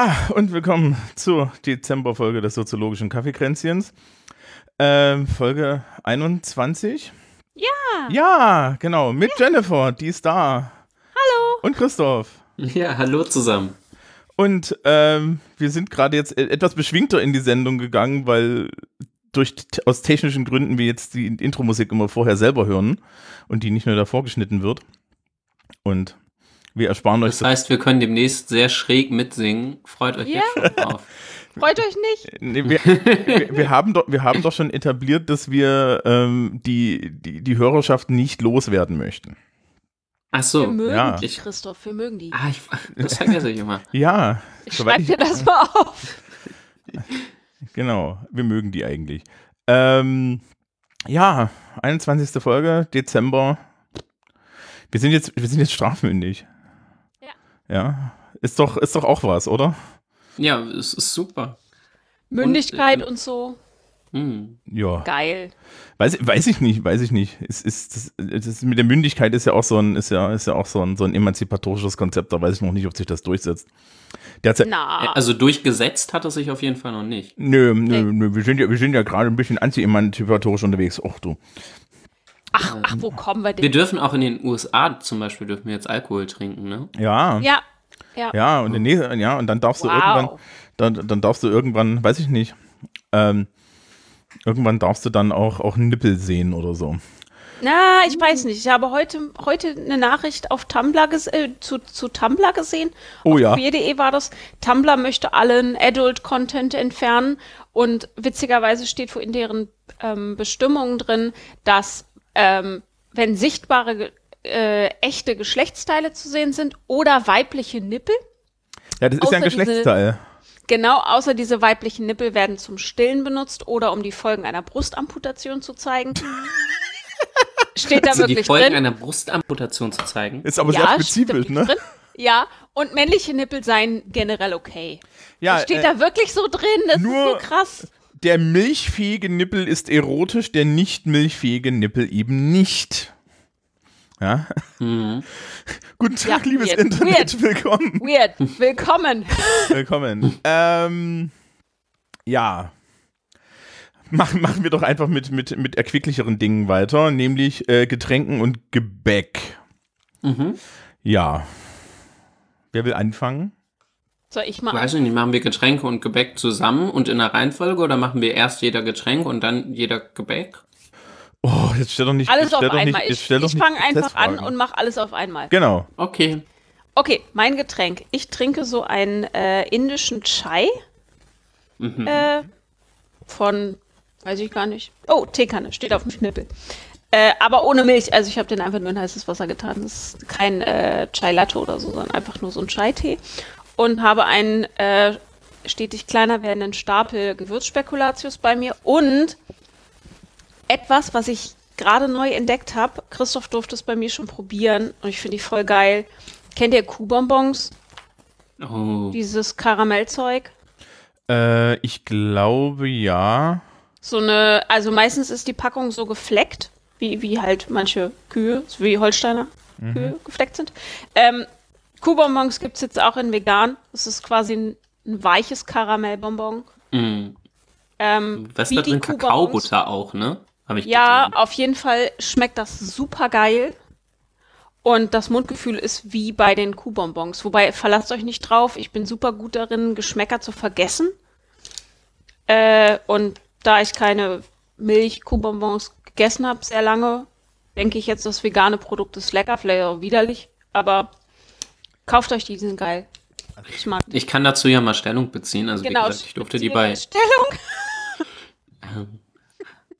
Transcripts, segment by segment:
Ja, und willkommen zur Dezemberfolge des soziologischen Kaffeekränzchens. Ähm, Folge 21. Ja. Ja, genau, mit Jennifer, die ist da. Hallo. Und Christoph. Ja, hallo zusammen. Und ähm, wir sind gerade jetzt e- etwas beschwingter in die Sendung gegangen, weil durch aus technischen Gründen wir jetzt die Intro-Musik immer vorher selber hören und die nicht nur davor geschnitten wird. Und wir ersparen euch Das heißt, wir können demnächst sehr schräg mitsingen. Freut euch Ja. jetzt schon drauf. Freut euch nicht. Nee, wir, wir, wir, haben doch, wir haben doch schon etabliert, dass wir ähm, die, die, die Hörerschaft nicht loswerden möchten. Ach Wir so. mögen ja. die, Christoph, wir mögen die. Ah, ich, das vergesse ich immer. Ja, Ich schreib dir das mal auf. genau, wir mögen die eigentlich. Ähm, ja, 21. Folge, Dezember. Wir sind jetzt, wir sind jetzt strafmündig. Ja. Ja, ist doch, ist doch auch was, oder? Ja, es ist super. Mündigkeit äh, und so. Hm. Ja. Geil. Weiß, weiß ich nicht, weiß ich nicht. Es ist, das, das ist, mit der Mündigkeit ist ja auch so ein, ist ja, ist ja auch so ein, so ein emanzipatorisches Konzept, da weiß ich noch nicht, ob sich das durchsetzt. Derzeit, Na. Also durchgesetzt hat es sich auf jeden Fall noch nicht. nö, nö, Nee. nö, wir sind ja, wir sind ja gerade ein bisschen anti-emanzipatorisch unterwegs. Och du. Ach, ach, wo kommen wir Wir denn? dürfen auch in den USA zum Beispiel dürfen wir jetzt Alkohol trinken, ne? Ja. Ja. Ja. Ja, und, nee, ja, und dann darfst du irgendwann, Wow. dann, dann darfst du irgendwann, weiß ich nicht, ähm, irgendwann darfst du dann auch, auch Nippel sehen oder so. Na, ich weiß nicht. Ich habe heute, heute eine Nachricht auf Tumblr äh, zu, zu Tumblr gesehen. Oh auf ja. queer.de war das. Tumblr möchte allen Adult-Content entfernen und witzigerweise steht in deren ähm, Bestimmungen drin, dass ähm, wenn sichtbare äh, echte Geschlechtsteile zu sehen sind oder weibliche Nippel, Ja, das ist ja ein Außer diese- Geschlechtsteil. Genau, außer diese weiblichen Nippel werden zum Stillen benutzt oder um die Folgen einer Brustamputation zu zeigen. Steht da Also die wirklich Folgen drin? einer Brustamputation zu zeigen. Ist aber ja, sehr spezifisch, ne? Drin. Ja, und männliche Nippel seien generell okay. Ja, das steht äh, da wirklich so drin, das nur- ist so krass. Der milchfähige Nippel ist erotisch, der nicht milchfähige Nippel eben nicht. Ja. Mhm. Guten Tag, Ja, liebes weird. Internet, Weird. willkommen. Weird. Willkommen. Willkommen. ähm, ja. Machen, machen wir doch einfach mit, mit, mit erquicklicheren Dingen weiter, nämlich äh, Getränken und Gebäck. Mhm. Ja. Wer will anfangen? Soll ich mal? Weiß ich nicht, machen wir Getränke und Gebäck zusammen und in der Reihenfolge oder machen wir erst jeder Getränk und dann jeder Gebäck? Oh, jetzt stell doch nicht. Alles auf einmal. Nicht, ich ich nicht fange einfach an und mache alles auf einmal. Genau. Okay. Okay, mein Getränk. Ich trinke so einen äh, indischen Chai Mhm. äh, von, weiß ich gar nicht. Oh, Teekanne, steht auf dem Schnippel. Äh, aber ohne Milch. Also ich habe den einfach nur in heißes Wasser getan. Das ist kein äh, Chai Latte oder so, sondern einfach nur so ein Chai-Tee. Und habe einen äh, stetig kleiner werdenden Stapel Gewürzspekulatius bei mir und etwas, was ich gerade neu entdeckt habe. Christoph durfte es bei mir schon probieren und ich finde die voll geil. Kennt ihr Kuhbonbons? Oh. Dieses Karamellzeug? Äh, ich glaube ja. So eine, also meistens ist die Packung so gefleckt, wie, wie halt manche Kühe, so wie Holsteiner Kühe gefleckt sind. Ähm, Kuhbonbons gibt es jetzt auch in vegan. Das ist quasi ein, ein weiches Karamellbonbon. Mhm. Ähm, Was da drin? Kakaobutter auch, ne? Ja, gesehen. auf jeden Fall schmeckt das super geil. Und das Mundgefühl ist wie bei den Kuhbonbons. Wobei, verlasst euch nicht drauf, ich bin super gut darin, Geschmäcker zu vergessen. Äh, und da ich keine Milch-Kuhbonbons gegessen habe sehr lange, denke ich jetzt, das vegane Produkt ist lecker, vielleicht auch widerlich. Aber kauft euch die, die sind geil. Ich mag die. Ich kann dazu ja mal Stellung beziehen. Also Genau, wie gesagt, ich durfte die bei, Stellung.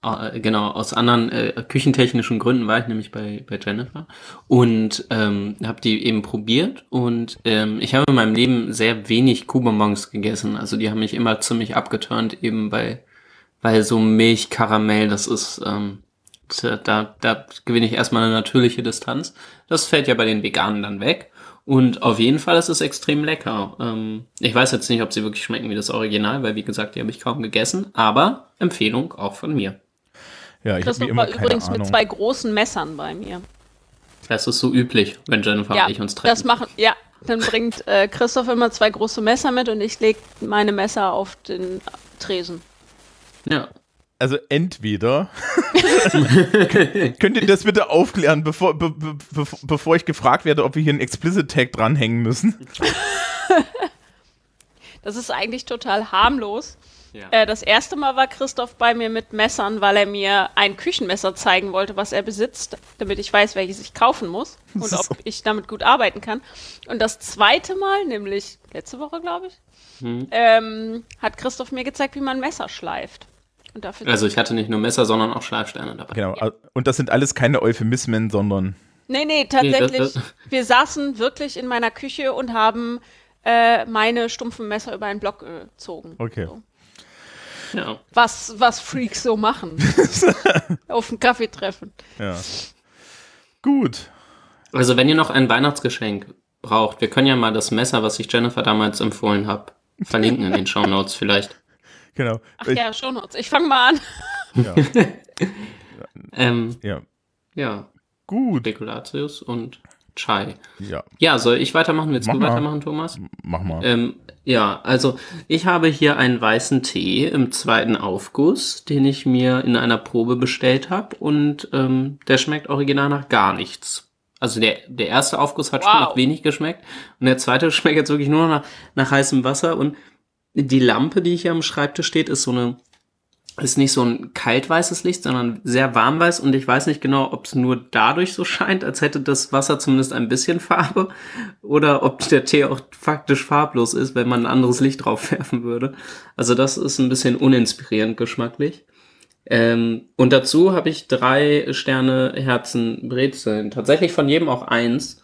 äh, genau, aus anderen äh, küchentechnischen Gründen war ich nämlich bei, bei Jennifer und ähm, habe die eben probiert und ähm, ich habe in meinem Leben sehr wenig Kuhbonbons gegessen. Also die haben mich immer ziemlich abgeturnt, eben bei, weil so Milch, Karamell, das ist, ähm, Da, da gewinne ich erstmal eine natürliche Distanz. Das fällt ja bei den Veganen dann weg. Und auf jeden Fall ist es extrem lecker. Ähm, ich weiß jetzt nicht, ob sie wirklich schmecken wie das Original, weil wie gesagt, die habe ich kaum gegessen. Aber Empfehlung auch von mir. Ja, ich habe immer war übrigens Ahnung. mit zwei großen Messern bei mir. Das ist so üblich, wenn Jennifer ja, und ich uns treffen. das machen, ja, dann bringt äh, Christoph immer zwei große Messer mit und ich lege meine Messer auf den Tresen. ja. Also entweder könnt ihr das bitte aufklären, bevor, be, be, be, bevor ich gefragt werde, ob wir hier einen Explicit Tag dranhängen müssen. Das ist eigentlich total harmlos. Ja. Äh, das erste Mal war Christoph bei mir mit Messern, weil er mir ein Küchenmesser zeigen wollte, was er besitzt, damit ich weiß, welches ich kaufen muss und ob ich damit gut arbeiten kann. Und das zweite Mal, nämlich letzte Woche, glaube ich, Hm. ähm, hat Christoph mir gezeigt, wie man Messer schleift. Und dafür Also ich hatte nicht nur Messer, sondern auch Schleifsteine dabei. Genau. Und das sind alles keine Euphemismen, sondern Nee, nee, tatsächlich. das- wir saßen wirklich in meiner Küche und haben äh, meine stumpfen Messer über einen Block gezogen. Okay. So. Ja. Was, was Freaks so machen. Auf dem Kaffeetreffen. ja. Gut. Also wenn ihr noch ein Weihnachtsgeschenk braucht, wir können ja mal das Messer, was ich Jennifer damals empfohlen habe, verlinken in den Shownotes vielleicht. Genau. Ach Ich- ja, Shownotes. Ich fange mal an. ja. Ähm, ja. ja, Gut. Spekulatius und Chai. Ja. Ja, soll ich weitermachen? Willst Mach du mal. weitermachen, Thomas? Mach mal. Ähm, ja, also ich habe hier einen weißen Tee im zweiten Aufguss, den ich mir in einer Probe bestellt habe und ähm, der schmeckt original nach gar nichts. Also der, der erste Aufguss hat schon Wow. nach wenig geschmeckt und der zweite schmeckt jetzt wirklich nur nach, nach heißem Wasser und die Lampe, die hier am Schreibtisch steht, ist so eine ist nicht so ein kaltweißes Licht, sondern sehr warmweiß und ich weiß nicht genau, ob es nur dadurch so scheint, als hätte das Wasser zumindest ein bisschen Farbe oder ob der Tee auch faktisch farblos ist, wenn man ein anderes Licht drauf werfen würde. Also das ist ein bisschen uninspirierend geschmacklich. Ähm, und dazu habe ich drei Sterne Herzen Brezeln, tatsächlich von jedem auch eins,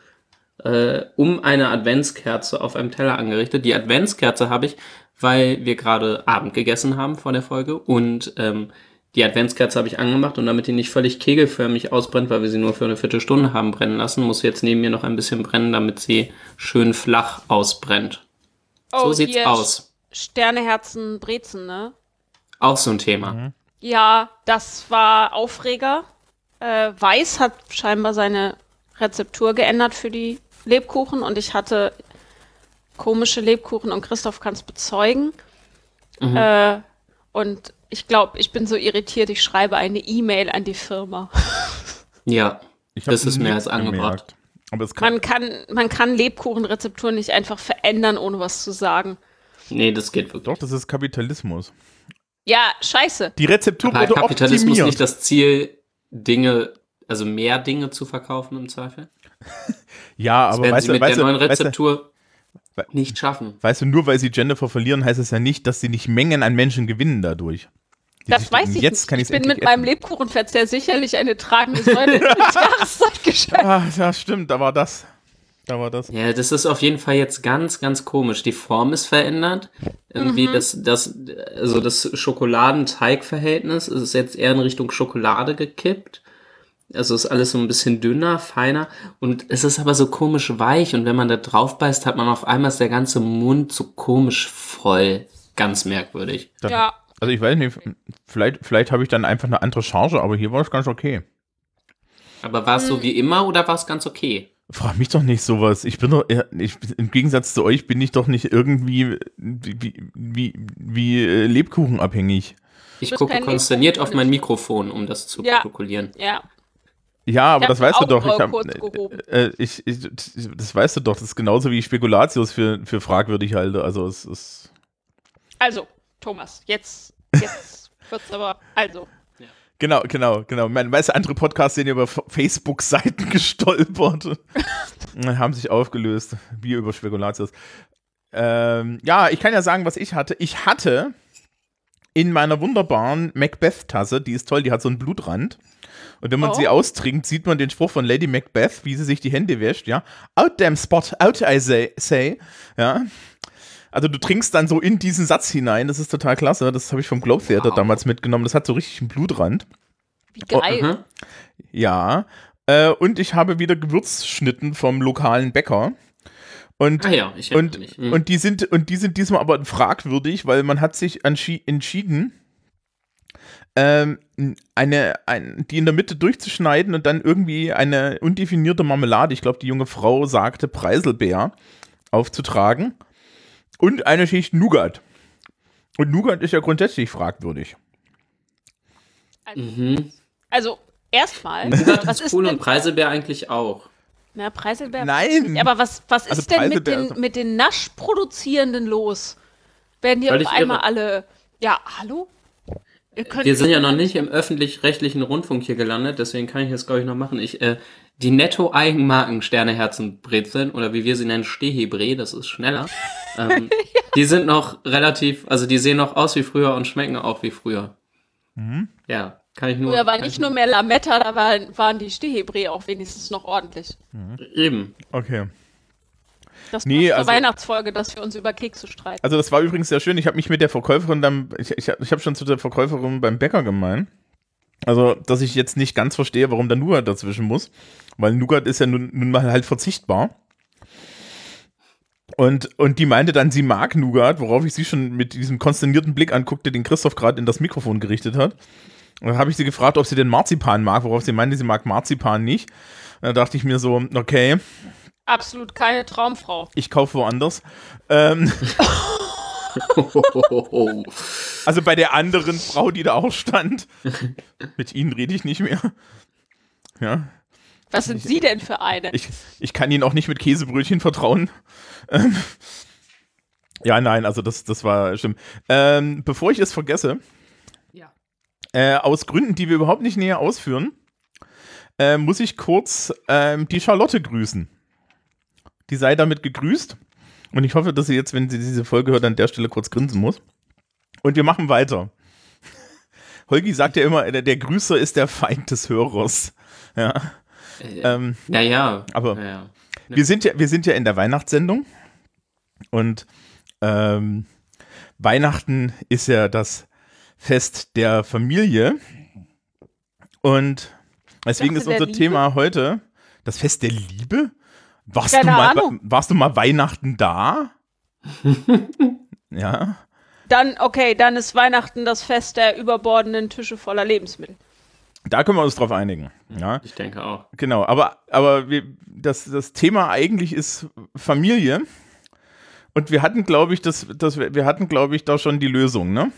äh, um eine Adventskerze auf einem Teller angerichtet. Die Adventskerze habe ich, weil wir gerade Abend gegessen haben vor der Folge und ähm, die Adventskerze habe ich angemacht und damit die nicht völlig kegelförmig ausbrennt, weil wir sie nur für eine Viertelstunde haben brennen lassen, muss sie jetzt neben mir noch ein bisschen brennen, damit sie schön flach ausbrennt. so sieht's Oh, hier aus. Sterneherzen, Brezen, ne? Auch so ein Thema. Ja, das war Aufreger. Äh, Weiß hat scheinbar seine Rezeptur geändert für die Lebkuchen und ich hatte komische Lebkuchen und Christoph kann es bezeugen. Mhm. Äh, und ich glaube, ich bin so irritiert, ich schreibe eine E-Mail an die Firma. Ja, das ist mehr als angebracht. gemerkt. Aber es kann, Man kann, man kann Lebkuchenrezepturen nicht einfach verändern, ohne was zu sagen. Nee, das geht wirklich. doch, das ist Kapitalismus. Ja, scheiße. Die Rezeptur Aber wurde Kapitalismus optimiert. nicht das Ziel, Dinge, also mehr Dinge zu verkaufen im Zweifel? ja, Das aber werden weißt sie mit weißt der neuen Rezeptur nicht schaffen. weißt du, nur weil sie Jennifer verlieren, heißt es ja nicht, dass sie nicht Mengen an Menschen gewinnen dadurch. Die Das weiß denken, ich jetzt nicht. Kann ich bin mit meinem essen. Lebkuchenverzehr sicherlich eine tragende Säule des Jahreszeitgeschäfts. Ah, ja, stimmt, da war das. Da war das. Ja, das ist auf jeden Fall jetzt ganz, ganz komisch. Die Form ist verändert. Irgendwie das, das, also das Schokoladenteigverhältnis ist jetzt eher in Richtung Schokolade gekippt. Also ist alles so ein bisschen dünner, feiner und es ist aber so komisch weich und wenn man da drauf beißt, hat man auf einmal ist der ganze Mund so komisch voll. Ganz merkwürdig. Ja. Also ich weiß nicht, vielleicht, vielleicht habe ich dann einfach eine andere Charge, aber hier war es ganz okay. Aber war es so wie immer oder war es ganz okay? Frag mich doch nicht sowas. Ich bin doch, ich, im Gegensatz zu euch bin ich doch nicht irgendwie wie, wie, wie äh, Lebkuchenabhängig. Ich bist gucke konsterniert auf mein Lebkuchen. Mikrofon, um das zu Ja. protokollieren. Ja. Ja, aber das weißt du doch. Ich mal hab, kurz gehoben. äh, ich, ich, das weißt du doch. Das ist genauso wie ich Spekulatius für, für fragwürdig halte. Also es ist. Also, Thomas, jetzt, jetzt wird's aber. Also. Genau, genau, genau. Man weiß, andere Podcasts sind ja über Facebook-Seiten gestolpert. und haben sich aufgelöst, wie über Spekulatius. Ähm, ja, ich kann ja sagen, was ich hatte. Ich hatte in meiner wunderbaren Macbeth-Tasse, die ist toll, die hat so einen Blutrand. Und wenn man Oh. sie austrinkt, sieht man den Spruch von Lady Macbeth, wie sie sich die Hände wäscht, ja. Out damn spot, out I say, say. ja. Also du trinkst dann so in diesen Satz hinein, das ist total klasse. Das habe ich vom Globe Theater Wow. damals mitgenommen. Das hat so richtig einen Blutrand. Wie geil. Mhm. Ja. Äh, und ich habe wieder Gewürzschnitten vom lokalen Bäcker. Und Ah ja, ich erinnere und, mich. Mhm. und, die sind, und die sind diesmal aber fragwürdig, weil man hat sich entschi- entschieden, ähm, eine, ein, die in der Mitte durchzuschneiden und dann irgendwie eine undefinierte Marmelade, ich glaube, die junge Frau sagte Preiselbeer, aufzutragen. Und eine Schicht Nougat. Und Nougat ist ja grundsätzlich fragwürdig. mhm. Also, erstmal, Nougat was ist cool und Preiselbeer eigentlich auch. na, Preiselbeer? Nein! Aber was, was Also ist denn mit den, mit den Naschproduzierenden los? Werden die auf einmal irre. alle, ja, hallo? Wir sind ja noch nicht im öffentlich-rechtlichen Rundfunk hier gelandet, deswegen kann ich das, glaube ich, noch machen. Ich, äh, die Netto-Eigenmarken Sterneherzenbrezeln oder wie wir sie nennen, Stehebre, das ist schneller. Ähm, Die sind noch relativ, also die sehen noch aus wie früher und schmecken auch wie früher. Ja, kann ich nur. Früher war nicht ich nur mehr Lametta, da waren, waren die Stehebre auch wenigstens noch ordentlich. Eben. Okay. Das Nee, zur also- Weihnachtsfolge, dass wir uns über Kekse streiten. Also das war übrigens sehr schön. Ich habe mich mit der Verkäuferin dann, ich, ich, ich habe schon zu der Verkäuferin beim Bäcker gemeint. Also, dass ich jetzt nicht ganz verstehe, warum da Nougat dazwischen muss. Weil Nougat ist ja nun, nun mal halt verzichtbar. Und, und die meinte dann, sie mag Nougat, worauf ich sie schon mit diesem konsternierten Blick anguckte, den Christoph gerade in das Mikrofon gerichtet hat. Und dann habe ich sie gefragt, ob sie den Marzipan mag, worauf sie meinte, sie mag Marzipan nicht. Und dann dachte ich mir so, okay, Absolut keine Traumfrau. ich kaufe woanders. Ähm, Also bei der anderen Frau, die da auch stand. Mit Ihnen rede ich nicht mehr. Ja, Was sind Sie denn für eine? ich, ich kann Ihnen auch nicht mit Käsebrötchen vertrauen. Ähm, ja, nein, also das, das war schlimm. Ähm, bevor ich es vergesse, Ja. äh, aus Gründen, die wir überhaupt nicht näher ausführen, äh, muss ich kurz ähm, die Charlotte grüßen. Die sei damit gegrüßt. Und ich hoffe, dass sie jetzt, wenn sie diese Folge hört, an der Stelle kurz grinsen muss. Und wir machen weiter. Holgi sagt ja immer, der, der Grüßer ist der Feind des Hörers. Ja. Ähm, Naja. Aber- naja. wir, sind ja, wir sind ja in der Weihnachtssendung. Und ähm, Weihnachten ist ja das Fest der Familie. Und deswegen ist unser Thema heute das Fest der Liebe. Warst, du Keine mal, Ahnung. warst du mal Weihnachten da? ja. Dann, okay, dann ist Weihnachten das Fest der überbordenden Tische voller Lebensmittel. Da können wir uns drauf einigen. Ja, Ich denke auch. genau. Aber, aber wir, das, das Thema eigentlich ist Familie. Und wir hatten, glaube ich, das, das, wir hatten, glaube ich, da schon die Lösung, ne?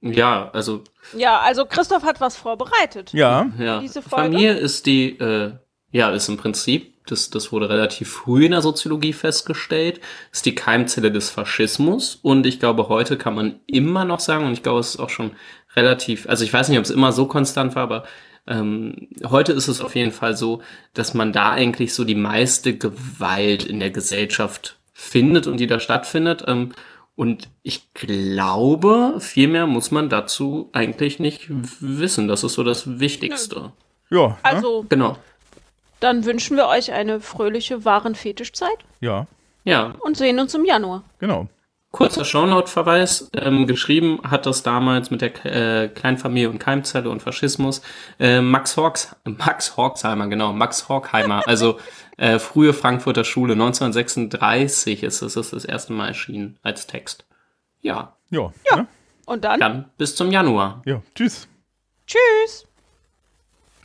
Ja, also Ja, also Christoph hat was vorbereitet. Ja. Ja, Diese Folge? Familie ist die, äh, ja, ist im Prinzip, das, das wurde relativ früh in der Soziologie festgestellt, ist die Keimzelle des Faschismus. Und ich glaube, heute kann man immer noch sagen, und ich glaube, es ist auch schon relativ, also ich weiß nicht, ob es immer so konstant war, aber ähm, heute ist es auf jeden Fall so, dass man da eigentlich so die meiste Gewalt in der Gesellschaft findet und die da stattfindet. Ähm, und ich glaube, viel mehr muss man dazu eigentlich nicht wissen. Das ist so das Wichtigste. Ja. ne? Also, Genau. Dann wünschen wir euch eine fröhliche Warenfetischzeit Ja, Ja, und sehen uns im Januar. genau. kurzer Shownote-Verweis. Ähm, geschrieben hat das damals mit der äh, Kleinfamilie und Keimzelle und Faschismus äh, Max Horks, Max Horkheimer, genau, Max Horkheimer, also äh, frühe Frankfurter Schule, 1936 ist es ist das erste Mal erschienen als Text. Ja, Ja. Ja. Ne? Und dann, dann bis zum Januar. Ja. Tschüss. tschüss.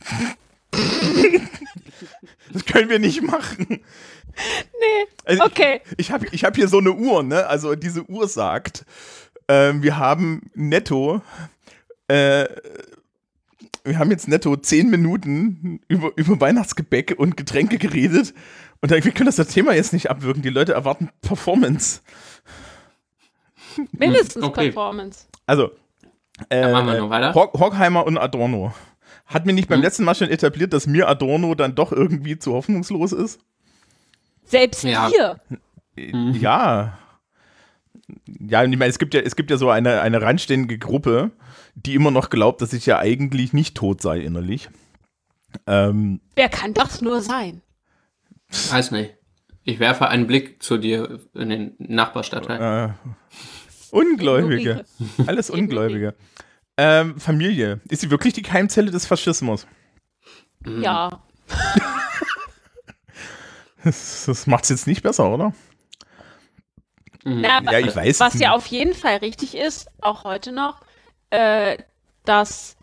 Das können wir nicht machen. Nee, Also okay. Ich, ich habe ich hab hier so eine Uhr, ne? Also diese Uhr sagt, ähm, wir haben netto, äh, wir haben jetzt netto zehn Minuten über, über Weihnachtsgebäck und Getränke geredet. Und wir können das, das Thema jetzt nicht abwirken. Die Leute erwarten Performance. Mindestens okay. Performance. Also, äh, Dann machen wir noch weiter. Hork- Horkheimer und Adorno. Hat mir nicht beim letzten Mal schon etabliert, dass mir Adorno dann doch irgendwie zu hoffnungslos ist? Selbst Ja. wir. Ja. Ja, und ich meine, es gibt ja, es gibt ja so eine, eine randständige Gruppe, die immer noch glaubt, dass ich ja eigentlich nicht tot sei innerlich. Ähm, Wer kann das nur sein? Weiß nicht. Ich werfe einen Blick zu dir in den Nachbarstadtteil. äh, Ungläubige. Alles Ungläubige. Ähm, Familie. Ist sie wirklich die Keimzelle des Faschismus? Mhm. Ja. Das, das macht es jetzt nicht besser, oder? Na, Ja, ich weiß. Was ja auf jeden Fall richtig ist, auch heute noch, äh, dass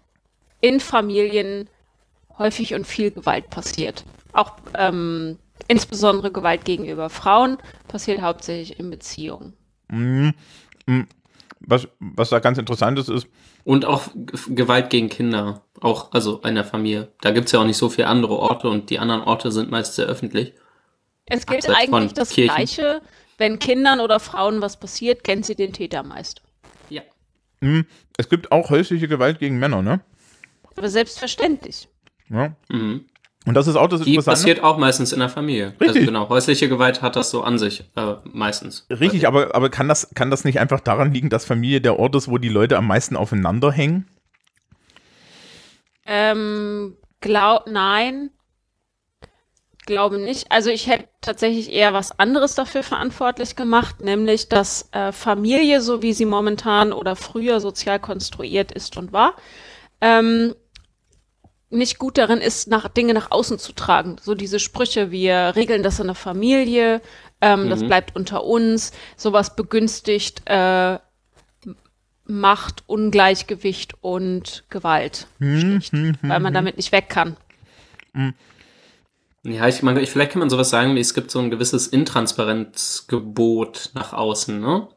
in Familien häufig und viel Gewalt passiert. Auch ähm, insbesondere Gewalt gegenüber Frauen passiert hauptsächlich in Beziehungen. Mm, mm. Was, was da ganz interessant ist, ist, Und auch Gewalt gegen Kinder. Auch, also in der Familie. Da gibt's ja auch nicht so viele andere Orte und die anderen Orte sind meist sehr öffentlich. Es gilt eigentlich das Kirchen. Gleiche. Wenn Kindern oder Frauen was passiert, kennt sie den Täter meist. Ja. mm, es gibt auch häusliche Gewalt gegen Männer, ne? Aber selbstverständlich. Ja. Mhm. Und das ist auch das Die Interessante. passiert auch meistens in der Familie. Also Richtig. genau, häusliche Gewalt hat das so an sich, äh, meistens. Richtig, aber, aber kann, das, kann das nicht einfach daran liegen, dass Familie der Ort ist, wo die Leute am meisten aufeinander hängen? Ähm, glaub, nein. Glaube nicht. Also ich hätte tatsächlich eher was anderes dafür verantwortlich gemacht, nämlich dass äh, Familie, so wie sie momentan oder früher sozial konstruiert ist und war, ähm, nicht gut darin ist, nach, Dinge nach außen zu tragen. So diese Sprüche, wir regeln das in der Familie, ähm, das bleibt unter uns, sowas begünstigt äh, Macht, Ungleichgewicht und Gewalt, schlicht, weil man damit nicht weg kann. Ja, ich meine, ich- vielleicht kann man sowas sagen, wie es gibt so ein gewisses Intransparenzgebot nach außen, ne?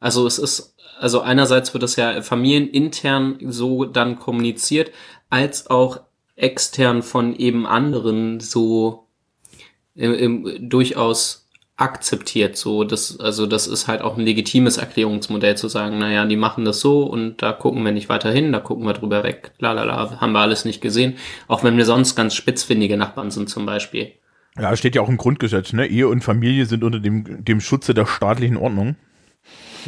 Also es ist, also einerseits wird das ja familienintern so dann kommuniziert, als auch extern von eben anderen so im, im, durchaus akzeptiert. So, das, also das ist halt auch ein legitimes Erklärungsmodell zu sagen, naja, die machen das so und da gucken wir nicht weiter hin, da gucken wir drüber weg, lalala, haben wir alles nicht gesehen. Auch wenn wir sonst ganz spitzfindige Nachbarn sind zum Beispiel. Ja, steht ja auch im Grundgesetz, ne? Ehe und Familie sind unter dem, dem Schutze der staatlichen Ordnung.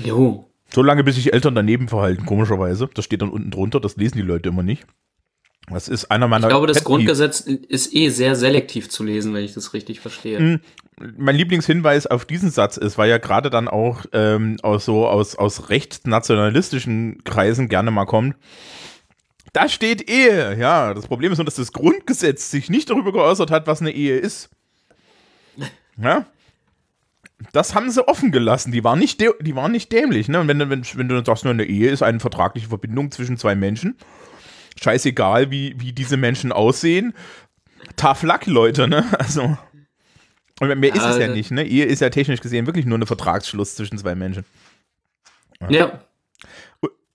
Jo. Solange bis sich Eltern daneben verhalten, komischerweise. Das steht dann unten drunter, das lesen die Leute immer nicht. Das ist einer meiner. Ich glaube, das Pet. Grundgesetz ist eh sehr selektiv zu lesen, wenn ich das richtig verstehe. Mhm. Mein Lieblingshinweis auf diesen Satz ist, weil ja gerade dann auch ähm, aus so aus, aus rechtsnationalistischen Kreisen gerne mal kommt. Da steht Ehe. Ja, das Problem ist nur, dass das Grundgesetz sich nicht darüber geäußert hat, was eine Ehe ist. Ja? Das haben sie offen gelassen. Die waren nicht, die waren nicht dämlich. Ne? Und wenn, du- wenn, wenn du sagst, nur eine Ehe ist eine vertragliche Verbindung zwischen zwei Menschen, scheißegal, wie, wie diese Menschen aussehen, tough luck, Leute, ne? Also. Und mehr ist es ja Ja, nicht, ne? Ehe ist ja technisch gesehen wirklich nur ein Vertragsschluss zwischen zwei Menschen. Ja.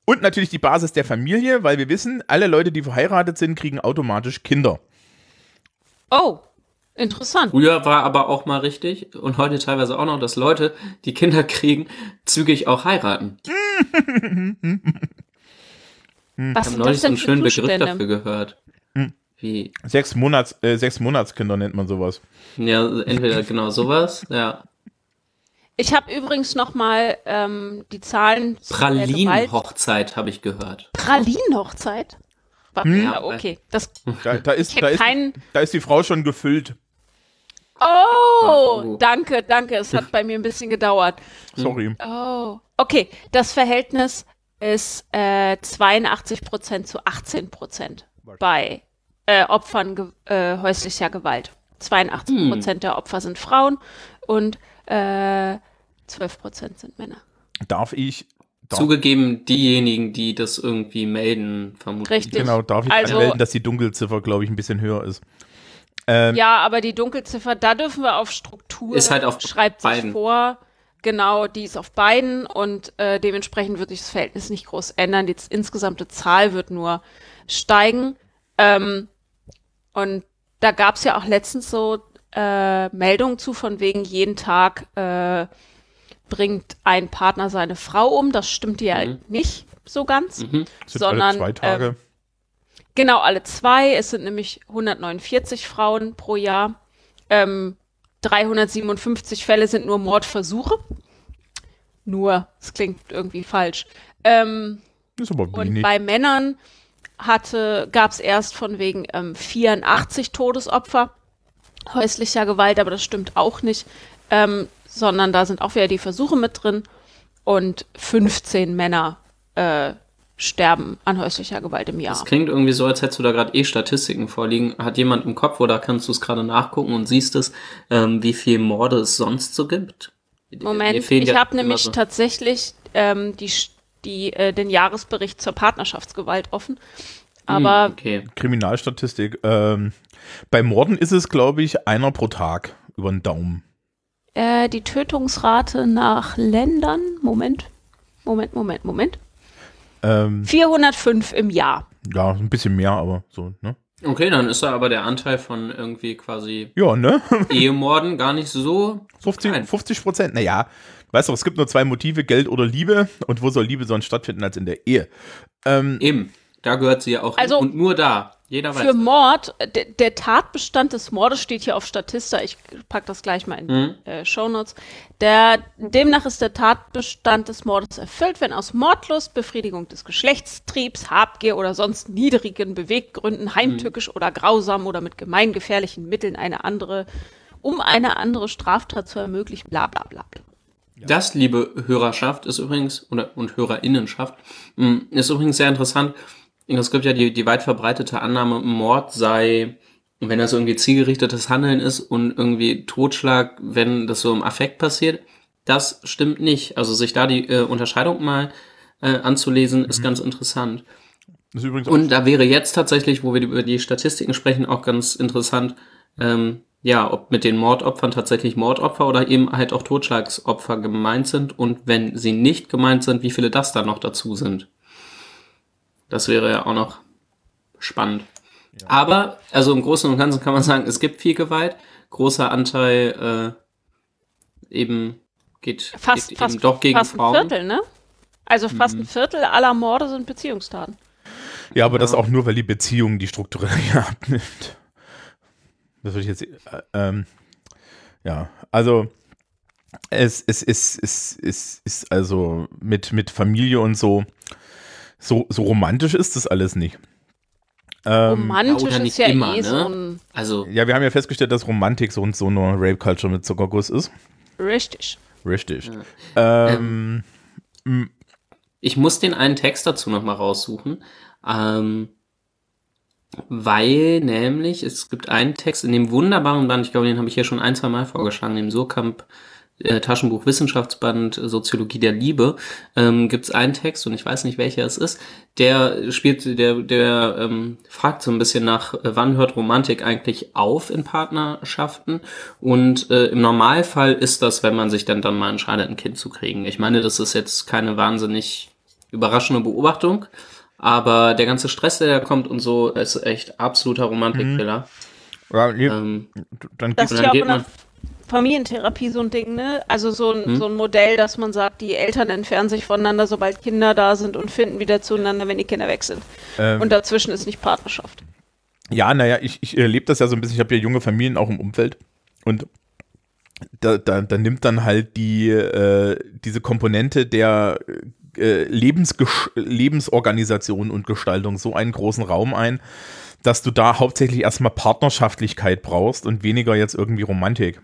Und natürlich die Basis der Familie, weil wir wissen, alle Leute, die verheiratet sind, kriegen automatisch Kinder. Oh, interessant. Früher war aber auch mal richtig und heute teilweise auch noch, dass Leute, die Kinder kriegen, zügig auch heiraten. Was Ich habe neulich so einen schönen Begriff dafür gehört. Hm. Wie, Sechs, Monats, äh, sechs Monatskinder nennt man sowas. ja, entweder genau sowas, ja. Ich habe übrigens noch mal ähm, die Zahlen Pralinenhochzeit habe ich gehört. Pralinenhochzeit? Hm? Ja, okay. Das, Da, da, ist, da, ist, keinen- da ist die Frau schon gefüllt. oh, Oh. danke, danke. Es hat bei mir ein bisschen gedauert. Sorry. Oh, okay. Das Verhältnis ist äh, 82 Prozent zu 18 Prozent bei äh, Opfern ge äh, häuslicher Gewalt. 82 Prozent der Opfer sind Frauen und äh, 12 Prozent sind Männer. Darf ich. Darf, Zugegeben, diejenigen, die das irgendwie melden, vermutlich. Richtig. genau, darf ich Also- anmelden, dass die Dunkelziffer, glaube ich, ein bisschen höher ist. Ähm, Ja, aber die Dunkelziffer, da dürfen wir auf Struktur. Ist halt auf schreibt sich beiden. vor. Genau, die ist auf beiden und äh, dementsprechend wird sich das Verhältnis nicht groß ändern. Die insgesamte Zahl wird nur steigen. Ähm, und da gab es ja auch letztens so äh, Meldungen zu, von wegen jeden Tag äh, bringt ein Partner seine Frau um. Das stimmt ja Mhm. nicht so ganz, Mhm. sondern alle zwei Tage. ähm, Genau, alle zwei. Es sind nämlich 149 Frauen pro Jahr. Ähm, 357 Fälle sind nur Mordversuche. Nur, es klingt irgendwie falsch. Ähm, ist aber und wenig. bei Männern hatte, gab es erst von wegen ähm, 84 Todesopfer häuslicher Gewalt, aber das stimmt auch nicht, ähm, sondern da sind auch wieder die Versuche mit drin und 15 Männer äh, sterben an häuslicher Gewalt im Jahr. Das klingt irgendwie so, als hättest du da gerade eh Statistiken vorliegen. Hat jemand im Kopf oder kannst du es gerade nachgucken und siehst es, ähm, wie viel Morde es sonst so gibt? Moment, ich ja habe nämlich so- tatsächlich ähm, die, die, äh, den Jahresbericht zur Partnerschaftsgewalt offen. Aber Hm, okay. Kriminalstatistik. Ähm, bei Morden ist es, glaube ich, einer pro Tag über den Daumen. äh, die Tötungsrate nach Ländern, Moment, Moment, Moment, Moment, Ähm, 405 im Jahr. ja, ein bisschen mehr, aber so, ne? Okay, dann ist da aber der Anteil von irgendwie quasi Ja, ne? Ehemorden gar nicht so, so 50, klein. 50 Prozent. Naja, weißt du, es gibt nur zwei Motive, Geld oder Liebe. Und wo soll Liebe sonst stattfinden als in der Ehe? Ähm, Eben, da gehört sie ja auch Also, hin. Und nur da. Jeder weiß. Für Mord, der, Tatbestand des Mordes steht hier auf Statista, ich pack das gleich mal in die Mhm. äh, Shownotes. Der, demnach ist der Tatbestand des Mordes erfüllt, wenn aus Mordlust, Befriedigung des Geschlechtstriebs, Habgier oder sonst niedrigen Beweggründen heimtückisch oder grausam oder mit gemeingefährlichen Mitteln eine andere, um eine andere Straftat zu ermöglichen, bla bla bla. bla. Das, liebe Hörerschaft, ist übrigens, oder und Hörerinnenschaft, mh, ist übrigens sehr interessant. Es gibt ja die, die weit verbreitete Annahme, Mord sei, wenn das irgendwie zielgerichtetes Handeln ist und irgendwie Totschlag, wenn das so im Affekt passiert. Das stimmt nicht. Also sich da die äh, Unterscheidung mal äh, anzulesen, ist ganz interessant. ist Und da wäre jetzt tatsächlich, wo wir über die Statistiken sprechen, auch ganz interessant, ähm, ja, ob mit den Mordopfern tatsächlich Mordopfer oder eben halt auch Totschlagsopfer gemeint sind und wenn sie nicht gemeint sind, wie viele das dann noch dazu sind. Das wäre ja auch noch spannend. Aber, also im Großen und Ganzen kann man sagen, es gibt viel Gewalt. Großer Anteil äh, eben geht, Fast, geht fast, eben doch gegen fast ein Frauen. Viertel, ne? Also fast ein Viertel aller Morde sind Beziehungstaten. Ja, aber das auch nur, weil die Beziehung die strukturell abnimmt. Das würde ich jetzt. Äh, ähm, ja, also es, es, es, es, es ist also mit, mit Familie und so, so, so romantisch ist das alles nicht. Ähm, Romantisch oder ist ja immer, eh ne? so ein. Also, ja, wir haben ja festgestellt, dass Romantik so und so eine Rape-Culture mit Zuckerguss ist. Richtig. Richtig. Ähm, Ich muss den einen Text dazu nochmal raussuchen, ähm, weil nämlich es gibt einen Text in dem wunderbaren Band, ich glaube, den habe ich hier schon ein, zwei Mal vorgeschlagen, dem Surkamp äh, Taschenbuch Wissenschaftsband äh, Soziologie der Liebe, ähm, gibt es einen Text und ich weiß nicht welcher es ist, der spielt, der, der ähm, fragt so ein bisschen nach, äh, wann hört Romantik eigentlich auf in Partnerschaften und äh, im Normalfall ist das, wenn man sich dann dann mal entscheidet, ein Kind zu kriegen. Ich meine, das ist jetzt keine wahnsinnig überraschende Beobachtung, aber der ganze Stress, der da kommt und so, ist echt absoluter Romantikfiller. ja, nee, Ähm, dann dann ja auch geht man- Familientherapie so ein Ding, ne? Also so ein, Hm? so ein Modell, dass man sagt, die Eltern entfernen sich voneinander, sobald Kinder da sind und finden wieder zueinander, wenn die Kinder weg sind. ähm, Und dazwischen ist nicht Partnerschaft. Ja, naja, ich, ich erlebe das ja so ein bisschen. Ich habe ja junge Familien auch im Umfeld. Und da, da, da nimmt dann halt die, äh, diese Komponente der äh, Lebensgesch Lebensorganisation und Gestaltung so einen großen Raum ein, dass du da hauptsächlich erstmal Partnerschaftlichkeit brauchst und weniger jetzt irgendwie Romantik.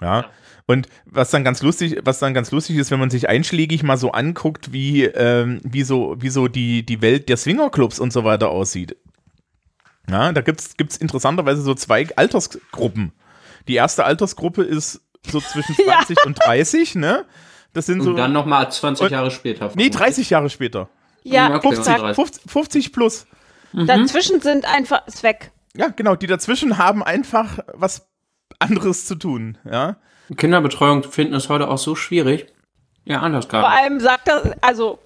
Ja. Und was dann ganz lustig, was dann ganz lustig ist, wenn man sich einschlägig mal so anguckt, wie, ähm, wie so, wie so die, die Welt der Swingerclubs und so weiter aussieht. Ja, da gibt's gibt's interessanterweise so zwei Altersgruppen. Die erste Altersgruppe ist so zwischen 20 und 30, ne? Das sind so. und dann nochmal 20 Und- Jahre später. nee, 30 Jahre später. Ja, okay, exakt. 50, 50, 50 plus. Dazwischen sind einfach, ist weg. Ja, genau, die dazwischen haben einfach was anderes zu tun, ja. Kinderbetreuung finden ist heute auch so schwierig. Ja, anders Vor gerade. allem sagt er, also,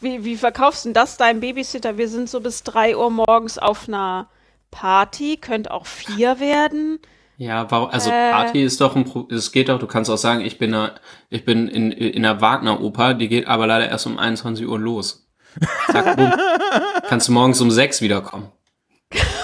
wie, wie verkaufst du denn das deinem Babysitter? Wir sind so bis 3 Uhr morgens auf einer Party, könnte auch vier werden. Ja, also Äh. Party ist doch ein Pro es geht doch, du kannst auch sagen, ich bin da, ich bin in, in der Wagner-Oper, die geht aber leider erst um 21 Uhr los. Zack, bumm. Kannst du morgens um 6 wiederkommen.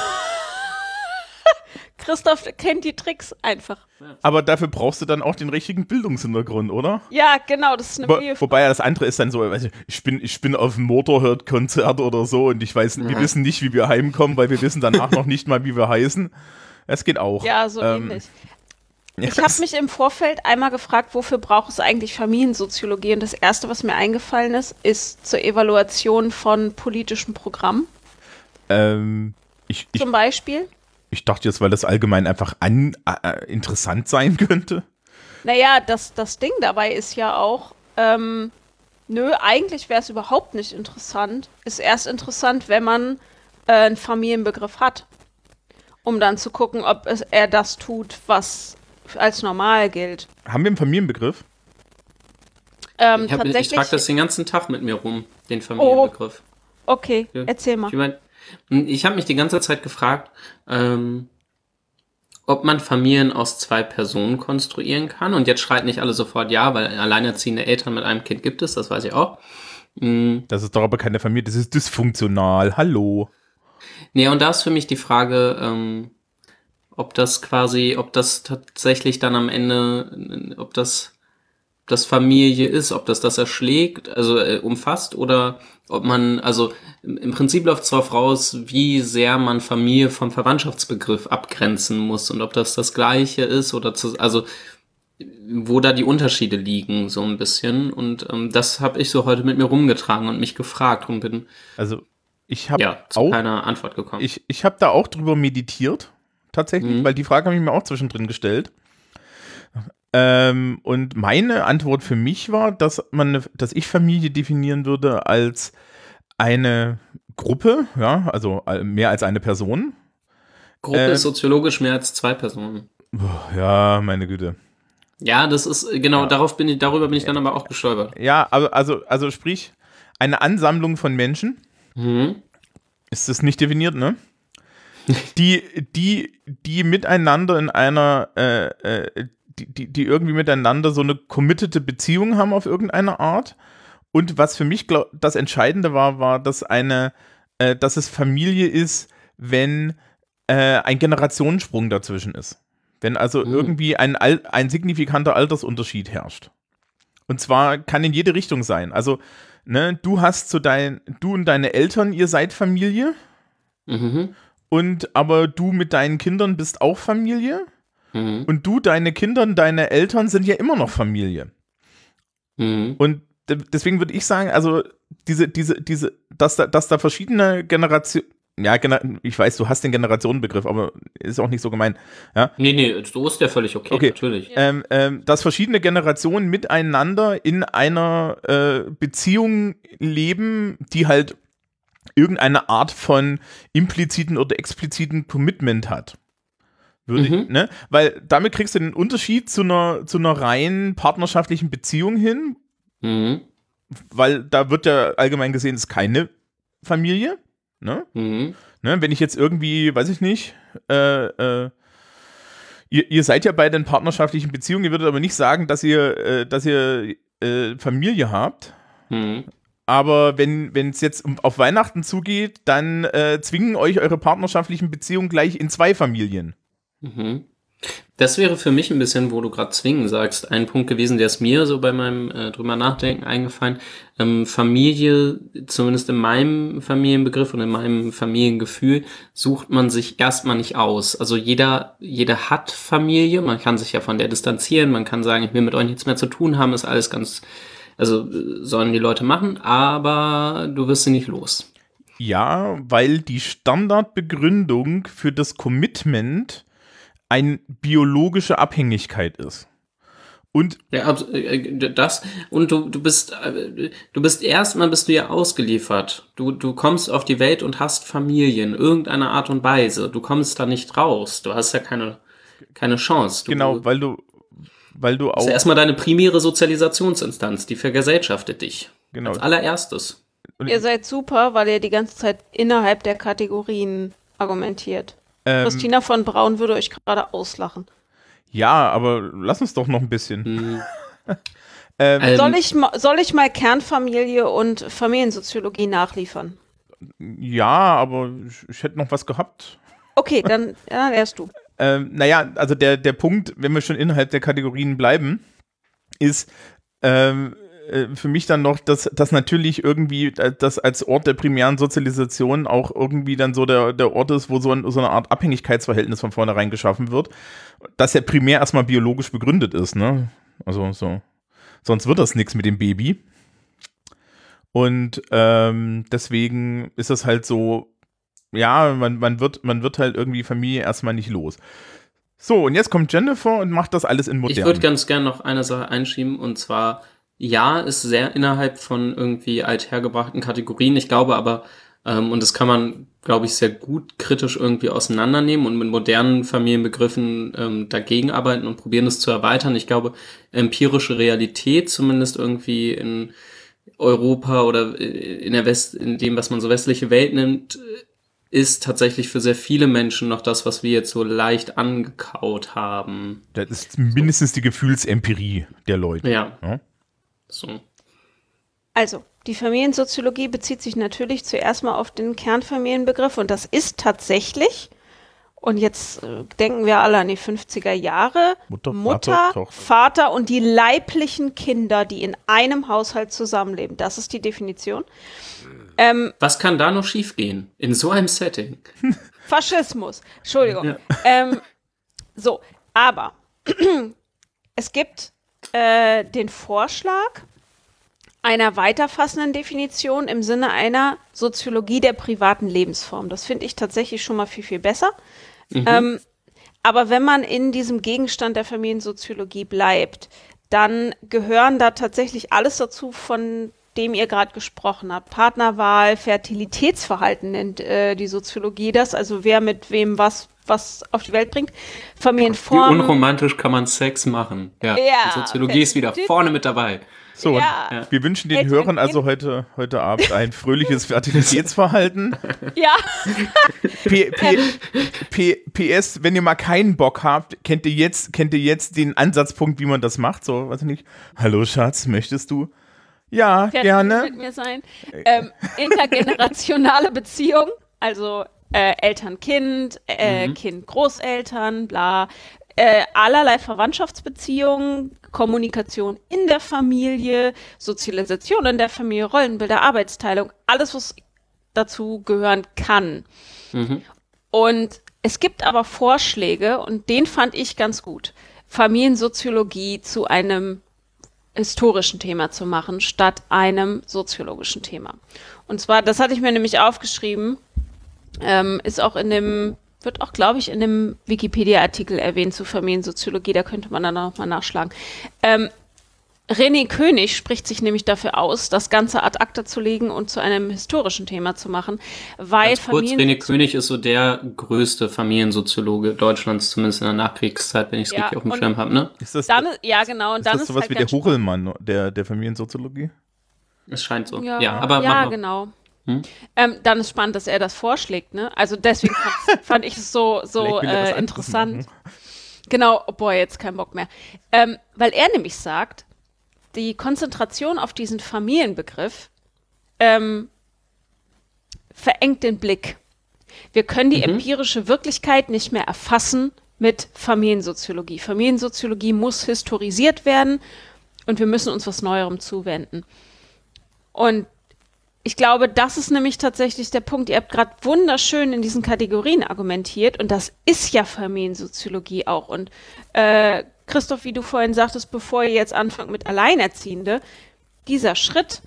Christoph kennt die Tricks einfach. Aber dafür brauchst du dann auch den richtigen Bildungshintergrund, oder? Ja, genau, das ist eine Wo, wobei ja das andere ist dann so, ich, ich bin, ich bin auf einem Motorhead-Konzert oder so und ich weiß, wir wissen nicht, wie wir heimkommen, weil wir wissen danach noch nicht mal, wie wir heißen. Es geht auch. Ja, so Ähm, ähnlich. Ich habe mich im Vorfeld einmal gefragt, wofür braucht es eigentlich Familiensoziologie? Und das Erste, was mir eingefallen ist, ist zur Evaluation von politischen Programmen Ähm, ich, ich, zum Beispiel. Ich dachte jetzt, weil das allgemein einfach an, äh, interessant sein könnte. Naja, das, das Ding dabei ist ja auch, ähm, nö, eigentlich wäre es überhaupt nicht interessant. Ist erst interessant, wenn man äh, einen Familienbegriff hat. Um dann zu gucken, ob es, er das tut, was als normal gilt. Haben wir einen Familienbegriff? Ähm, Ich, hab- ich trage das den ganzen Tag mit mir rum, den Familienbegriff. okay, Ja. erzähl mal. Ich, mein, ich habe mich die ganze Zeit gefragt, ähm, ob man Familien aus zwei Personen konstruieren kann. Und jetzt schreien nicht alle sofort ja, weil alleinerziehende Eltern mit einem Kind gibt es, das weiß ich auch. Mm, Das ist doch aber keine Familie, das ist dysfunktional. Hallo. Nee, und da ist für mich die Frage, ähm, ob das quasi, ob das tatsächlich dann am Ende, ob das das Familie ist, ob das das erschlägt, also äh, umfasst oder ob man, also im Prinzip läuft es darauf raus, wie sehr man Familie vom Verwandtschaftsbegriff abgrenzen muss und ob das das Gleiche ist oder zu, also wo da die Unterschiede liegen so ein bisschen und ähm, das habe ich so heute mit mir rumgetragen und mich gefragt und bin Also, ich habe ja zu auch keiner Antwort gekommen. Ich, ich habe da auch drüber meditiert, tatsächlich, Mhm. weil die Frage habe ich mir auch zwischendrin gestellt. Ähm, und meine Antwort für mich war, dass man, eine- dass ich Familie definieren würde als eine Gruppe, ja, also mehr als eine Person. Gruppe Ähm, ist soziologisch mehr als zwei Personen. Ja, meine Güte. Ja, das ist genau Ja. darauf bin ich darüber bin ich dann aber auch gestolpert. Ja, also, also, also sprich, eine Ansammlung von Menschen, Mhm. ist das nicht definiert, ne? Die, die, die miteinander in einer, äh, äh, die, die, irgendwie miteinander so eine committete Beziehung haben auf irgendeine Art. Und was für mich glaub, das Entscheidende war, war, dass eine, äh, dass es Familie ist, wenn äh, ein Generationensprung dazwischen ist. Wenn also Mhm. irgendwie ein, ein signifikanter Altersunterschied herrscht. Und zwar kann in jede Richtung sein. Also, ne, du hast zu dein, du und deine Eltern, ihr seid Familie. Mhm. Und aber du mit deinen Kindern bist auch Familie. Mhm. Und du, deine Kinder und deine Eltern sind ja immer noch Familie. Mhm. Und de- deswegen würde ich sagen, also diese, diese, diese, dass da, dass da verschiedene Generationen, ja, Gener ich weiß, du hast den Generationenbegriff, aber ist auch nicht so gemein. Nee, nee, so ist der völlig okay, Okay. natürlich. Ähm, ähm, dass verschiedene Generationen miteinander in einer äh, Beziehung leben, die halt irgendeine Art von impliziten oder expliziten Commitment hat. Würde ich, Mhm. ne? Weil damit kriegst du den Unterschied zu einer, zu einer rein partnerschaftlichen Beziehung hin, Mhm. weil da wird ja allgemein gesehen, es ist keine Familie. Ne? Mhm. Ne, wenn ich jetzt irgendwie, weiß ich nicht, äh, äh, ihr, ihr seid ja beide in partnerschaftlichen Beziehungen, ihr würdet aber nicht sagen, dass ihr, äh, dass ihr äh, Familie habt. Mhm. Aber wenn es jetzt auf Weihnachten zugeht, dann äh, zwingen euch eure partnerschaftlichen Beziehungen gleich in zwei Familien. Mhm. Das wäre für mich ein bisschen, wo du gerade zwingen sagst, ein Punkt gewesen, der ist mir so bei meinem äh, drüber nachdenken eingefallen. Ähm, Familie, zumindest in meinem Familienbegriff und in meinem Familiengefühl, sucht man sich erstmal nicht aus. Also jeder, jeder hat Familie, man kann sich ja von der distanzieren, man kann sagen, ich will mit euch nichts mehr zu tun haben, ist alles ganz, also äh, sollen die Leute machen, aber du wirst sie nicht los. Ja, weil die Standardbegründung für das Commitment eine biologische Abhängigkeit ist. Und Ja, abs- äh, das und du du bist äh, du bist erstmal bist du ja ausgeliefert. Du du kommst auf die Welt und hast Familie in irgendeiner Art und Weise. Du kommst da nicht raus. Du hast ja keine keine Chance. Du, genau, weil du, weil du das auch. ist ja erstmal deine primäre Sozialisationsinstanz, die vergesellschaftet dich. genau, Als allererstes. Ihr seid super, weil ihr die ganze Zeit innerhalb der Kategorien argumentiert. Ähm, Christina von Braun würde euch gerade auslachen. ja, aber lass uns doch noch ein bisschen. Hm. Ähm, Ähm, Soll ich, soll ich mal Kernfamilie und Familiensoziologie nachliefern? ja, aber ich, ich hätte noch was gehabt. Okay, dann ja, lernst du. Ähm, naja, also der, der Punkt, wenn wir schon innerhalb der Kategorien bleiben, ist, ähm, äh, für mich dann noch, dass, dass natürlich irgendwie äh, das als Ort der primären Sozialisation auch irgendwie dann so der, der Ort ist, wo so, ein, so eine Art Abhängigkeitsverhältnis von vornherein geschaffen wird, dass ja primär erstmal biologisch begründet ist, ne? Also so. Sonst wird das nichts mit dem Baby. Und ähm, deswegen ist das halt so, ja, man, man, wird, man wird halt irgendwie Familie erstmal nicht los. So, und jetzt kommt Jennifer und macht das alles in modern. Ich würde ganz gerne noch eine Sache einschieben und zwar, ja, ist sehr innerhalb von irgendwie althergebrachten Kategorien. Ich glaube aber, ähm, und das kann man, glaube ich, sehr gut kritisch irgendwie auseinandernehmen und mit modernen Familienbegriffen ähm, dagegen arbeiten und probieren es zu erweitern. Ich glaube, empirische Realität, zumindest irgendwie in Europa oder in der West, in dem, was man so westliche Welt nimmt, ist tatsächlich für sehr viele Menschen noch das, was wir jetzt so leicht angekaut haben. Das ist mindestens die Gefühlsempirie der Leute. Ja. Ja. So. Also, die Familiensoziologie bezieht sich natürlich zuerst mal auf den Kernfamilienbegriff und das ist tatsächlich, und jetzt äh, denken wir alle an die 50er Jahre, Mutter, Mutter, Vater. Vater und die leiblichen Kinder, die in einem Haushalt zusammenleben. Das ist die Definition. Ähm, Was kann da noch schiefgehen in so einem Setting? Faschismus. Entschuldigung. Ja. Ähm, so, aber es gibt äh, den Vorschlag einer weiterfassenden Definition im Sinne einer Soziologie der privaten Lebensform. Das finde ich tatsächlich schon mal viel, viel besser. Ähm, aber wenn man in diesem Gegenstand der Familiensoziologie bleibt, dann gehören da tatsächlich alles dazu, von dem ihr gerade gesprochen habt. Partnerwahl, Fertilitätsverhalten nennt äh, die Soziologie das, also wer mit wem was was auf die Welt bringt. Wie Familienformen. unromantisch kann man Sex machen? Ja, Ja, die Soziologie ist wieder vorne mit dabei. So, Ja. wir wünschen den Eltern Hörern also heute, heute Abend ein fröhliches Fertilitätsverhalten. Ja, P, P, P, PS, wenn ihr mal keinen Bock habt, kennt ihr jetzt, kennt ihr jetzt den Ansatzpunkt, wie man das macht? So, weiß ich nicht. Hallo Schatz, möchtest du? Ja, Fertig gerne. mit mir sein. Ähm, intergenerationale Beziehung, also äh, Eltern-Kind, äh, Kind-Großeltern, bla. Äh, allerlei Verwandtschaftsbeziehungen, Kommunikation in der Familie, Sozialisation in der Familie, Rollenbilder, Arbeitsteilung, alles, was dazu gehören kann. Und es gibt aber Vorschläge, und den fand ich ganz gut, Familiensoziologie zu einem historischen Thema zu machen, statt einem soziologischen Thema. Und zwar, das hatte ich mir nämlich aufgeschrieben, ähm, ist auch in dem, wird auch, glaube ich, in dem Wikipedia-Artikel erwähnt zu Familiensoziologie, da könnte man dann noch mal nachschlagen. Ähm, René König spricht sich nämlich dafür aus, das Ganze ad acta zu legen und zu einem historischen Thema zu machen, weil Ganz kurz, Familien René König ist so der größte Familiensoziologe Deutschlands, zumindest in der Nachkriegszeit, wenn ich es Ja, richtig auf dem Schirm habe, ne? Ist das, dann, ja genau, und ist dann das ist sowas halt wie der. Hochelmann der, der Familiensoziologie? Es scheint so. Ja, Ja, aber ja genau. Hm? Ähm, dann ist spannend, dass er das vorschlägt, ne? Also deswegen fand, ich es so, so äh, interessant. Genau, oh boy, jetzt kein Bock mehr. Ähm, weil er nämlich sagt, die Konzentration auf diesen Familienbegriff ähm, verengt den Blick. Wir können die empirische Wirklichkeit nicht mehr erfassen mit Familiensoziologie. Familiensoziologie muss historisiert werden und wir müssen uns was Neuerem zuwenden. Und ich glaube, das ist nämlich tatsächlich der Punkt. Ihr habt gerade wunderschön in diesen Kategorien argumentiert und das ist ja Familiensoziologie auch. Und äh, Christoph, wie du vorhin sagtest, bevor ihr jetzt anfangt mit Alleinerziehende, dieser Schritt,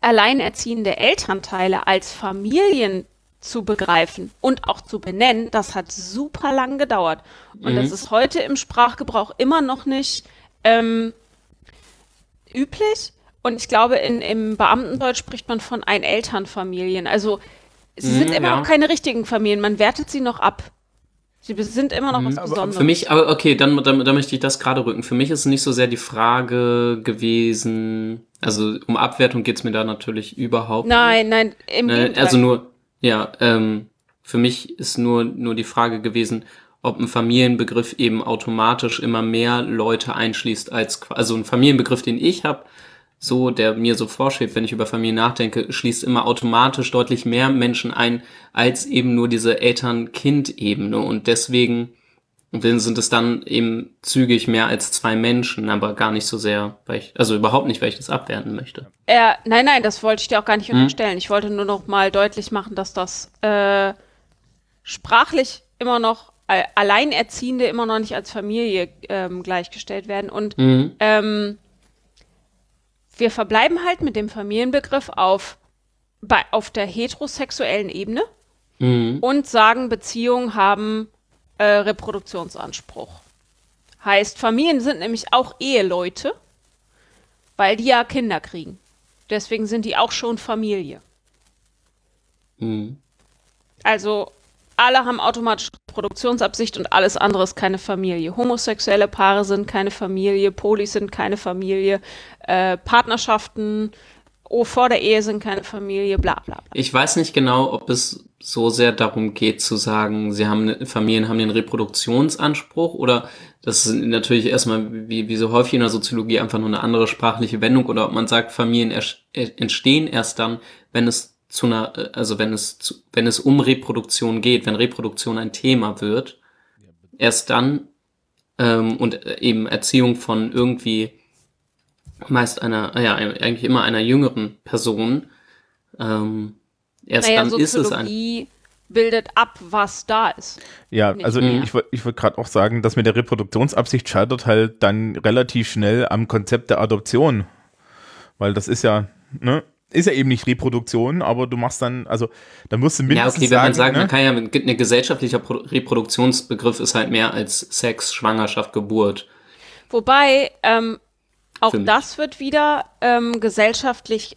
alleinerziehende Elternteile als Familien zu begreifen und auch zu benennen, das hat super lang gedauert. Und das ist heute im Sprachgebrauch immer noch nicht ähm, üblich. Und ich glaube, in, im Beamtendeutsch spricht man von Einelternfamilien. Also sie sind Mhm, immer ja. noch keine richtigen Familien. Man wertet sie noch ab. Sie sind immer noch was Besonderes. Für mich, aber okay, dann, dann, dann möchte ich das gerade rücken. Für mich ist nicht so sehr die Frage gewesen, also um Abwertung geht's mir da natürlich überhaupt nicht. nein, nein, im Ne, Gegenteil. also nur, ja, ähm, für mich ist nur, nur die Frage gewesen, ob ein Familienbegriff eben automatisch immer mehr Leute einschließt als, also ein Familienbegriff, den ich habe, so, der mir so vorschwebt, wenn ich über Familie nachdenke, schließt immer automatisch deutlich mehr Menschen ein, als eben nur diese Eltern-Kind-Ebene. Und deswegen sind es dann eben zügig mehr als zwei Menschen, aber gar nicht so sehr, weil ich, also überhaupt nicht, weil ich das abwerten möchte. Äh, nein, nein, das wollte ich dir auch gar nicht Hm? unterstellen. Ich wollte nur noch mal deutlich machen, dass das äh, sprachlich immer noch äh, Alleinerziehende immer noch nicht als Familie ähm, gleichgestellt werden. Und Mhm. ähm, wir verbleiben halt mit dem Familienbegriff auf, bei, auf der heterosexuellen Ebene Mhm. und sagen, Beziehungen haben äh, Reproduktionsanspruch. Heißt, Familien sind nämlich auch Eheleute, weil die ja Kinder kriegen. Deswegen sind die auch schon Familie. Mhm. Also alle haben automatisch Produktionsabsicht und alles andere ist keine Familie. Homosexuelle Paare sind keine Familie, Polis sind keine Familie, äh, Partnerschaften oh, vor der Ehe sind keine Familie, bla bla bla. Ich weiß nicht genau, ob es so sehr darum geht zu sagen, sie haben ne- Familien haben den Reproduktionsanspruch oder das ist natürlich erstmal wie, wie so häufig in der Soziologie einfach nur eine andere sprachliche Wendung oder ob man sagt, Familien entstehen erst dann, wenn es zu einer, äh, also wenn es zu, wenn es um Reproduktion geht, wenn Reproduktion ein Thema wird, erst dann ähm, und äh, eben Erziehung von irgendwie meist einer, ja, eigentlich immer einer jüngeren Person, ähm, erst Naja, dann ist es ein. Bildet ab, was da ist. Ja, Nicht also mehr. ich, ich wollte gerade auch sagen, dass mit der Reproduktionsabsicht scheitert halt dann relativ schnell am Konzept der Adoption. Weil das ist ja, ne, ist ja eben nicht Reproduktion, aber du machst dann, also da musst du Ja, mindestens okay, wenn man sagen, sagt, man ne, kann ja, ein gesellschaftlicher Pro Reproduktionsbegriff ist halt mehr als Sex, Schwangerschaft, Geburt. Wobei, ähm, auch das wird wieder ähm, gesellschaftlich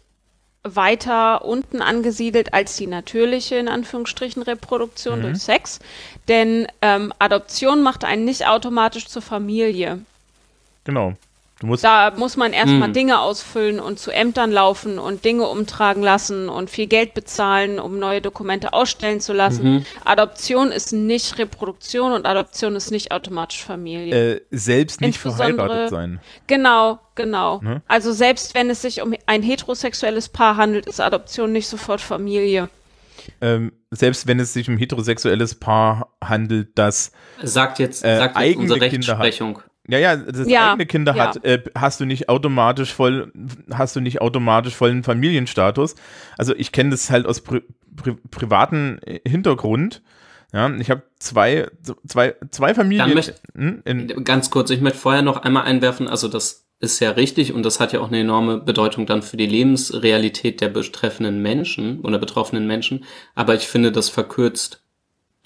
weiter unten angesiedelt als die natürliche, in Anführungsstrichen, Reproduktion durch Sex. Denn ähm, Adoption macht einen nicht automatisch zur Familie. genau. Du musst, Da muss man erstmal Hm. Dinge ausfüllen und zu Ämtern laufen und Dinge umtragen lassen und viel Geld bezahlen, um neue Dokumente ausstellen zu lassen. Mhm. Adoption ist nicht Reproduktion und Adoption ist nicht automatisch Familie. äh, selbst nicht verheiratet sein. Genau, genau. Ne? Also selbst wenn es sich um ein heterosexuelles Paar handelt, ist Adoption nicht sofort Familie. Ähm, selbst wenn es sich um heterosexuelles Paar handelt, das Sagt jetzt, Äh, sagt jetzt eigene unsere Kinder hat. Ja, ja, das Ja, eigene Kinder ja. hat, äh, hast du nicht automatisch voll, hast du nicht automatisch vollen Familienstatus. Also ich kenne das halt aus pri pri privaten äh, Hintergrund. Ja, ich habe zwei, zwei, zwei Familien. Dann möcht- hm, in, Ganz kurz, ich möchte vorher noch einmal einwerfen, also das ist ja richtig und das hat ja auch eine enorme Bedeutung dann für die Lebensrealität der betreffenden Menschen oder betroffenen Menschen. Aber ich finde, das verkürzt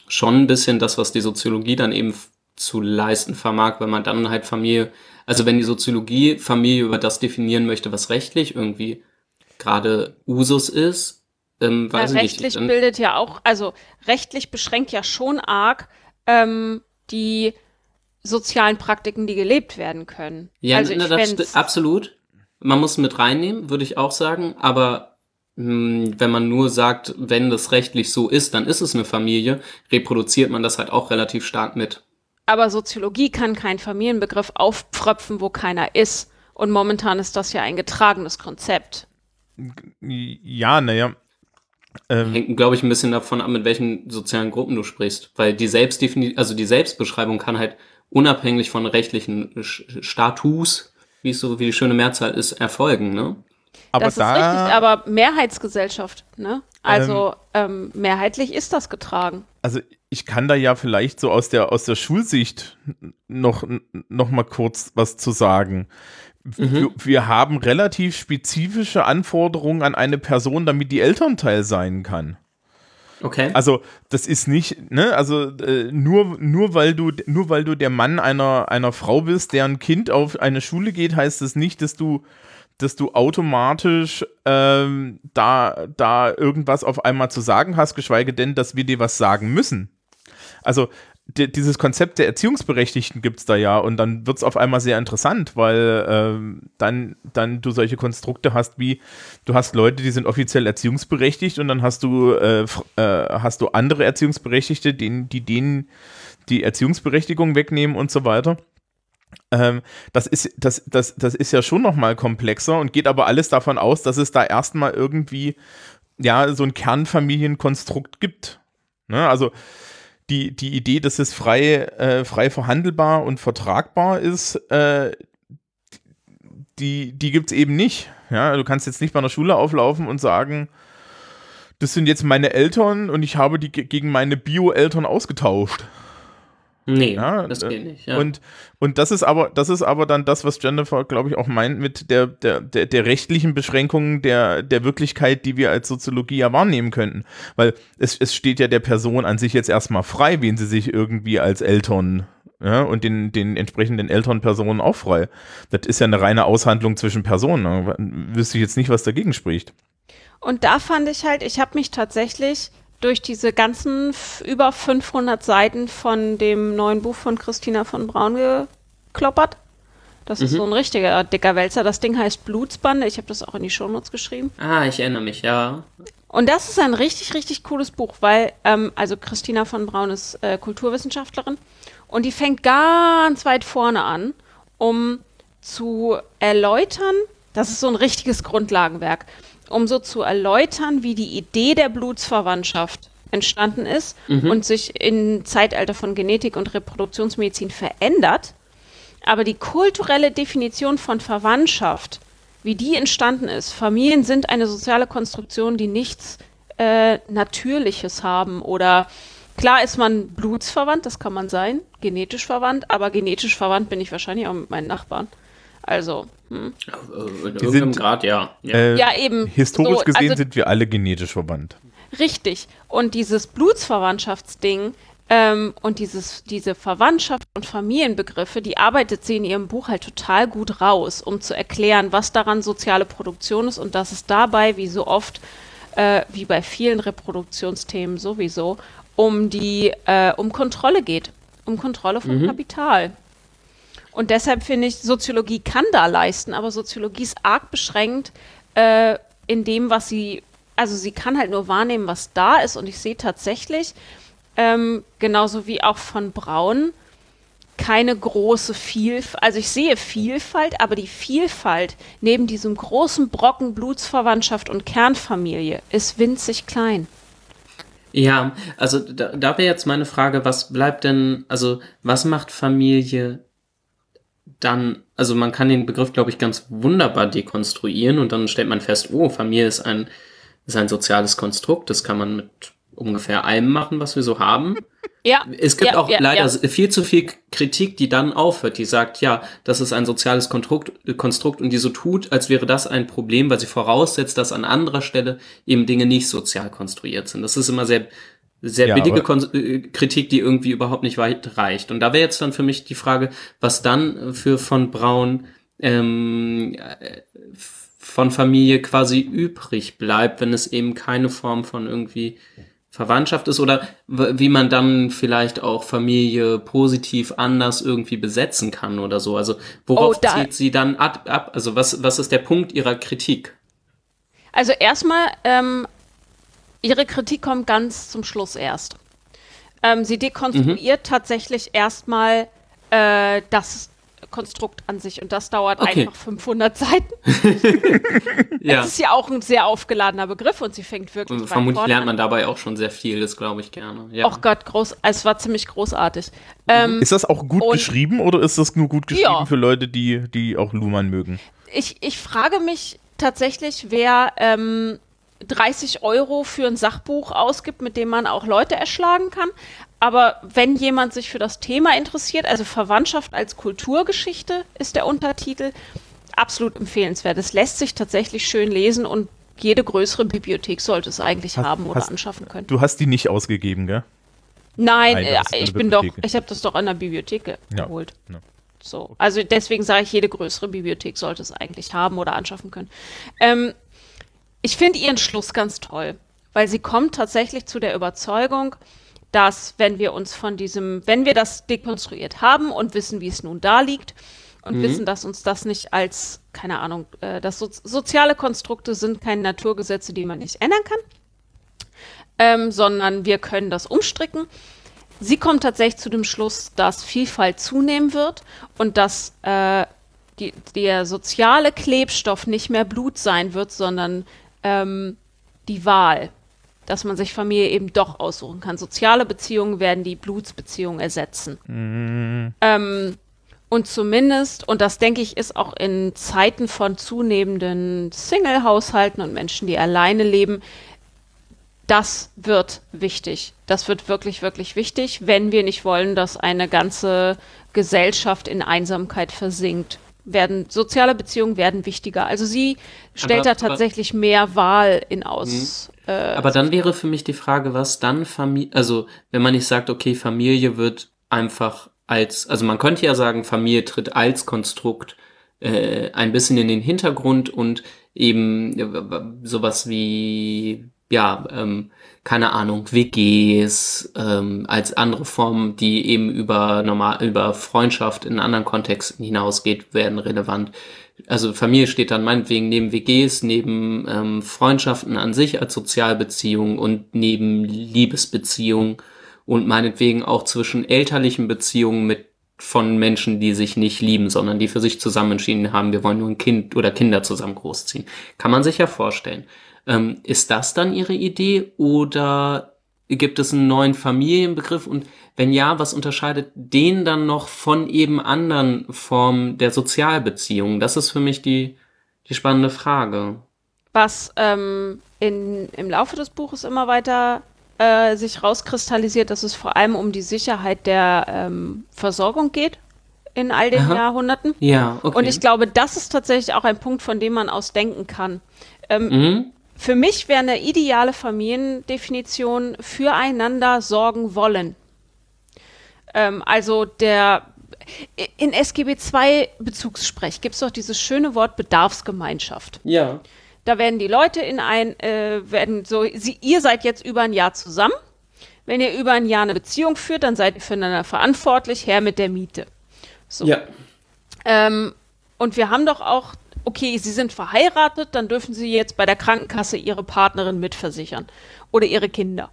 schon ein bisschen das, was die Soziologie dann eben zu leisten vermag, weil man dann halt Familie, also wenn die Soziologie Familie über das definieren möchte, was rechtlich irgendwie gerade Usus ist, ähm, weiß Ja, ich rechtlich nicht. Dann, bildet ja auch, also rechtlich beschränkt ja schon arg ähm, die sozialen Praktiken, die gelebt werden können. Ja, also na, das absolut. Man muss mit reinnehmen, würde ich auch sagen. Aber mh, wenn man nur sagt, wenn das rechtlich so ist, dann ist es eine Familie, reproduziert man das halt auch relativ stark mit. Aber Soziologie kann keinen Familienbegriff aufpfröpfen, wo keiner ist. Und momentan ist das ja ein getragenes Konzept. ja, naja. Ähm, Hängt, glaube ich, ein bisschen davon ab, mit welchen sozialen Gruppen du sprichst. Weil die Selbstdefini also die Selbstbeschreibung kann halt unabhängig von rechtlichen Sch- Status, wie es so wie die schöne Mehrzahl ist, erfolgen, ne? aber das da, ist richtig, aber Mehrheitsgesellschaft, ne? Also ähm, mehrheitlich ist das getragen. also ich kann da ja vielleicht so aus der, aus der Schulsicht noch, noch mal kurz was zu sagen. Wir, wir haben relativ spezifische Anforderungen an eine Person, damit die Elternteil sein kann. Okay. Also das ist nicht, ne, also äh, nur, nur weil du, nur weil du der Mann einer, einer Frau bist, deren Kind auf eine Schule geht, heißt das nicht, dass du, dass du automatisch ähm, da, da irgendwas auf einmal zu sagen hast, geschweige denn, dass wir dir was sagen müssen. Also di- dieses Konzept der Erziehungsberechtigten gibt es da ja und dann wird es auf einmal sehr interessant, weil ähm, dann, dann du solche Konstrukte hast wie, du hast Leute, die sind offiziell erziehungsberechtigt und dann hast du, äh, äh, hast du andere Erziehungsberechtigte, denen, die denen die Erziehungsberechtigung wegnehmen und so weiter. Ähm, das, ist, das, das, das ist ja schon nochmal komplexer und geht aber alles davon aus, dass es da erstmal irgendwie ja so ein Kernfamilienkonstrukt gibt. Ne? Also die, die Idee, dass es frei, äh, frei verhandelbar und vertragbar ist, äh, die, die gibt es eben nicht. Ja, du kannst jetzt nicht bei einer Schule auflaufen und sagen, das sind jetzt meine Eltern und ich habe die gegen meine Bio-Eltern ausgetauscht. Nee, Ja, das äh, geht nicht. Ja. Und, und das ist aber, das ist aber dann das, was Jennifer, glaube ich, auch meint mit der, der, der, der rechtlichen Beschränkung der, der Wirklichkeit, die wir als Soziologie ja wahrnehmen könnten. Weil es, es steht ja der Person an sich jetzt erstmal frei, wen sie sich irgendwie als Eltern ja, und den, den entsprechenden Elternpersonen auch frei. Das ist ja eine reine Aushandlung zwischen Personen. Ne? Wüsste ich jetzt nicht, was dagegen spricht. Und da fand ich halt, ich habe mich tatsächlich durch diese ganzen über 500 Seiten von dem neuen Buch von Christina von Braun gekloppert. Das ist so ein richtiger dicker Wälzer. Das Ding heißt Blutsbande. Ich habe das auch in die Shownotes geschrieben. ah, ich erinnere mich, ja. Und das ist ein richtig, richtig cooles Buch, weil, ähm, also Christina von Braun ist äh, Kulturwissenschaftlerin und die fängt ganz weit vorne an, um zu erläutern, das ist so ein richtiges Grundlagenwerk, um so zu erläutern, wie die Idee der Blutsverwandtschaft entstanden ist und sich im Zeitalter von Genetik und Reproduktionsmedizin verändert. Aber die kulturelle Definition von Verwandtschaft, wie die entstanden ist, Familien sind eine soziale Konstruktion, die nichts äh, Natürliches haben oder klar ist man blutsverwandt, das kann man sein, genetisch verwandt, aber genetisch verwandt bin ich wahrscheinlich auch mit meinen Nachbarn. Also, hm. Äh, In irgendeinem sind- Grad, ja. ja. Äh, ja eben. Historisch So, gesehen also, sind wir alle genetisch verwandt. Richtig. Und dieses Blutsverwandtschaftsding ähm, und dieses, diese Verwandtschaft und Familienbegriffe, die arbeitet sie in ihrem Buch halt total gut raus, um zu erklären, was daran soziale Produktion ist und dass es dabei, wie so oft, äh, wie bei vielen Reproduktionsthemen sowieso, um die, äh, um Kontrolle geht. Um Kontrolle von Kapital. Und deshalb finde ich, Soziologie kann da leisten, aber Soziologie ist arg beschränkt äh, in dem, was sie, also sie kann halt nur wahrnehmen, was da ist. Und ich sehe tatsächlich, ähm, genauso wie auch von Braun, keine große Vielfalt, also ich sehe Vielfalt, aber die Vielfalt neben diesem großen Brocken Blutsverwandtschaft und Kernfamilie ist winzig klein. Ja, also da, da wäre jetzt meine Frage, was bleibt denn, also was macht Familie dann, also man kann den Begriff, glaube ich, ganz wunderbar dekonstruieren und dann stellt man fest, oh, Familie ist ein, ist ein soziales Konstrukt, das kann man mit ungefähr allem machen, was wir so haben. Ja, Es gibt ja, auch ja, leider ja. viel zu viel Kritik, die dann aufhört, die sagt, ja, das ist ein soziales Konstrukt, äh, Konstrukt und die so tut, als wäre das ein Problem, weil sie voraussetzt, dass an anderer Stelle eben Dinge nicht sozial konstruiert sind. Das ist immer sehr, sehr Ja, billige äh, Kritik, die irgendwie überhaupt nicht weit reicht. Und da wäre jetzt dann für mich die Frage, was dann für von Braun ähm, äh, von Familie quasi übrig bleibt, wenn es eben keine Form von irgendwie Verwandtschaft ist oder wie man dann vielleicht auch Familie positiv anders irgendwie besetzen kann oder so. Also worauf Oh, zieht sie dann ab, ab? Also was, was ist der Punkt ihrer Kritik? Also erstmal, ähm, ihre Kritik kommt ganz zum Schluss erst. Ähm, sie dekonstruiert tatsächlich erstmal äh, das Konstrukt an sich und das dauert Okay. einfach 500 Seiten. Ja. Das ist ja auch ein sehr aufgeladener Begriff und sie fängt wirklich Und weit vermutlich lernt an. man dabei auch schon sehr viel, das glaube ich gerne. Ja. Och Gott, groß, es war ziemlich großartig. Ähm, Ist das auch gut Und- geschrieben oder ist das nur gut geschrieben Ja. für Leute, die, die auch Luhmann mögen? ich, ich frage mich tatsächlich, wer ähm, 30 Euro für ein Sachbuch ausgibt, mit dem man auch Leute erschlagen kann. Aber wenn jemand sich für das Thema interessiert, also Verwandtschaft als Kulturgeschichte ist der Untertitel, absolut empfehlenswert. Es lässt sich tatsächlich schön lesen und jede größere Bibliothek sollte es eigentlich Hast- haben oder hast- anschaffen können. Du hast die nicht ausgegeben, gell? Nein, Nein, äh, ich bin doch, ich habe das doch in der Bibliothek Ja. geholt. Ja. So, also deswegen sage ich, jede größere Bibliothek sollte es eigentlich haben oder anschaffen können. Ähm, ich finde ihren Schluss ganz toll, weil sie kommt tatsächlich zu der Überzeugung, dass wenn wir uns von diesem, wenn wir das dekonstruiert haben und wissen, wie es nun da liegt und wissen, dass uns das nicht als, keine Ahnung, äh, dass so, soziale Konstrukte sind keine Naturgesetze, die man nicht ändern kann, ähm, sondern wir können das umstricken. Sie kommt tatsächlich zu dem Schluss, dass Vielfalt zunehmen wird und dass äh, die, der soziale Klebstoff nicht mehr Blut sein wird, sondern ähm, die Wahl. dass man sich Familie eben doch aussuchen kann. Soziale Beziehungen werden die Blutsbeziehungen ersetzen. Ähm, und zumindest, und das denke ich, ist auch in Zeiten von zunehmenden Single-Haushalten und Menschen, die alleine leben, das wird wichtig. Das wird wirklich, wirklich wichtig, wenn wir nicht wollen, dass eine ganze Gesellschaft in Einsamkeit versinkt. Werden, soziale Beziehungen werden wichtiger. Also sie stellt Aber- da tatsächlich mehr Wahl in aus. Äh, Aber dann wäre für mich die Frage, was dann Familie, also wenn man nicht sagt, okay, Familie wird einfach als, also man könnte ja sagen, Familie tritt als Konstrukt äh, ein bisschen in den Hintergrund und eben sowas wie, ja, ähm, keine Ahnung, WGs ähm, als andere Formen, die eben über normal über Freundschaft in anderen Kontexten hinausgeht, werden relevant. Also Familie steht dann meinetwegen neben WGs, neben ähm, Freundschaften an sich als Sozialbeziehungen und neben Liebesbeziehungen und meinetwegen auch zwischen elterlichen Beziehungen mit von Menschen, die sich nicht lieben, sondern die für sich zusammen entschieden haben, wir wollen nur ein Kind oder Kinder zusammen großziehen. Kann man sich ja vorstellen. Ähm, ist das dann Ihre Idee oder gibt es einen neuen Familienbegriff? Und wenn ja, was unterscheidet den dann noch von eben anderen Formen der Sozialbeziehungen? Das ist für mich die, die spannende Frage. was ähm, in, im Laufe des Buches immer weiter äh, sich rauskristallisiert, dass es vor allem um die Sicherheit der ähm, Versorgung geht in all den Aha. Jahrhunderten. Ja, okay. Und ich glaube, das ist tatsächlich auch ein Punkt, von dem man aus denken kann. Ähm, mhm. Für mich wäre eine ideale Familiendefinition füreinander sorgen wollen. Ähm, also der in SGB II Bezugssprech gibt es doch dieses schöne Wort Bedarfsgemeinschaft. Ja. Da werden die Leute in ein, äh, werden so, sie, ihr seid jetzt über ein Jahr zusammen. Wenn ihr über ein Jahr eine Beziehung führt, dann seid ihr füreinander verantwortlich, her mit der Miete. So. Ja. Ähm, und wir haben doch auch, okay, sie sind verheiratet, dann dürfen sie jetzt bei der Krankenkasse ihre Partnerin mitversichern oder ihre Kinder.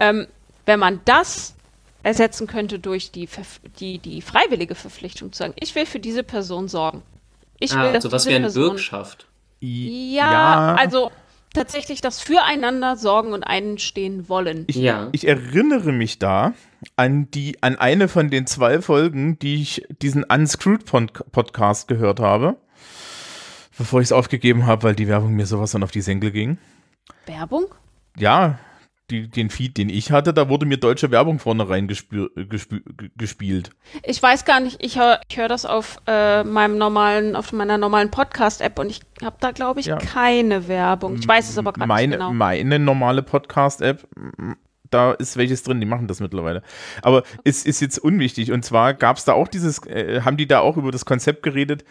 Ähm, wenn man das ersetzen könnte durch die, Verf- die, die freiwillige Verpflichtung zu sagen, ich will für diese Person sorgen. Ich will, Ah, dass so was diese wie eine Person Bürgschaft. ja, also tatsächlich das Füreinander sorgen und einstehen wollen. Ich, Ja. ich erinnere mich da an die, an eine von den zwei Folgen, die ich diesen Unscrewed Pod Podcast gehört habe. Bevor ich es aufgegeben habe, weil die Werbung mir sowas dann auf die Senkel ging. Werbung? Ja, die, den Feed, den ich hatte, da wurde mir deutsche Werbung vorne rein gespür, gespielt. Ich weiß gar nicht, ich höre hör das auf äh, meinem normalen, auf meiner normalen Podcast-App und ich habe da, glaube ich, Ja. keine Werbung. Ich weiß es aber gerade nicht genau. meine normale Podcast-App, da ist welches drin, die machen das mittlerweile. Aber es ist jetzt unwichtig. Und zwar gab es da auch dieses, äh, haben die da auch über das Konzept geredet.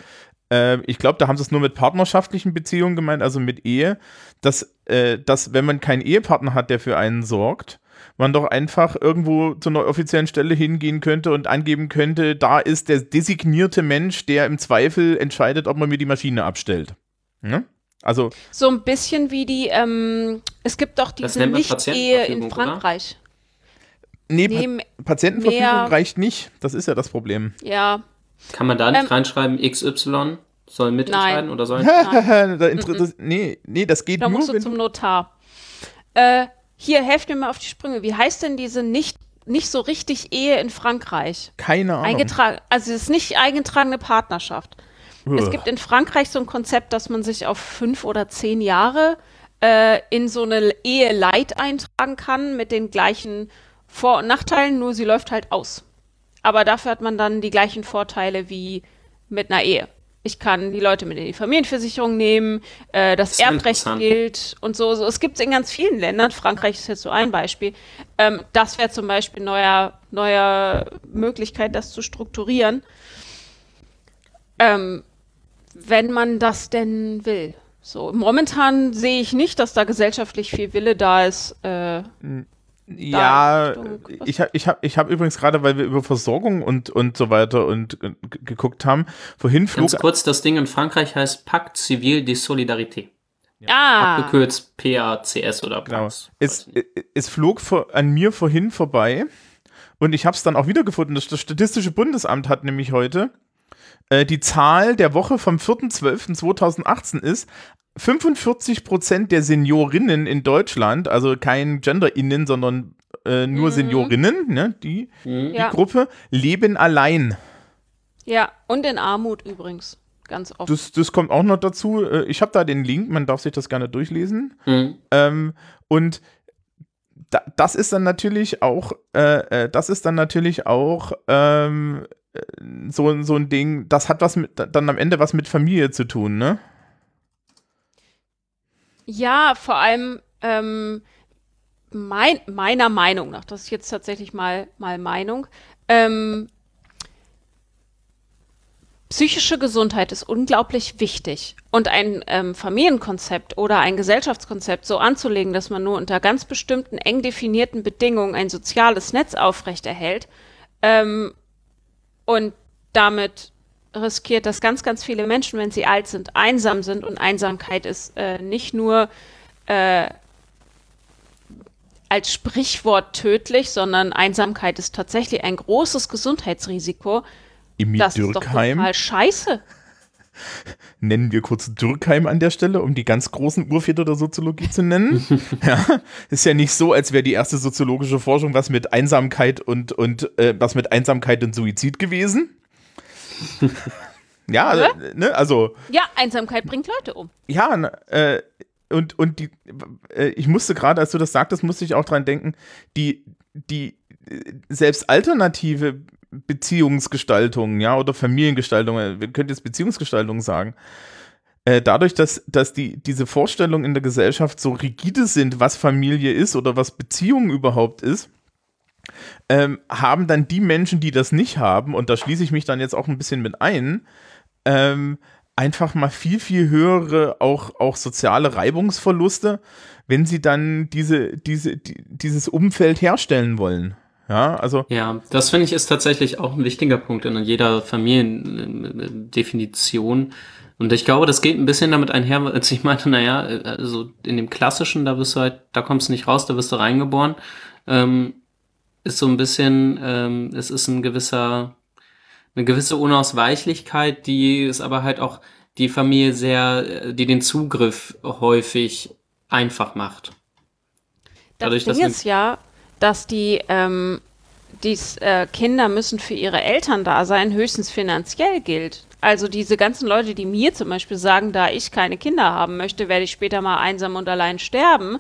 Äh, ich glaube, da haben sie es nur mit partnerschaftlichen Beziehungen gemeint, also mit Ehe, dass, äh, dass wenn man keinen Ehepartner hat, der für einen sorgt, man doch einfach irgendwo zu einer offiziellen Stelle hingehen könnte und angeben könnte, da ist der designierte Mensch, der im Zweifel entscheidet, ob man mir die Maschine abstellt. Ne? Also, So ein bisschen wie die, ähm, es gibt doch Das diese Nicht-Ehe in Patientenverfügung, oder? Frankreich. nee, Nee, Pa Patientenverfügung reicht nicht. Das ist ja das Problem. Ja, Kann man da nicht Ähm, reinschreiben, XY soll mitentscheiden Nein. oder soll? da inter- das, nee, nee, das geht da nur, musst du wenn zum Notar. Äh, hier, helft mir mal auf die Sprünge. Wie heißt denn diese nicht, nicht so richtig Ehe in Frankreich? keine Ahnung. Eingetragen, also es ist nicht eingetragene Partnerschaft. Es Ugh. gibt in Frankreich so ein Konzept, dass man sich auf fünf oder zehn Jahre äh, in so eine Ehe Light eintragen kann mit den gleichen Vor- und Nachteilen, nur sie läuft halt aus. Aber dafür hat man dann die gleichen Vorteile wie mit einer Ehe. Ich kann die Leute mit in die Familienversicherung nehmen, äh, das Das Erbrecht gilt und so. so. Es gibt es in ganz vielen Ländern. Frankreich ist jetzt so ein Beispiel. Ähm, das wäre zum Beispiel neuer, neuer Möglichkeit, das zu strukturieren. Ähm, wenn man das denn will. So, momentan sehe ich nicht, dass da gesellschaftlich viel Wille da ist. Äh, Ja, ich habe ich hab, ich hab übrigens gerade, weil wir über Versorgung und, und so weiter und äh, geguckt haben, vorhin flog Ganz kurz, das Ding in Frankreich heißt Pacte Civil de Solidarité. ah, Abgekürzt PACS oder Genau. PACS. Es, äh, es flog vor, an mir vorhin vorbei und ich habe es dann auch wiedergefunden. Das, das Statistische Bundesamt hat nämlich heute äh, die Zahl der Woche vom 4.12.2018 ist 45 Prozent der Seniorinnen in Deutschland, also kein GenderInnen, sondern äh, nur Mhm. Seniorinnen, ne, die, die Ja. Gruppe, leben allein. Ja, und in Armut übrigens. Ganz oft. Das, das kommt auch noch dazu. Äh, Ich habe da den Link, man darf sich das gerne durchlesen. Mhm. Ähm, und da, das ist dann natürlich auch, äh, äh, das ist dann natürlich auch ähm, äh, so, so ein Ding, das hat was mit, dann am Ende was mit Familie zu tun, ne? Ja, vor allem ähm, mein, meiner Meinung nach, das ist jetzt tatsächlich mal, mal Meinung, ähm, psychische Gesundheit ist unglaublich wichtig. Und ein ähm, Familienkonzept oder ein Gesellschaftskonzept so anzulegen, dass man nur unter ganz bestimmten eng definierten Bedingungen ein soziales Netz aufrechterhält ähm, und damit riskiert, dass ganz, ganz viele Menschen, wenn sie alt sind, einsam sind. Und Einsamkeit ist äh, nicht nur äh, als Sprichwort tödlich, sondern Einsamkeit ist tatsächlich ein großes Gesundheitsrisiko. Emil Das ist doch Dürkheim. total scheiße. nennen wir kurz Dürkheim an der Stelle, um die ganz großen Urväter der Soziologie zu nennen. ja, ist ja nicht so, als wäre die erste soziologische Forschung was mit Einsamkeit und, und äh, was mit Einsamkeit und Suizid gewesen. ja, also, ne, also Ja, Einsamkeit bringt Leute um. ja, äh, und, und die, äh, ich musste gerade, als du das sagtest, musste ich auch dran denken, die, die äh, selbst alternative Beziehungsgestaltung, ja, oder Familiengestaltung, äh, wir können jetzt Beziehungsgestaltung sagen, äh, dadurch, dass, dass die, diese Vorstellungen in der Gesellschaft so rigide sind, was Familie ist oder was Beziehung überhaupt ist, ähm, haben dann die Menschen, die das nicht haben, und da schließe ich mich dann jetzt auch ein bisschen mit ein, ähm, einfach mal viel, viel höhere auch, auch soziale Reibungsverluste, wenn sie dann diese, diese, die, dieses Umfeld herstellen wollen. Ja, also Ja, das finde ich ist tatsächlich auch ein wichtiger Punkt in jeder Familiendefinition. Und ich glaube, das geht ein bisschen damit einher, als ich meinte, naja, also in dem klassischen, da wirst du halt, da kommst du nicht raus, da wirst du reingeboren, ähm, ist so ein bisschen, ähm, es ist ein gewisser, eine gewisse Unausweichlichkeit, die ist aber halt auch die Familie sehr, äh, die den Zugriff häufig einfach macht. Das Dadurch, dass Ding ist ja, dass die ähm, dies, äh, Kinder müssen für ihre Eltern da sein, höchstens finanziell gilt. Also diese ganzen Leute, die mir zum Beispiel sagen, da ich keine Kinder haben möchte, werde ich später mal einsam und allein sterben.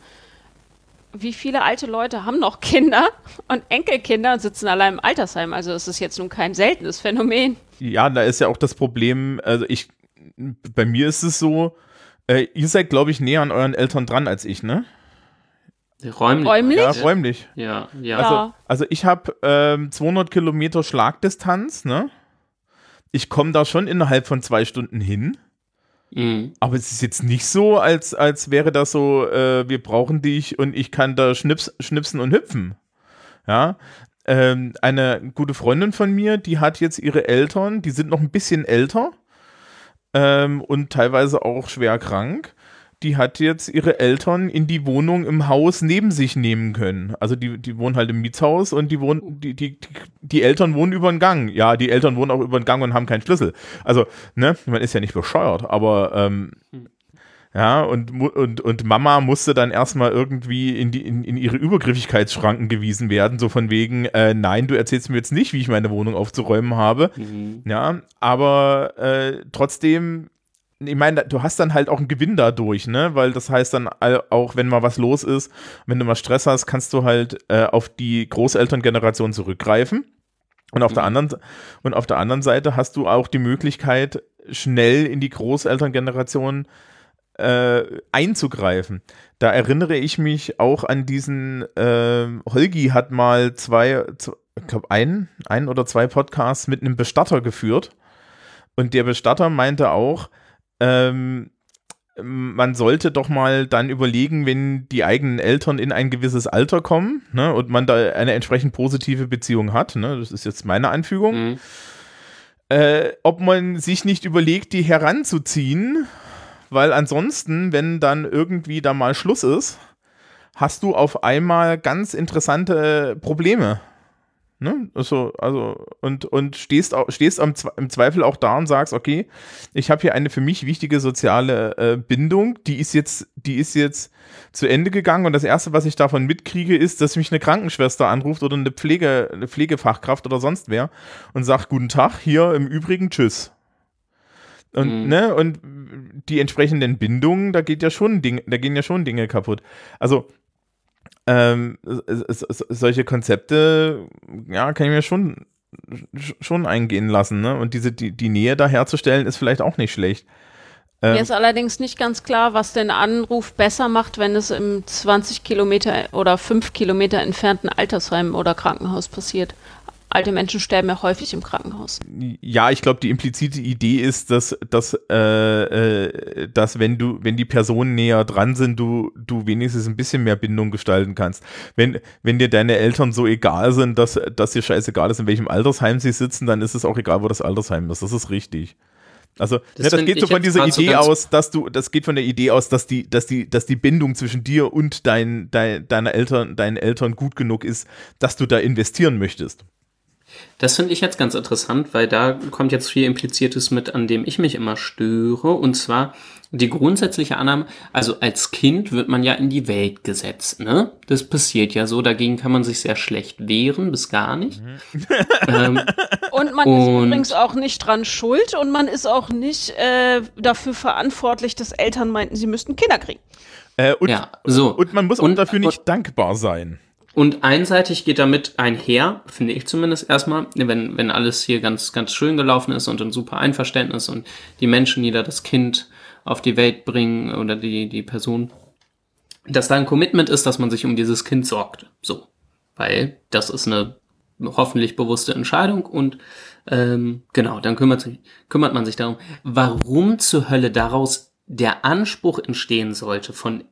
Wie viele alte Leute haben noch Kinder und Enkelkinder und sitzen allein im Altersheim? Also es ist jetzt nun kein seltenes Phänomen. ja, da ist ja auch das Problem, also ich, bei mir ist es so, äh, ihr seid, glaube ich, näher an euren Eltern dran als ich, ne? Räumlich. Räumlich? Ja, räumlich. Ja, ja. Also, also ich habe ähm, 200 Kilometer Schlagdistanz, ne? Ich komme da schon innerhalb von zwei Stunden hin. Mhm. Aber es ist jetzt nicht so, als, als wäre das so, äh, wir brauchen dich und ich kann da schnips, schnipsen und hüpfen. Ja. Ähm, eine gute Freundin von mir, die hat jetzt ihre Eltern, die sind noch ein bisschen älter ähm, und teilweise auch schwer krank. Die hat jetzt ihre Eltern in die Wohnung im Haus neben sich nehmen können. Also die, die wohnen halt im Mietshaus und die wohnen, die, die, die, Eltern wohnen über den Gang. Ja, die Eltern wohnen auch über den Gang und haben keinen Schlüssel. Also, ne, man ist ja nicht bescheuert, aber ähm, ja, und, und, und Mama musste dann erstmal irgendwie in, die, in, in ihre Übergriffigkeitsschranken gewiesen werden, so von wegen, äh, nein, du erzählst mir jetzt nicht, wie ich meine Wohnung aufzuräumen habe. Mhm. Ja, aber äh, trotzdem, ich meine, du hast dann halt auch einen Gewinn dadurch, ne? Weil das heißt dann auch, wenn mal was los ist, wenn du mal Stress hast, kannst du halt äh, auf die Großelterngeneration zurückgreifen. Und auf, der anderen, und auf der anderen Seite hast du auch die Möglichkeit, schnell in die Großelterngeneration äh, einzugreifen. Da erinnere ich mich auch an diesen, ähm, Holgi hat mal zwei, z- ich glaube, ein, ein oder zwei Podcasts mit einem Bestatter geführt. Und der Bestatter meinte auch, ähm, man sollte doch mal dann überlegen, wenn die eigenen Eltern in ein gewisses Alter kommen ne, und man da eine entsprechend positive Beziehung hat, ne, das ist jetzt meine Anfügung, Mhm. äh, ob man sich nicht überlegt, die heranzuziehen, weil ansonsten, wenn dann irgendwie da mal Schluss ist, hast du auf einmal ganz interessante Probleme. Ne? Also, also, und, und stehst, auch, stehst am, im Zweifel auch da und sagst, okay, ich habe hier eine für mich wichtige soziale äh, Bindung, die ist jetzt, die ist jetzt zu Ende gegangen und das erste, was ich davon mitkriege, ist, dass mich eine Krankenschwester anruft oder eine Pflege, eine Pflegefachkraft oder sonst wer und sagt, guten Tag, hier im Übrigen, tschüss. Und, Mhm. ne, und die entsprechenden Bindungen, da geht ja schon Dinge, da gehen ja schon Dinge kaputt. Also, ähm, s- s- solche Konzepte, ja, kann ich mir schon, schon eingehen lassen, ne? Und diese, die, die Nähe da herzustellen, ist vielleicht auch nicht schlecht. Mir Ähm, ist allerdings nicht ganz klar, was den Anruf besser macht, wenn es im 20 Kilometer oder 5 Kilometer entfernten Altersheim oder Krankenhaus passiert. Alte Menschen sterben ja häufig im Krankenhaus. Ja, ich glaube, die implizite Idee ist, dass, dass, äh, äh, dass wenn du, wenn die Personen näher dran sind, du, du wenigstens ein bisschen mehr Bindung gestalten kannst. Wenn, wenn dir deine Eltern so egal sind, dass, dass dir scheißegal ist, in welchem Altersheim sie sitzen, dann ist es auch egal, wo das Altersheim ist. Das ist richtig. Also, das, Das ne, das geht so von dieser so Idee ganz- aus, dass du, das geht von der Idee aus, dass die, dass die, dass die Bindung zwischen dir und dein, dein, deiner Eltern, deinen Eltern gut genug ist, dass du da investieren möchtest. Das finde ich jetzt ganz interessant, weil da kommt jetzt viel Impliziertes mit, an dem ich mich immer störe. Und zwar die grundsätzliche Annahme, also als Kind wird man ja in die Welt gesetzt, ne? Das passiert ja so, dagegen kann man sich sehr schlecht wehren, bis gar nicht. ähm, Und man ist Und- übrigens auch nicht dran schuld und man ist auch nicht äh, dafür verantwortlich, dass Eltern meinten, sie müssten Kinder kriegen. Äh, und, ja, so. und man muss auch Und- dafür nicht dankbar sein. Und einseitig geht damit einher, finde ich zumindest erstmal, wenn, wenn alles hier ganz, ganz schön gelaufen ist und ein super Einverständnis und die Menschen, die da das Kind auf die Welt bringen oder die, die Person, dass da ein Commitment ist, dass man sich um dieses Kind sorgt. So. Weil das ist eine hoffentlich bewusste Entscheidung und ähm, genau, dann kümmert, sich, kümmert man sich darum, warum zur Hölle daraus der Anspruch entstehen sollte von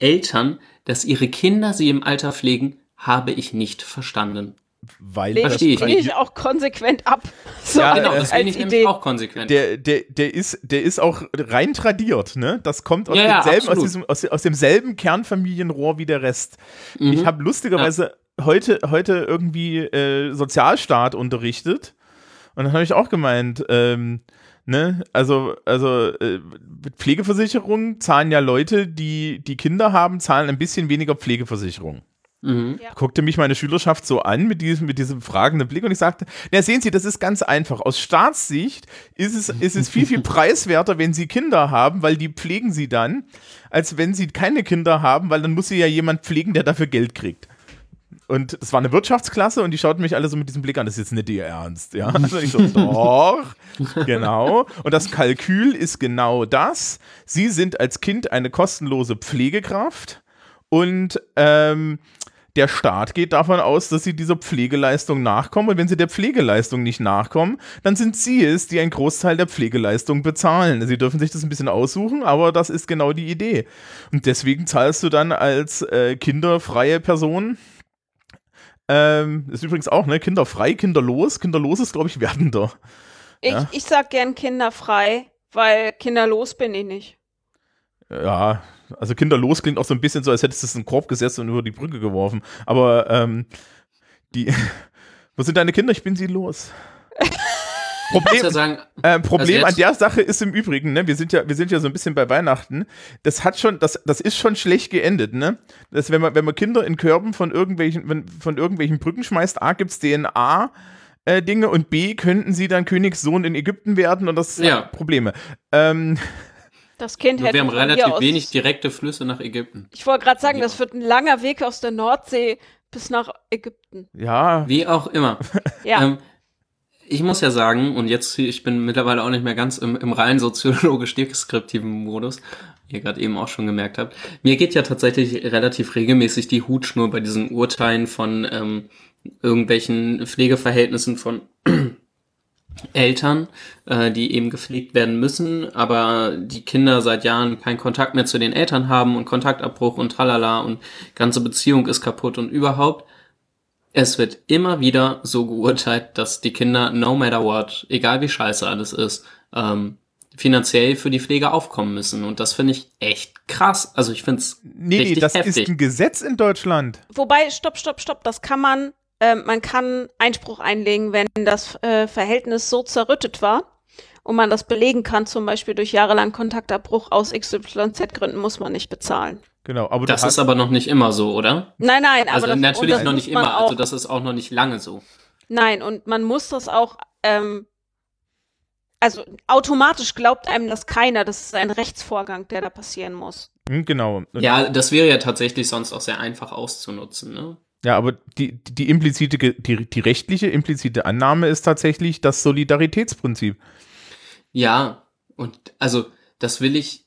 Eltern, dass ihre Kinder sie im Alter pflegen, habe ich nicht verstanden. Weil Lehne das ich ich auch konsequent ab. So Ja, Genau, das finde ich nämlich Idee. auch konsequent. der, der, der, ist, der ist auch rein tradiert, ne? Das kommt aus, Ja, ja, demselben, aus, diesem, aus, aus demselben Kernfamilienrohr wie der Rest. Mhm. Ich habe lustigerweise heute, heute irgendwie äh, Sozialstaat unterrichtet und dann habe ich auch gemeint, ähm, ne, also, also äh, mit Pflegeversicherung zahlen ja Leute, die, die Kinder haben, zahlen ein bisschen weniger Pflegeversicherung. Mhm. guckte mich meine Schülerschaft so an mit diesem, mit diesem fragenden Blick und ich sagte, na sehen Sie, das ist ganz einfach. Aus Staatssicht ist es, ist es viel, viel preiswerter, wenn Sie Kinder haben, weil die pflegen Sie dann, als wenn Sie keine Kinder haben, weil dann muss sie ja jemand pflegen, der dafür Geld kriegt. Und es war eine Wirtschaftsklasse und die schauten mich alle so mit diesem Blick an, das ist jetzt nicht ihr Ernst, ja. Also ich so, doch, genau. Und das Kalkül ist genau das. Sie sind als Kind eine kostenlose Pflegekraft und ähm, der Staat geht davon aus, dass sie dieser Pflegeleistung nachkommen. Und wenn sie der Pflegeleistung nicht nachkommen, dann sind sie es, die einen Großteil der Pflegeleistung bezahlen. Sie dürfen sich das ein bisschen aussuchen, aber das ist genau die Idee. Und deswegen zahlst du dann als äh, kinderfreie Person. Ähm, ist übrigens auch, ne? Kinderfrei, kinderlos. Kinderlos ist, glaube ich, werdender. Ich, Ja. ich sag gern kinderfrei, weil kinderlos bin ich nicht. Ja, also kinderlos klingt auch so ein bisschen so, als hättest du es in den Korb gesetzt und über die Brücke geworfen. Aber ähm, die. Wo sind deine Kinder? Ich bin sie los. Problem, ja sagen, äh, Problem Also an der Sache ist im Übrigen, ne, wir sind ja, wir sind ja so ein bisschen bei Weihnachten. Das hat schon, das, das ist schon schlecht geendet, ne? Dass wenn man, wenn man Kinder in Körben von irgendwelchen, wenn, von irgendwelchen Brücken schmeißt, A gibt's DNA. Äh, Dinge und B könnten sie dann Königssohn in Ägypten werden und das Ja. hat Probleme. Ähm, Das Kind wir hätte haben von hier relativ aus, wenig direkte Flüsse nach Ägypten. Ich wollte gerade sagen, Ja. das wird ein langer Weg aus der Nordsee bis nach Ägypten. ja, Wie auch immer. Ja. Ähm, ich muss ja sagen, und jetzt, ich bin mittlerweile auch nicht mehr ganz im, im rein soziologisch-deskriptiven Modus, wie ihr gerade eben auch schon gemerkt habt. Mir geht ja tatsächlich relativ regelmäßig die Hutschnur bei diesen Urteilen von ähm, irgendwelchen Pflegeverhältnissen von Eltern, äh, die eben gepflegt werden müssen, aber die Kinder seit Jahren keinen Kontakt mehr zu den Eltern haben und Kontaktabbruch und tralala und ganze Beziehung ist kaputt und überhaupt. Es wird immer wieder so geurteilt, dass die Kinder, no matter what, egal wie scheiße alles ist, ähm, finanziell für die Pflege aufkommen müssen. Und das finde ich echt krass. Also ich finde es nee, nee, richtig das heftig. ist ein Gesetz in Deutschland. Wobei, stopp, stopp, stopp, das kann man äh, man kann Einspruch einlegen, wenn das äh, Verhältnis so zerrüttet war und man das belegen kann, zum Beispiel durch jahrelang Kontaktabbruch aus XYZ-Gründen, muss man nicht bezahlen. Genau, aber Das ist aber noch nicht immer so, oder? Nein, nein, aber Also das, natürlich das noch nicht immer, also das ist auch noch nicht lange so. nein, und man muss das auch, ähm, also automatisch glaubt einem das keiner. Das ist ein Rechtsvorgang, der da passieren muss. Hm, genau. Und- Ja, das wäre ja tatsächlich sonst auch sehr einfach auszunutzen, ne? Ja, aber die, die implizite, die, die rechtliche implizite Annahme ist tatsächlich das Solidaritätsprinzip. Ja, und also das will ich,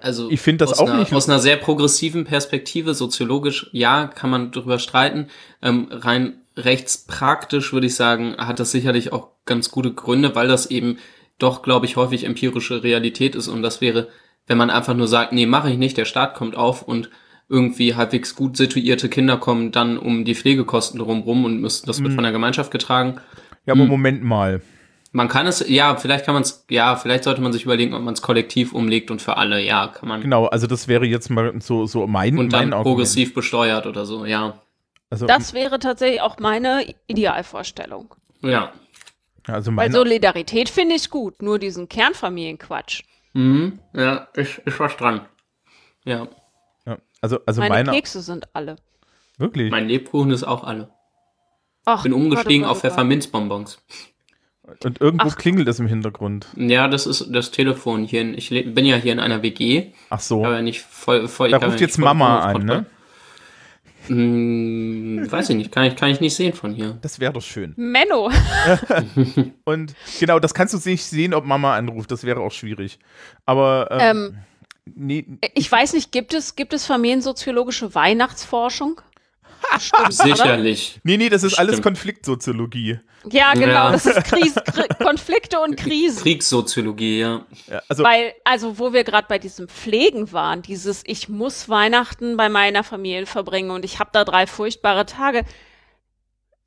also Ich finde das aus auch einer, nicht- aus einer sehr progressiven Perspektive, soziologisch, ja, kann man drüber streiten. Ähm, rein rechtspraktisch würde ich sagen, hat das sicherlich auch ganz gute Gründe, weil das eben doch, glaube ich, häufig empirische Realität ist und das wäre, wenn man einfach nur sagt, nee, mache ich nicht, der Staat kommt auf und irgendwie halbwegs gut situierte Kinder kommen dann um die Pflegekosten drumrum und müssen, das wird Mhm. von der Gemeinschaft getragen. Ja, aber Hm. Moment mal. Man kann es, ja, vielleicht kann man es, ja, vielleicht sollte man sich überlegen, ob man es kollektiv umlegt und für alle, ja, kann man. Genau, also das wäre jetzt mal so, so mein, Und dann mein Argument. progressiv besteuert oder so, ja. Also, Das wäre tatsächlich auch meine Idealvorstellung. Ja. also Weil meine, Solidarität finde ich gut, nur diesen Kernfamilienquatsch. Mhm. Ja, ist, ist was dran. Ja. ja, also, also meine, meine, Kekse sind alle. wirklich. Mein Lebkuchen ist auch alle. Ach, Bin umgestiegen auf. Pfefferminzbonbons. Und irgendwo Ach. klingelt es im Hintergrund. Ja, das ist das Telefon hier. in- Ich bin ja hier in einer WG, Ach so. aber nicht voll, voll da ruft jetzt Mama an, ne? Hm, weiß ich nicht, kann ich, kann ich nicht sehen von hier. Das wäre doch schön. Menno. Und genau, das kannst du nicht sehen, ob Mama anruft. Das wäre auch schwierig. Aber ähm, Ähm, nee, ich weiß nicht, gibt es, gibt es familiensoziologische Weihnachtsforschung? Stimmt, oder? Sicherlich. nee, nee, das ist alles Stimmt. Konfliktsoziologie. Ja, genau. Ja. Das ist Kris Kri Konflikte und Krisen. Kriegssoziologie, ja. Ja, also, Weil, also wo wir gerade bei diesem Pflegen waren, dieses Ich muss Weihnachten bei meiner Familie verbringen und ich habe da drei furchtbare Tage.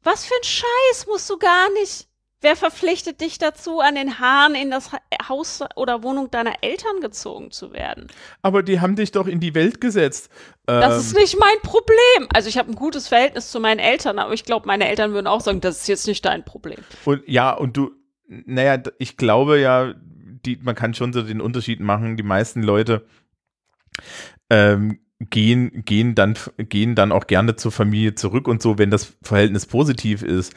Was für ein Scheiß musst du gar nicht. Wer verpflichtet dich dazu, an den Haaren in das Ha- Haus oder Wohnung deiner Eltern gezogen zu werden? aber die haben dich doch in die Welt gesetzt. Das Ähm, ist nicht mein Problem. Also ich habe ein gutes Verhältnis zu meinen Eltern, aber ich glaube, meine Eltern würden auch sagen, das ist jetzt nicht dein Problem. Und ja, und du, naja, ich glaube ja, die, man kann schon so den Unterschied machen. Die meisten Leute ähm, gehen, gehen, dann, gehen dann auch gerne zur Familie zurück und so, wenn das Verhältnis positiv ist.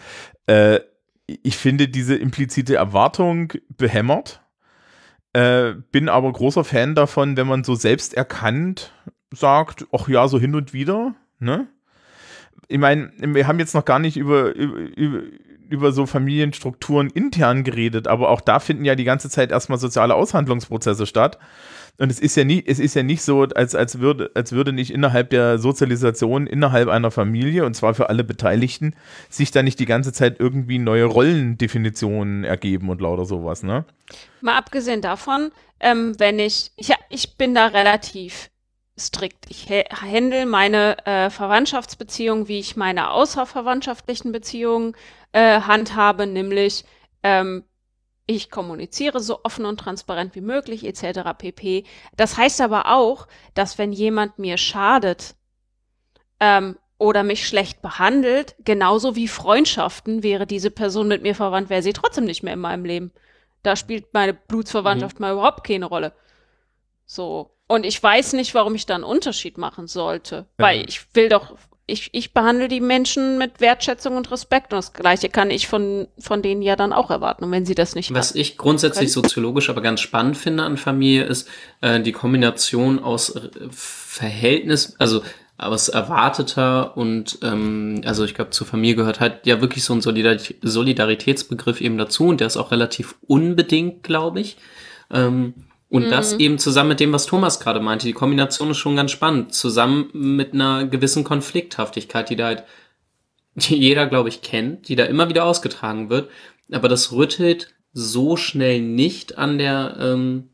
Äh, ich finde diese implizite Erwartung behämmert. Äh, bin aber großer Fan davon, wenn man so selbst erkannt sagt, ach ja, so hin und wieder, ne? Ich meine, wir haben jetzt noch gar nicht über, über, über, über so Familienstrukturen intern geredet, aber auch da finden ja die ganze Zeit erstmal soziale Aushandlungsprozesse statt. Und es ist ja nie, es ist ja nicht so, als, als würde, als würde nicht innerhalb der Sozialisation, innerhalb einer Familie, und zwar für alle Beteiligten, sich da nicht die ganze Zeit irgendwie neue Rollendefinitionen ergeben und lauter sowas, ne? Mal abgesehen davon, ähm, wenn ich, ich, ich bin da relativ strikt. Ich ha- handle meine äh, Verwandtschaftsbeziehungen, wie ich meine außerverwandtschaftlichen Beziehungen äh, handhabe, nämlich ähm, ich kommuniziere so offen und transparent wie möglich, etc. pp. Das heißt aber auch, dass wenn jemand mir schadet ähm, oder mich schlecht behandelt, genauso wie Freundschaften, wäre diese Person mit mir verwandt, wäre sie trotzdem nicht mehr in meinem Leben. Da spielt meine Blutsverwandtschaft mal überhaupt keine Rolle. So. Und ich weiß nicht, warum ich da einen Unterschied machen sollte. Weil ich will doch, ich, ich behandle die Menschen mit Wertschätzung und Respekt. Und das Gleiche kann ich von, von denen ja dann auch erwarten. Und wenn sie das nicht Was ich grundsätzlich Können? soziologisch aber ganz spannend finde an Familie ist äh, die Kombination aus äh, Verhältnis, also aus erwarteter und ähm, also ich glaube zur Familie gehört halt ja wirklich so ein Solidarit Solidaritätsbegriff eben dazu und der ist auch relativ unbedingt, glaube ich. Ähm, und das eben zusammen mit dem, was Thomas gerade meinte, die Kombination ist schon ganz spannend, zusammen mit einer gewissen Konflikthaftigkeit, die da halt die jeder, glaube ich, kennt, die da immer wieder ausgetragen wird. Aber das rüttelt so schnell nicht an der, ähm,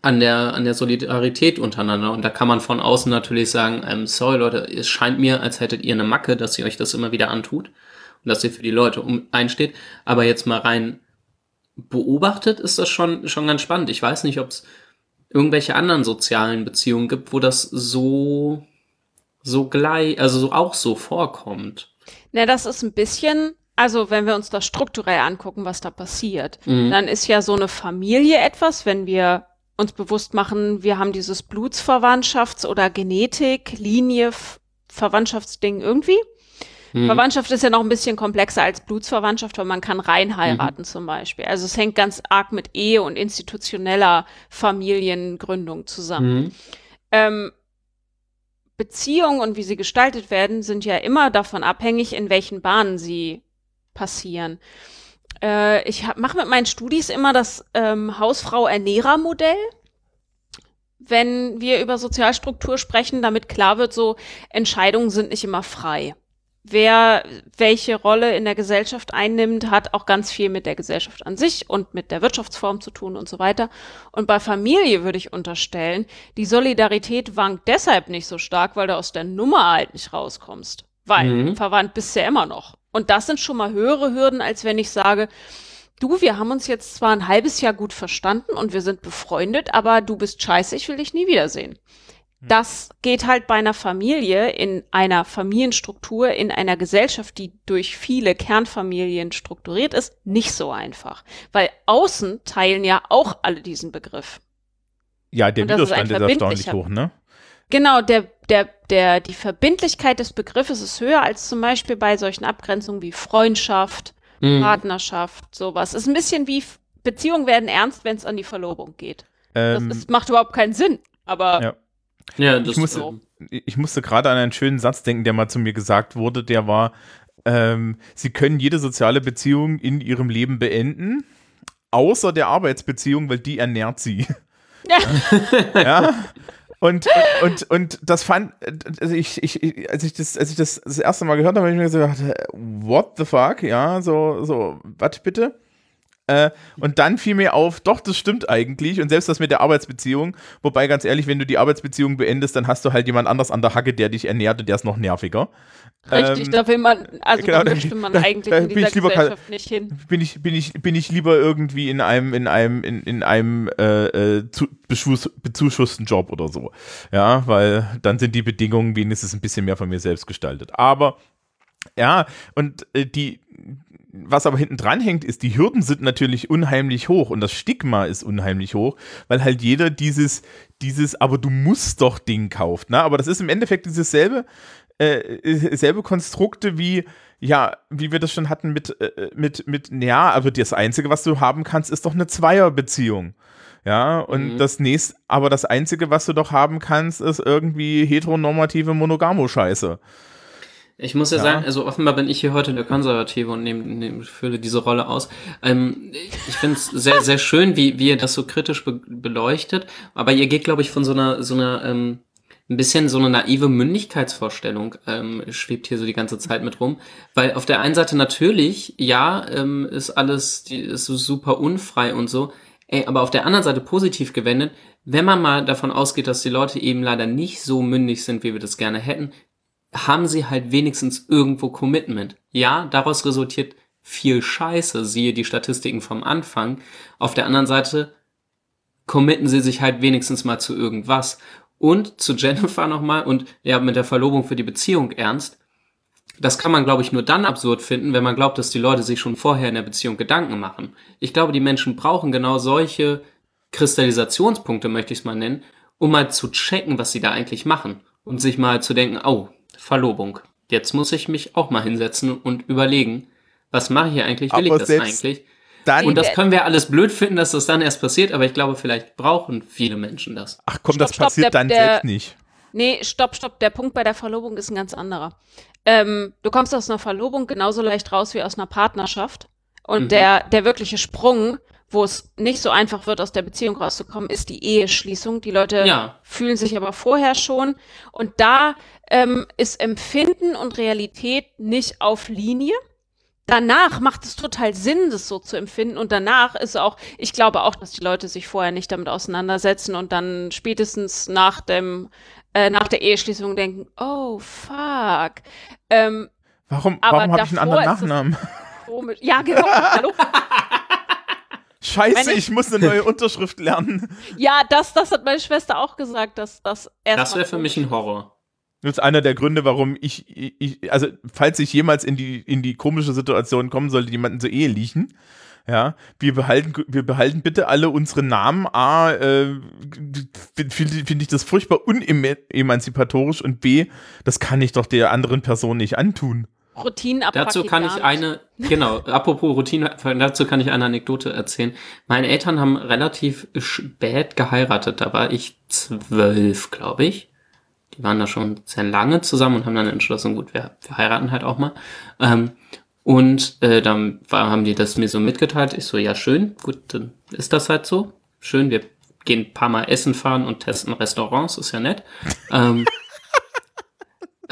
an der, an der Solidarität untereinander. Und da kann man von außen natürlich sagen, ähm, sorry Leute, es scheint mir, als hättet ihr eine Macke, dass ihr euch das immer wieder antut und dass ihr für die Leute um, einsteht. Aber jetzt mal rein beobachtet ist das schon, schon ganz spannend. Ich weiß nicht, ob es irgendwelche anderen sozialen Beziehungen gibt, wo das so, so gleich, also so auch so vorkommt. Na, das ist ein bisschen, also wenn wir uns das strukturell angucken, was da passiert, Mhm. dann ist ja so eine Familie etwas, wenn wir uns bewusst machen, wir haben dieses Blutsverwandtschafts- oder Genetik, Linie, Verwandtschaftsding irgendwie. Mhm. Verwandtschaft ist ja noch ein bisschen komplexer als Blutsverwandtschaft, weil man kann rein Mhm. heiraten zum Beispiel. Also es hängt ganz arg mit Ehe und institutioneller Familiengründung zusammen. Mhm. Ähm, Beziehungen und wie sie gestaltet werden, sind ja immer davon abhängig, in welchen Bahnen sie passieren. Äh, ich mache mit meinen Studis immer das ähm, Hausfrau-Ernährer-Modell, wenn wir über Sozialstruktur sprechen, damit klar wird, so Entscheidungen sind nicht immer frei. Wer welche Rolle in der Gesellschaft einnimmt, hat auch ganz viel mit der Gesellschaft an sich und mit der Wirtschaftsform zu tun und so weiter. Und bei Familie würde ich unterstellen, die Solidarität wankt deshalb nicht so stark, weil du aus der Nummer halt nicht rauskommst. Weil Mhm. verwandt bist du ja immer noch. Und das sind schon mal höhere Hürden, als wenn ich sage, du, wir haben uns jetzt zwar ein halbes Jahr gut verstanden und wir sind befreundet, aber du bist scheiße, ich will dich nie wiedersehen. Das geht halt bei einer Familie, in einer Familienstruktur, in einer Gesellschaft, die durch viele Kernfamilien strukturiert ist, nicht so einfach. Weil außen teilen ja auch alle diesen Begriff. Ja, der das ist ein Widerstand ist, erstaunlich hoch, ne? Genau, der, der, der, die Verbindlichkeit des Begriffes ist höher als zum Beispiel bei solchen Abgrenzungen wie Freundschaft, Mhm. Partnerschaft, sowas. Ist ein bisschen wie Beziehungen werden ernst, wenn es an die Verlobung geht. Das Ähm, ist, macht überhaupt keinen Sinn. Aber Ja. Ja, das ich musste, so. ich musste gerade an einen schönen Satz denken, der mal zu mir gesagt wurde, der war, ähm, Sie können jede soziale Beziehung in Ihrem Leben beenden, außer der Arbeitsbeziehung, weil die ernährt Sie. ja. Und, und, und, und das fand, also ich, ich, als ich das, als ich das das erste Mal gehört habe, habe ich mir gedacht, äh, what the fuck? Ja, so, so, was bitte? Äh, und dann fiel mir auf, doch, das stimmt eigentlich. Und selbst das mit der Arbeitsbeziehung, wobei ganz ehrlich, wenn du die Arbeitsbeziehung beendest, dann hast du halt jemand anders an der Hacke, der dich ernährt und der ist noch nerviger. richtig, Ähm, da will man, also genau, da möchte man da- eigentlich da in bin dieser ich lieber Gesellschaft nicht hin. bin ich, bin ich, bin ich lieber irgendwie in einem, in einem, in, in einem äh, äh, zu, beschuss, bezuschussten Job oder so. Ja, weil dann sind die Bedingungen wenigstens ein bisschen mehr von mir selbst gestaltet. Aber ja, und äh, die, was aber hinten dran hängt, ist, die Hürden sind natürlich unheimlich hoch und das Stigma ist unheimlich hoch, weil halt jeder dieses, dieses, aber du musst doch Ding kauft. Ne? Aber das ist im Endeffekt dieses selbe, äh, selbe Konstrukte wie, ja, wie wir das schon hatten mit, äh, mit, mit, ja, aber das Einzige, was du haben kannst, ist doch eine Zweierbeziehung. Ja, und Mhm. das nächste, aber das Einzige, was du doch haben kannst, ist irgendwie heteronormative Monogamo-Scheiße. Ich muss ja, Ja. sagen, also offenbar bin ich hier heute der Konservative und nehme, nehme, fülle diese Rolle aus. Ähm, ich finde es sehr, sehr schön, wie, wie ihr das so kritisch be beleuchtet. Aber ihr geht, glaube ich, von so einer, so einer, ähm, ein bisschen so eine naive Mündigkeitsvorstellung ähm, schwebt hier so die ganze Zeit mit rum. Weil auf der einen Seite natürlich, ja, ähm, ist alles die, ist so super unfrei und so. Ey, aber auf der anderen Seite positiv gewendet, wenn man mal davon ausgeht, dass die Leute eben leider nicht so mündig sind, wie wir das gerne hätten, haben sie halt wenigstens irgendwo Commitment. Ja, daraus resultiert viel Scheiße, siehe die Statistiken vom Anfang. Auf der anderen Seite committen sie sich halt wenigstens mal zu irgendwas. Und zu Jennifer nochmal und ja, mit der Verlobung für die Beziehung ernst. Das kann man, glaube ich, nur dann absurd finden, wenn man glaubt, dass die Leute sich schon vorher in der Beziehung Gedanken machen. Ich glaube, die Menschen brauchen genau solche Kristallisationspunkte, möchte ich es mal nennen, um mal zu checken, was sie da eigentlich machen. Und sich mal zu denken, oh, Verlobung. Jetzt muss ich mich auch mal hinsetzen und überlegen, was mache ich hier eigentlich? Will Aber ich das eigentlich? Dann, Und das können wir alles blöd finden, dass das dann erst passiert, aber ich glaube, vielleicht brauchen viele Menschen das. ach komm, das Stopp, stopp, passiert der- dann der- selbst nicht. Nee, stopp, stopp. Der Punkt bei der Verlobung ist ein ganz anderer. Ähm, du kommst aus einer Verlobung genauso leicht raus wie aus einer Partnerschaft. Und Mhm. der, der wirkliche Sprung, wo es nicht so einfach wird, aus der Beziehung rauszukommen, ist die Eheschließung. Die Leute Ja. fühlen sich aber vorher schon. Und da ähm, ist Empfinden und Realität nicht auf Linie. Danach macht es total Sinn, das so zu empfinden. Und danach ist auch, ich glaube auch, dass die Leute sich vorher nicht damit auseinandersetzen und dann spätestens nach dem, äh, nach der Eheschließung denken, oh fuck. Ähm, Warum, warum habe ich einen anderen Nachnamen? komisch. Ja, genau. Hallo? Scheiße, Wenn ich muss eine neue Unterschrift lernen. Ja, das, das hat meine Schwester auch gesagt, dass das Das wäre für mich ein Horror. Das ist einer der Gründe, warum ich, ich, also falls ich jemals in die, in die komische Situation kommen sollte, jemanden zur Ehe liechen, ja, wir behalten, wir behalten bitte alle unsere Namen. A, äh, finde find ich das furchtbar unemanzipatorisch und B, das kann ich doch der anderen Person nicht antun. Routinen Dazu kann ich eine, genau, apropos Routine, dazu kann ich eine Anekdote erzählen. Meine Eltern haben relativ spät geheiratet, da war ich zwölf, glaube ich die waren da schon sehr lange zusammen und haben dann entschlossen, gut, wir, wir heiraten halt auch mal. Ähm, und äh, dann war, haben die das mir so mitgeteilt. Ich so, ja, schön, gut, dann ist das halt so. Schön, wir gehen ein paar Mal essen fahren und testen Restaurants, ist ja nett. ähm,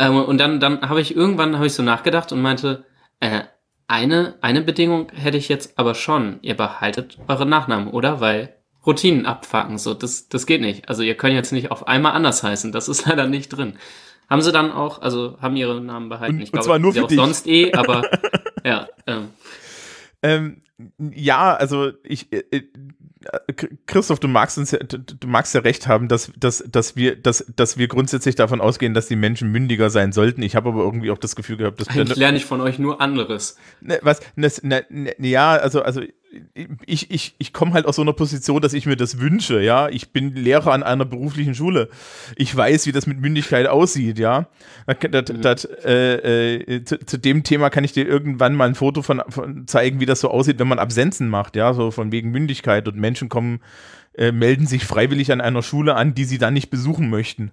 ähm, und dann, dann habe ich irgendwann habe ich so nachgedacht und meinte, äh, eine, eine Bedingung hätte ich jetzt aber schon, ihr behaltet eure Nachnamen, oder? Weil Routinen abfacken. So, das, das geht nicht. Also ihr könnt jetzt nicht auf einmal anders heißen. Das ist leider nicht drin. Haben sie dann auch, also haben ihre Namen behalten. Und, ich glaube, und zwar nur für auch dich. sonst eh, aber ja. Ähm. Ähm, ja, also ich, äh, äh Christoph, du magst uns ja, du magst ja recht haben, dass, dass, dass wir, dass, dass wir grundsätzlich davon ausgehen, dass die Menschen mündiger sein sollten. Ich habe aber irgendwie auch das Gefühl gehabt, dass eigentlich lerne ich von euch nur anderes. Ne, was? Ne, ne, ne, ja, also, also ich, ich, ich komme halt aus so einer Position, dass ich mir das wünsche, ja. Ich bin Lehrer an einer beruflichen Schule. Ich weiß, wie das mit Mündigkeit aussieht, ja. Das, das, äh, äh, zu, zu, dem Thema kann ich dir irgendwann mal ein Foto von, von, zeigen, wie das so aussieht, wenn man Absenzen macht, ja, so von wegen Mündigkeit und Menschen kommen, äh, melden sich freiwillig an einer Schule an, die sie dann nicht besuchen möchten.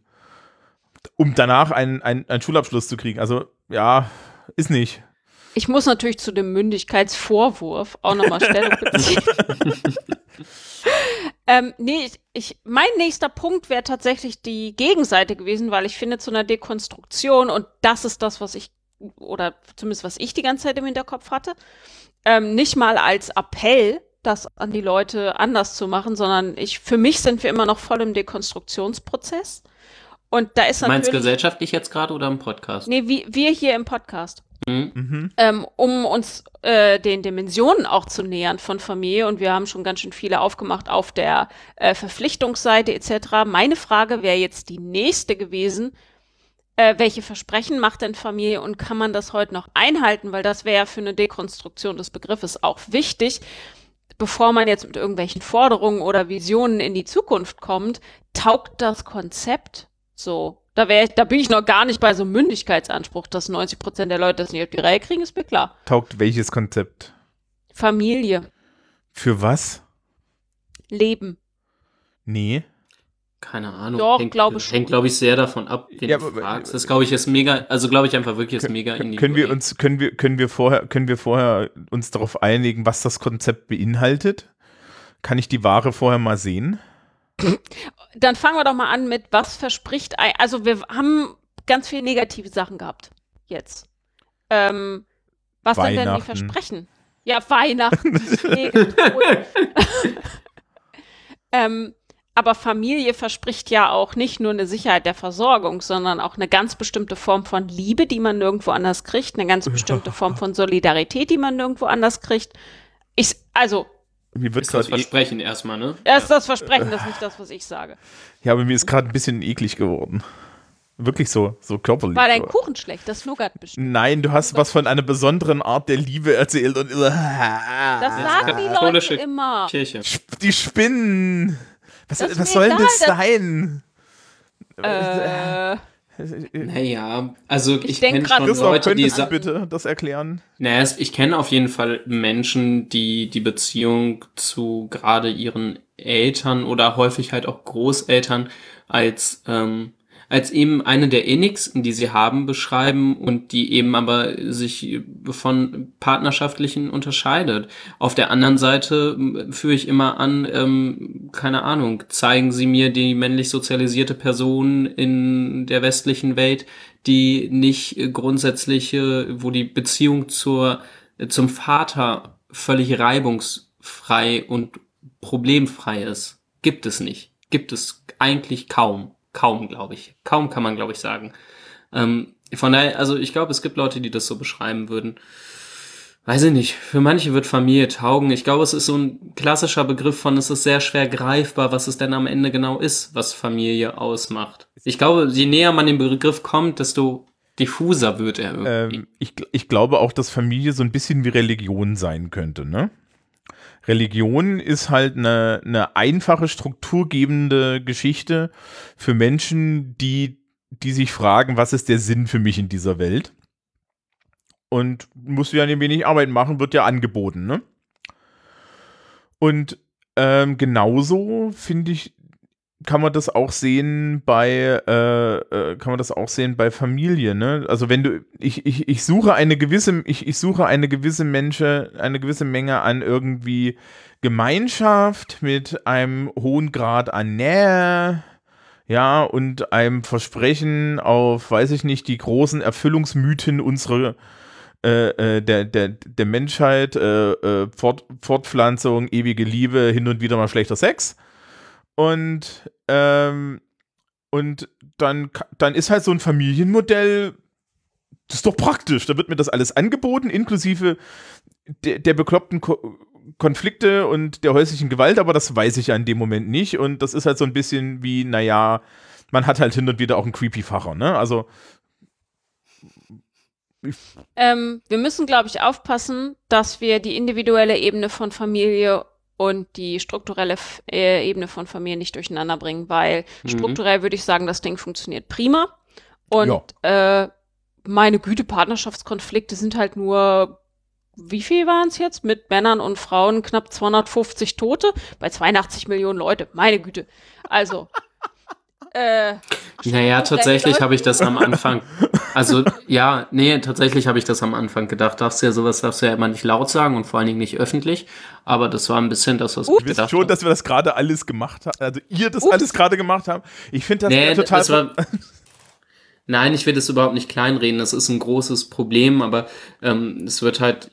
Um danach einen, einen, einen Schulabschluss zu kriegen. Also, ja, ist nicht. Ich muss natürlich zu dem Mündigkeitsvorwurf auch nochmal Stellung beziehen. ähm, nee, ich, ich, mein nächster Punkt wäre tatsächlich die Gegenseite gewesen, weil ich finde, zu einer Dekonstruktion, und das ist das, was ich, oder zumindest was ich die ganze Zeit im Hinterkopf hatte, ähm, nicht mal als Appell, das an die Leute anders zu machen, sondern ich, für mich sind wir immer noch voll im Dekonstruktionsprozess. Und da ist natürlich. Meinst gesellschaftlich jetzt gerade oder im Podcast? Nee, wie, wir hier im Podcast. Mhm. Ähm, um uns äh, den Dimensionen auch zu nähern von Familie. Und wir haben schon ganz schön viele aufgemacht auf der äh, Verpflichtungsseite etc. Meine Frage wäre jetzt die nächste gewesen. Äh, welche Versprechen macht denn Familie und kann man das heute noch einhalten? Weil das wäre ja für eine Dekonstruktion des Begriffes auch wichtig. Bevor man jetzt mit irgendwelchen Forderungen oder Visionen in die Zukunft kommt, taugt das Konzept so da, wär, da bin ich noch gar nicht bei so einem Mündigkeitsanspruch, dass 90 Prozent der Leute das nicht auf die Reihe kriegen, ist mir klar. Taugt welches Konzept? Familie. Für was? Leben. Nee. Keine Ahnung. Doch, glaube schon. Hängt, glaube ich, sehr davon ab, wen ja, du fragst. Das glaube ich ist mega, also glaube ich einfach wirklich ist mega in Können wir uns, können wir, können wir vorher, können wir vorher uns darauf einigen, was das Konzept beinhaltet? Kann ich die Ware vorher mal sehen? Dann fangen wir doch mal an mit, was verspricht, ein, also wir haben ganz viele negative Sachen gehabt jetzt. Ähm, was sind denn die Versprechen? Ja, Weihnachten. ähm, aber Familie verspricht ja auch nicht nur eine Sicherheit der Versorgung, sondern auch eine ganz bestimmte Form von Liebe, die man nirgendwo anders kriegt, eine ganz bestimmte Form von Solidarität, die man nirgendwo anders kriegt. Ich, also mir wird ist das Versprechen e erstmal, ne? Er ist das Versprechen, das ist nicht das, was ich sage. Ja, aber mir ist gerade ein bisschen eklig geworden. Wirklich so, so körperlich. War dein Kuchen schlecht, das Nougat bestimmt? Nein, du hast was von einer besonderen Art der Liebe erzählt und Das sagen die Leute immer. Kirche. Die Spinnen. Was, was soll denn das sein? Äh. Naja, also ich, ich kenne schon Christoph, Leute, die du bitte das erklären. Naja, ich kenne auf jeden Fall Menschen, die die Beziehung zu gerade ihren Eltern oder häufig halt auch Großeltern als ähm, als eben eine der innigsten, die sie haben, beschreiben und die eben aber sich von partnerschaftlichen unterscheidet. Auf der anderen Seite führe ich immer an, ähm, keine Ahnung, zeigen Sie mir die männlich sozialisierte Person in der westlichen Welt, die nicht grundsätzliche, wo die Beziehung zur, zum Vater völlig reibungsfrei und problemfrei ist. Gibt es nicht. Gibt es eigentlich kaum kaum, glaube ich. Kaum kann man, glaube ich, sagen. Ähm, von daher, also ich glaube, es gibt Leute, die das so beschreiben würden. Weiß ich nicht. Für manche wird Familie taugen. Ich glaube, es ist so ein klassischer Begriff von, es ist sehr schwer greifbar, was es denn am Ende genau ist, was Familie ausmacht. Ich glaube, je näher man dem Begriff kommt, desto diffuser wird er irgendwie. Ähm, ich, ich glaube auch, dass Familie so ein bisschen wie Religion sein könnte, ne? Religion ist halt eine, eine einfache, strukturgebende Geschichte für Menschen, die, die sich fragen, was ist der Sinn für mich in dieser Welt? Und musst du ja ein wenig Arbeit machen, wird ja angeboten, ne? Und ähm, genauso finde ich, kann man das auch sehen bei, äh, äh, kann man das auch sehen bei Familie, ne? Also wenn du, ich, ich, ich suche eine gewisse, ich, ich suche eine gewisse Mensche, eine gewisse Menge an irgendwie Gemeinschaft mit einem hohen Grad an Nähe, ja, und einem Versprechen auf, weiß ich nicht, die großen Erfüllungsmythen unserer äh, äh, der, der, der Menschheit, äh, Fort, Fortpflanzung, ewige Liebe, hin und wieder mal schlechter Sex. Und, ähm, und dann, dann ist halt so ein Familienmodell, das ist doch praktisch. Da wird mir das alles angeboten, inklusive der, der bekloppten Ko Konflikte und der häuslichen Gewalt, aber das weiß ich ja in dem Moment nicht. Und das ist halt so ein bisschen wie, naja, man hat halt hin und wieder auch einen Creepy-Facher, ne? Also ähm, wir müssen, glaube ich, aufpassen, dass wir die individuelle Ebene von Familie und die strukturelle F äh, Ebene von Familie nicht durcheinander bringen, weil mhm. strukturell würde ich sagen, das Ding funktioniert prima. Und äh, meine Güte, Partnerschaftskonflikte sind halt nur, wie viel waren es jetzt? Mit Männern und Frauen knapp 250 Tote bei 82 Millionen Leute. Meine Güte. Also. äh, naja, tatsächlich habe ich das am Anfang. Also ja, nee, tatsächlich habe ich das am Anfang gedacht. Darfst ja sowas darfst du ja immer nicht laut sagen und vor allen Dingen nicht öffentlich. Aber das war ein bisschen das, was uh, ich gedacht habe. schon, hab. dass wir das gerade alles gemacht haben. Also ihr das Ups. alles gerade gemacht haben. Ich finde das nee, total. Das war, Nein, ich will das überhaupt nicht kleinreden. Das ist ein großes Problem, aber ähm, es wird halt,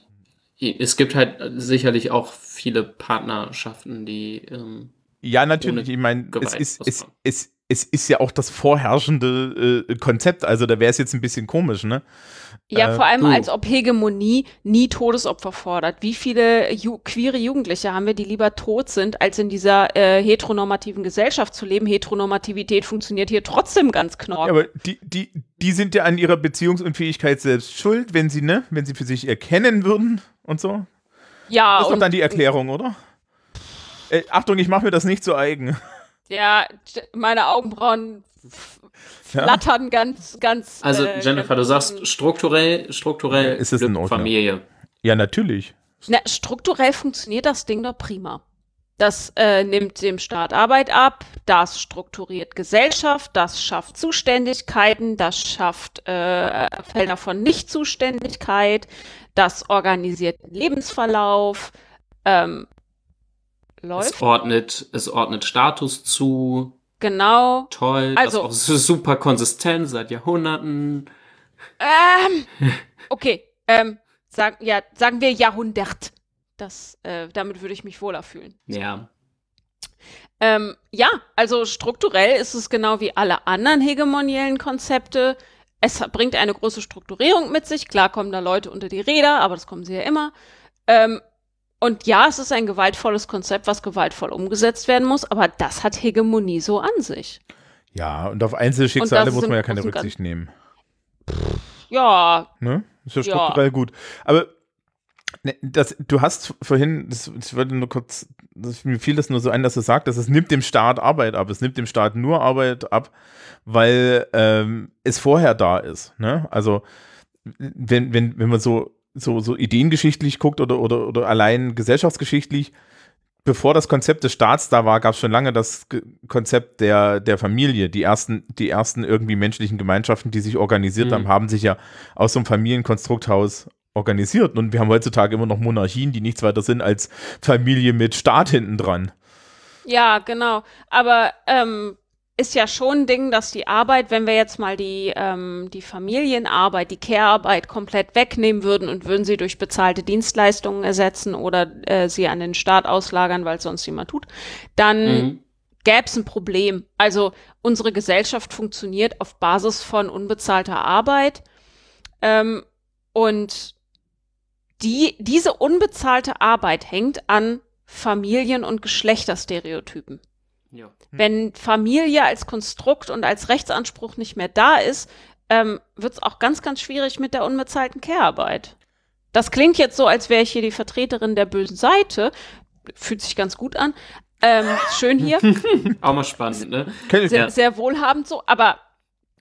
es gibt halt sicherlich auch viele Partnerschaften, die ähm, ja, natürlich. Ich meine, es ist, es, es, es ist ja auch das vorherrschende äh, Konzept, also da wäre es jetzt ein bisschen komisch, ne? Ja, äh, vor allem du. als ob Hegemonie nie Todesopfer fordert. Wie viele ju queere Jugendliche haben wir, die lieber tot sind, als in dieser äh, heteronormativen Gesellschaft zu leben? Heteronormativität funktioniert hier trotzdem ganz knorr. Ja, aber die, die, die sind ja an ihrer Beziehungsunfähigkeit selbst schuld, wenn sie, ne, wenn sie für sich erkennen würden und so. Ja. Das ist doch dann die Erklärung, oder? Äh, Achtung, ich mache mir das nicht zu eigen. Ja, meine Augenbrauen flattern ja. ganz, ganz. Also äh, Jennifer, du sagst strukturell, strukturell ist es in Familie. Ja, natürlich. Na, strukturell funktioniert das Ding doch prima. Das äh, nimmt dem Staat Arbeit ab, das strukturiert Gesellschaft, das schafft Zuständigkeiten, das schafft äh, Felder von Nichtzuständigkeit, das organisiert den Lebensverlauf, ähm, läuft. Es ordnet, es ordnet Status zu. Genau. Toll. Also, das ist auch super konsistent seit Jahrhunderten. Ähm, okay. Ähm, sag, ja, sagen wir Jahrhundert. Das, äh, damit würde ich mich wohler fühlen. Ja. Ähm, ja, also strukturell ist es genau wie alle anderen hegemoniellen Konzepte. Es bringt eine große Strukturierung mit sich. Klar kommen da Leute unter die Räder, aber das kommen sie ja immer. Ähm, und ja, es ist ein gewaltvolles Konzept, was gewaltvoll umgesetzt werden muss, aber das hat Hegemonie so an sich. Ja, und auf Einzelschicksale muss man ja keine Rücksicht nehmen. Ja. Ne? Ist ja strukturell ja. gut. Aber ne, das, du hast vorhin, das, ich wollte nur kurz, das, mir fiel das nur so ein, dass du sagst, es nimmt dem Staat Arbeit ab. Es nimmt dem Staat nur Arbeit ab, weil ähm, es vorher da ist. Ne? Also wenn, wenn, wenn man so so, so ideengeschichtlich guckt oder, oder, oder allein gesellschaftsgeschichtlich, bevor das Konzept des Staats da war, gab es schon lange das Konzept der, der Familie. Die ersten, die ersten irgendwie menschlichen Gemeinschaften, die sich organisiert mhm. haben, haben sich ja aus so einem Familienkonstrukthaus organisiert. Und wir haben heutzutage immer noch Monarchien, die nichts weiter sind als Familie mit Staat hinten dran. Ja, genau. Aber ähm, ist ja schon ein Ding, dass die Arbeit, wenn wir jetzt mal die, ähm, die Familienarbeit, die Care-Arbeit komplett wegnehmen würden und würden sie durch bezahlte Dienstleistungen ersetzen oder äh, sie an den Staat auslagern, weil es sonst jemand tut, dann mhm. gäbe es ein Problem. Also unsere Gesellschaft funktioniert auf Basis von unbezahlter Arbeit ähm, und die, diese unbezahlte Arbeit hängt an Familien- und Geschlechterstereotypen. Ja. Wenn Familie als Konstrukt und als Rechtsanspruch nicht mehr da ist, ähm, wird es auch ganz, ganz schwierig mit der unbezahlten Care-Arbeit. Das klingt jetzt so, als wäre ich hier die Vertreterin der bösen Seite. Fühlt sich ganz gut an. Ähm, schön hier. Auch mal spannend, ne? Sehr, Ja. sehr wohlhabend so, aber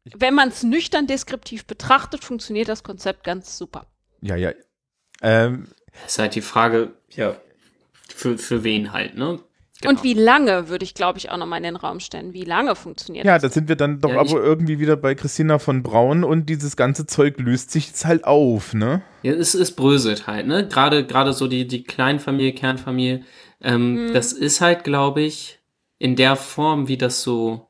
wenn man es nüchtern deskriptiv betrachtet, funktioniert das Konzept ganz super. Ja, ja. Ähm, Ist halt die Frage, ja, für, für wen halt, ne? Und wie lange, würde ich, glaube ich, auch nochmal in den Raum stellen. Wie lange funktioniert ja, das? da sind wir dann doch Ja, aber irgendwie wieder bei Christina von Braun und dieses ganze Zeug löst sich jetzt halt auf, ne? Ja, es, es bröselt halt, ne? Gerade, gerade so die, die Kleinfamilie, Kernfamilie. Ähm, Mhm. Das ist halt, glaube ich, in der Form, wie das so.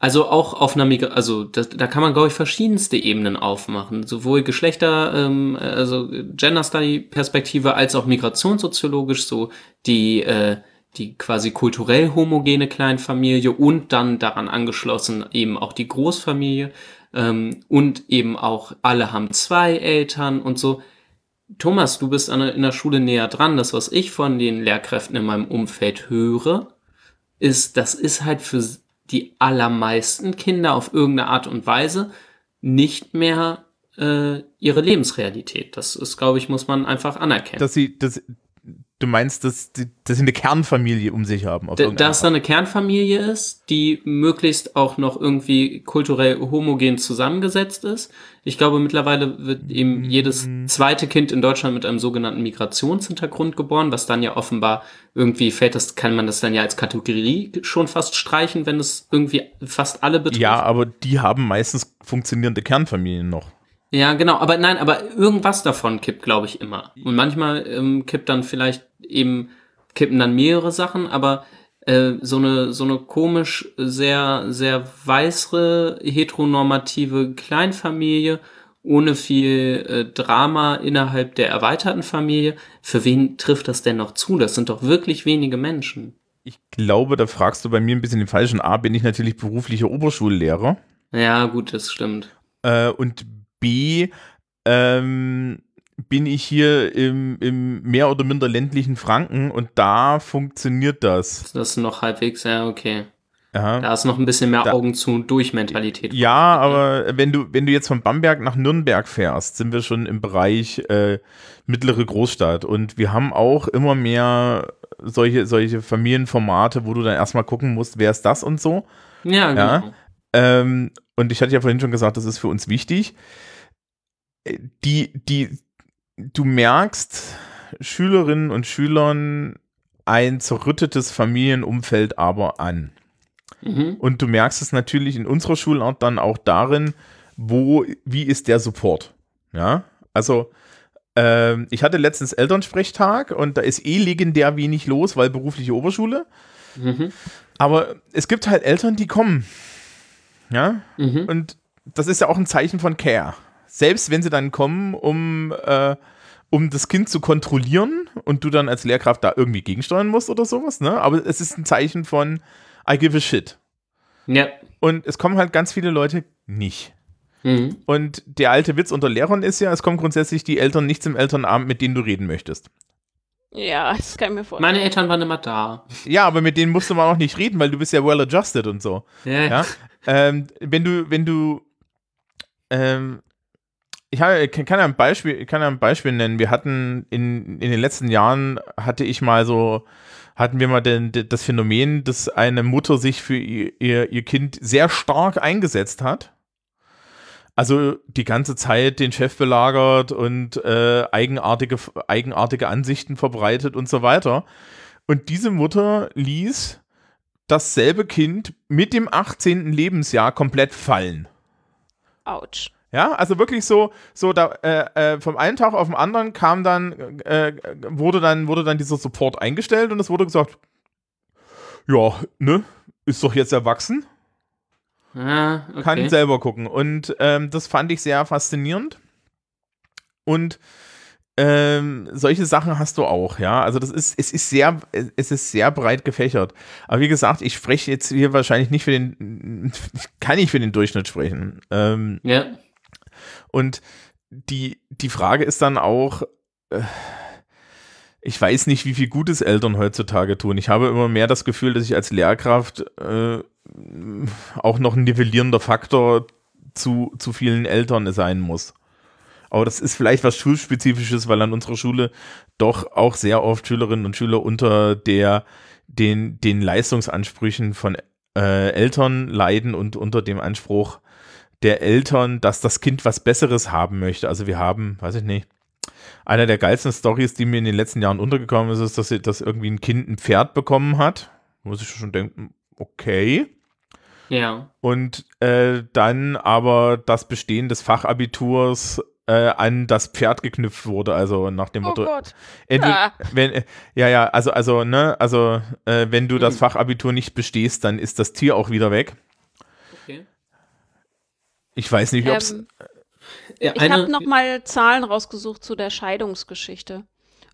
Also auch auf einer Migra also das, da kann man, glaube ich, verschiedenste Ebenen aufmachen. Sowohl Geschlechter, ähm, also Gender Study Perspektive, als auch migrationssoziologisch, so die, äh, die quasi kulturell homogene Kleinfamilie und dann daran angeschlossen eben auch die Großfamilie ähm, und eben auch alle haben zwei Eltern und so. Thomas, du bist an in der Schule näher dran. Das, was ich von den Lehrkräften in meinem Umfeld höre, ist, das ist halt für die allermeisten Kinder auf irgendeine Art und Weise nicht mehr äh, ihre Lebensrealität. Das ist, glaube ich, muss man einfach anerkennen. Dass sie, dass, du meinst, dass, die- dass sie eine Kernfamilie um sich haben. Dass da eine Kernfamilie ist, die möglichst auch noch irgendwie kulturell homogen zusammengesetzt ist. Ich glaube, mittlerweile wird eben jedes zweite Kind in Deutschland mit einem sogenannten Migrationshintergrund geboren, was dann ja offenbar irgendwie fällt, das kann man das dann ja als Kategorie schon fast streichen, wenn es irgendwie fast alle betrifft. Ja, aber die haben meistens funktionierende Kernfamilien noch. Ja, genau, aber nein, aber irgendwas davon kippt, glaube ich, immer. Und manchmal ähm, kippt dann vielleicht eben, kippen dann mehrere Sachen, aber äh, so eine, so eine komisch sehr, sehr weißere, heteronormative Kleinfamilie ohne viel äh, Drama innerhalb der erweiterten Familie. Für wen trifft das denn noch zu? Das sind doch wirklich wenige Menschen. Ich glaube, da fragst du bei mir ein bisschen den falschen. A, bin ich natürlich beruflicher Oberschullehrer. Ja, gut, das stimmt. Äh, und B, ähm, bin ich hier im, im mehr oder minder ländlichen Franken und da funktioniert das. Das ist noch halbwegs, ja, okay. Ja. Da ist noch ein bisschen mehr Da- Augen zu und durch Mentalität. Ja, aber wenn du, wenn du jetzt von Bamberg nach Nürnberg fährst, sind wir schon im Bereich äh, mittlere Großstadt. Und wir haben auch immer mehr solche, solche Familienformate, wo du dann erstmal gucken musst, wer ist das und so. Ja, Ja. genau. Ähm, und ich hatte ja vorhin schon gesagt, das ist für uns wichtig. Äh, Die, die, du merkst Schülerinnen und Schülern ein zerrüttetes Familienumfeld aber an. Mhm. Und du merkst es natürlich in unserer Schulart dann auch darin, wo, wie ist der Support? Ja, also ähm, ich hatte letztens Elternsprechtag und da ist eh legendär wenig los, weil berufliche Oberschule. Mhm. Aber es gibt halt Eltern, die kommen. Ja, Mhm. und das ist ja auch ein Zeichen von Care. Selbst wenn sie dann kommen, um, äh, um das Kind zu kontrollieren und du dann als Lehrkraft da irgendwie gegensteuern musst oder sowas, ne? Aber es ist ein Zeichen von I give a shit. Ja. Und es kommen halt ganz viele Leute nicht. Mhm. Und der alte Witz unter Lehrern ist ja, es kommen grundsätzlich die Eltern nicht zum Elternabend, mit denen du reden möchtest. Ja, das kann ich mir vorstellen. Meine Eltern waren immer da. Ja, aber mit denen musst du mal auch nicht reden, weil du bist ja well adjusted und so. Ja, Ja. ähm, wenn du, wenn du, ähm, ich kann ja ein Beispiel, kann ja ein Beispiel nennen. Wir hatten in, in den letzten Jahren hatte ich mal so, hatten wir mal den, das Phänomen, dass eine Mutter sich für ihr, ihr, ihr Kind sehr stark eingesetzt hat. Also die ganze Zeit den Chef belagert und äh, eigenartige, eigenartige Ansichten verbreitet und so weiter. Und diese Mutter ließ dasselbe Kind mit dem 18. Lebensjahr komplett fallen. Autsch. Ja, also wirklich so, so da äh, äh, vom einen Tag auf den anderen kam dann, äh, wurde dann, wurde dann dieser Support eingestellt und es wurde gesagt, ja, ne, ist doch jetzt erwachsen, Ah, okay. kann selber gucken. Und ähm, das fand ich sehr faszinierend. Und ähm, solche Sachen hast du auch, ja. Also das ist, es ist sehr, es ist sehr breit gefächert. Aber wie gesagt, ich spreche jetzt hier wahrscheinlich nicht für den, kann ich für den Durchschnitt sprechen. Ähm, ja. Und die, die Frage ist dann auch, äh, ich weiß nicht, wie viel Gutes Eltern heutzutage tun. Ich habe immer mehr das Gefühl, dass ich als Lehrkraft äh, auch noch ein nivellierender Faktor zu, zu vielen Eltern sein muss. Aber das ist vielleicht was Schulspezifisches, weil an unserer Schule doch auch sehr oft Schülerinnen und Schüler unter der, den, den Leistungsansprüchen von äh, Eltern leiden und unter dem Anspruch der Eltern, dass das Kind was Besseres haben möchte. Also wir haben, weiß ich nicht, einer der geilsten Stories, die mir in den letzten Jahren untergekommen ist, ist, dass, dass irgendwie ein Kind ein Pferd bekommen hat. Muss ich schon denken, okay. Ja. Und äh, dann aber das Bestehen des Fachabiturs äh, an das Pferd geknüpft wurde, also nach dem Oh Motto, Gott. entweder, Ah. wenn, ja, ja, also, also, ne, also, äh, wenn du das Mhm. Fachabitur nicht bestehst, dann ist das Tier auch wieder weg. Okay. Ich weiß nicht, ob es, Ähm, Ja, ich habe noch mal Zahlen rausgesucht zu der Scheidungsgeschichte.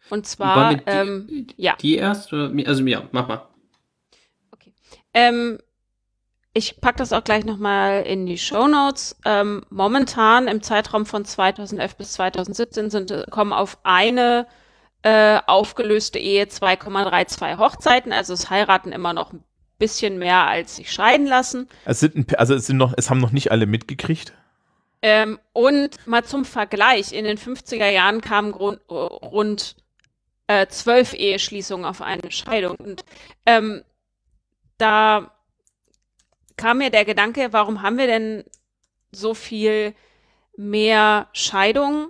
Und zwar, die- ähm, ja, Die erst? Also ja, mach mal. ähm, ich packe das auch gleich noch mal in die Show Notes. Ähm, momentan im Zeitraum von 2011 bis 2017 sind, äh, kommen auf eine äh, aufgelöste Ehe 2,32 Hochzeiten. Also es heiraten immer noch ein bisschen mehr, als sich scheiden lassen. es sind, also es sind noch, es haben noch nicht alle mitgekriegt. Ähm, und mal zum Vergleich, in den 50er Jahren kamen grund, äh, rund äh, zwölf Eheschließungen auf eine Scheidung. Und ähm, da kam mir der Gedanke, warum haben wir denn so viel mehr Scheidungen?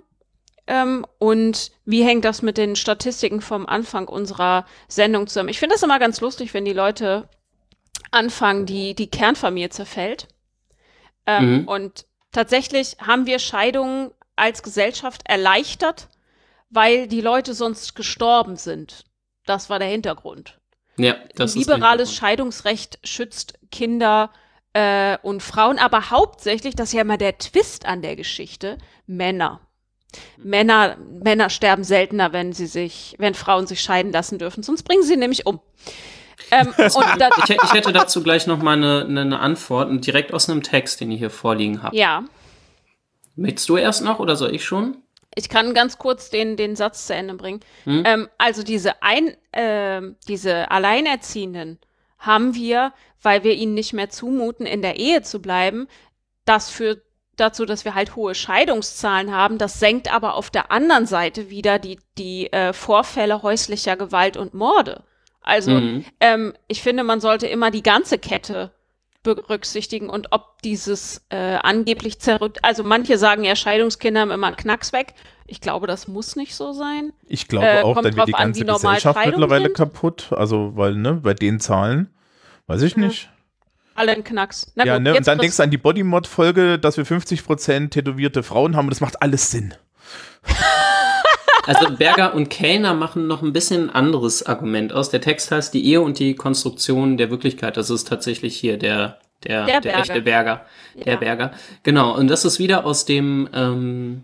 Ähm, und wie hängt das mit den Statistiken vom Anfang unserer Sendung zusammen? Ich finde das immer ganz lustig, wenn die Leute anfangen, die, die Kernfamilie zerfällt. Ähm, Mhm. Und tatsächlich haben wir Scheidungen als Gesellschaft erleichtert, weil die Leute sonst gestorben sind. Das war der Hintergrund. Ja, das ist Liberales richtig. Scheidungsrecht schützt Kinder äh, und Frauen, aber hauptsächlich, das ist ja immer der Twist an der Geschichte, Männer. Männer, Männer sterben seltener, wenn sie sich, wenn Frauen sich scheiden lassen dürfen, sonst bringen sie nämlich um. Ähm, Ich, ich hätte dazu gleich noch mal eine, eine, Antwort, direkt aus einem Text, den ich hier vorliegen habe. ja, Möchtest du erst noch oder soll ich schon? Ich kann ganz kurz den, den Satz zu Ende bringen. Hm? Ähm, also diese, ein, ähm, diese Alleinerziehenden haben wir, weil wir ihnen nicht mehr zumuten, in der Ehe zu bleiben. Das führt dazu, dass wir halt hohe Scheidungszahlen haben. Das senkt aber auf der anderen Seite wieder die, die äh, Vorfälle häuslicher Gewalt und Morde. Also Mhm. ähm, ich finde, man sollte immer die ganze Kette berücksichtigen und ob dieses äh, angeblich zerrütt, also manche sagen ja, Scheidungskinder haben immer einen Knacks weg. Ich glaube, das muss nicht so sein. Ich glaube Äh, auch, dann wird die an, ganze normal Gesellschaft mittlerweile sind. kaputt. Also, weil, ne, bei den Zahlen, weiß ich nicht. Alle einen Knacks. Na ja, gut, ne, und dann denkst du an die Bodymod-Folge, dass wir 50% tätowierte Frauen haben und das macht alles Sinn. Also Berger und Kellner machen noch ein bisschen ein anderes Argument aus. Der Text heißt die Ehe und die Konstruktion der Wirklichkeit. Das ist tatsächlich hier der der, Der der, Berger. echte Berger. Der Ja. Berger. Genau. Und das ist wieder aus dem ähm,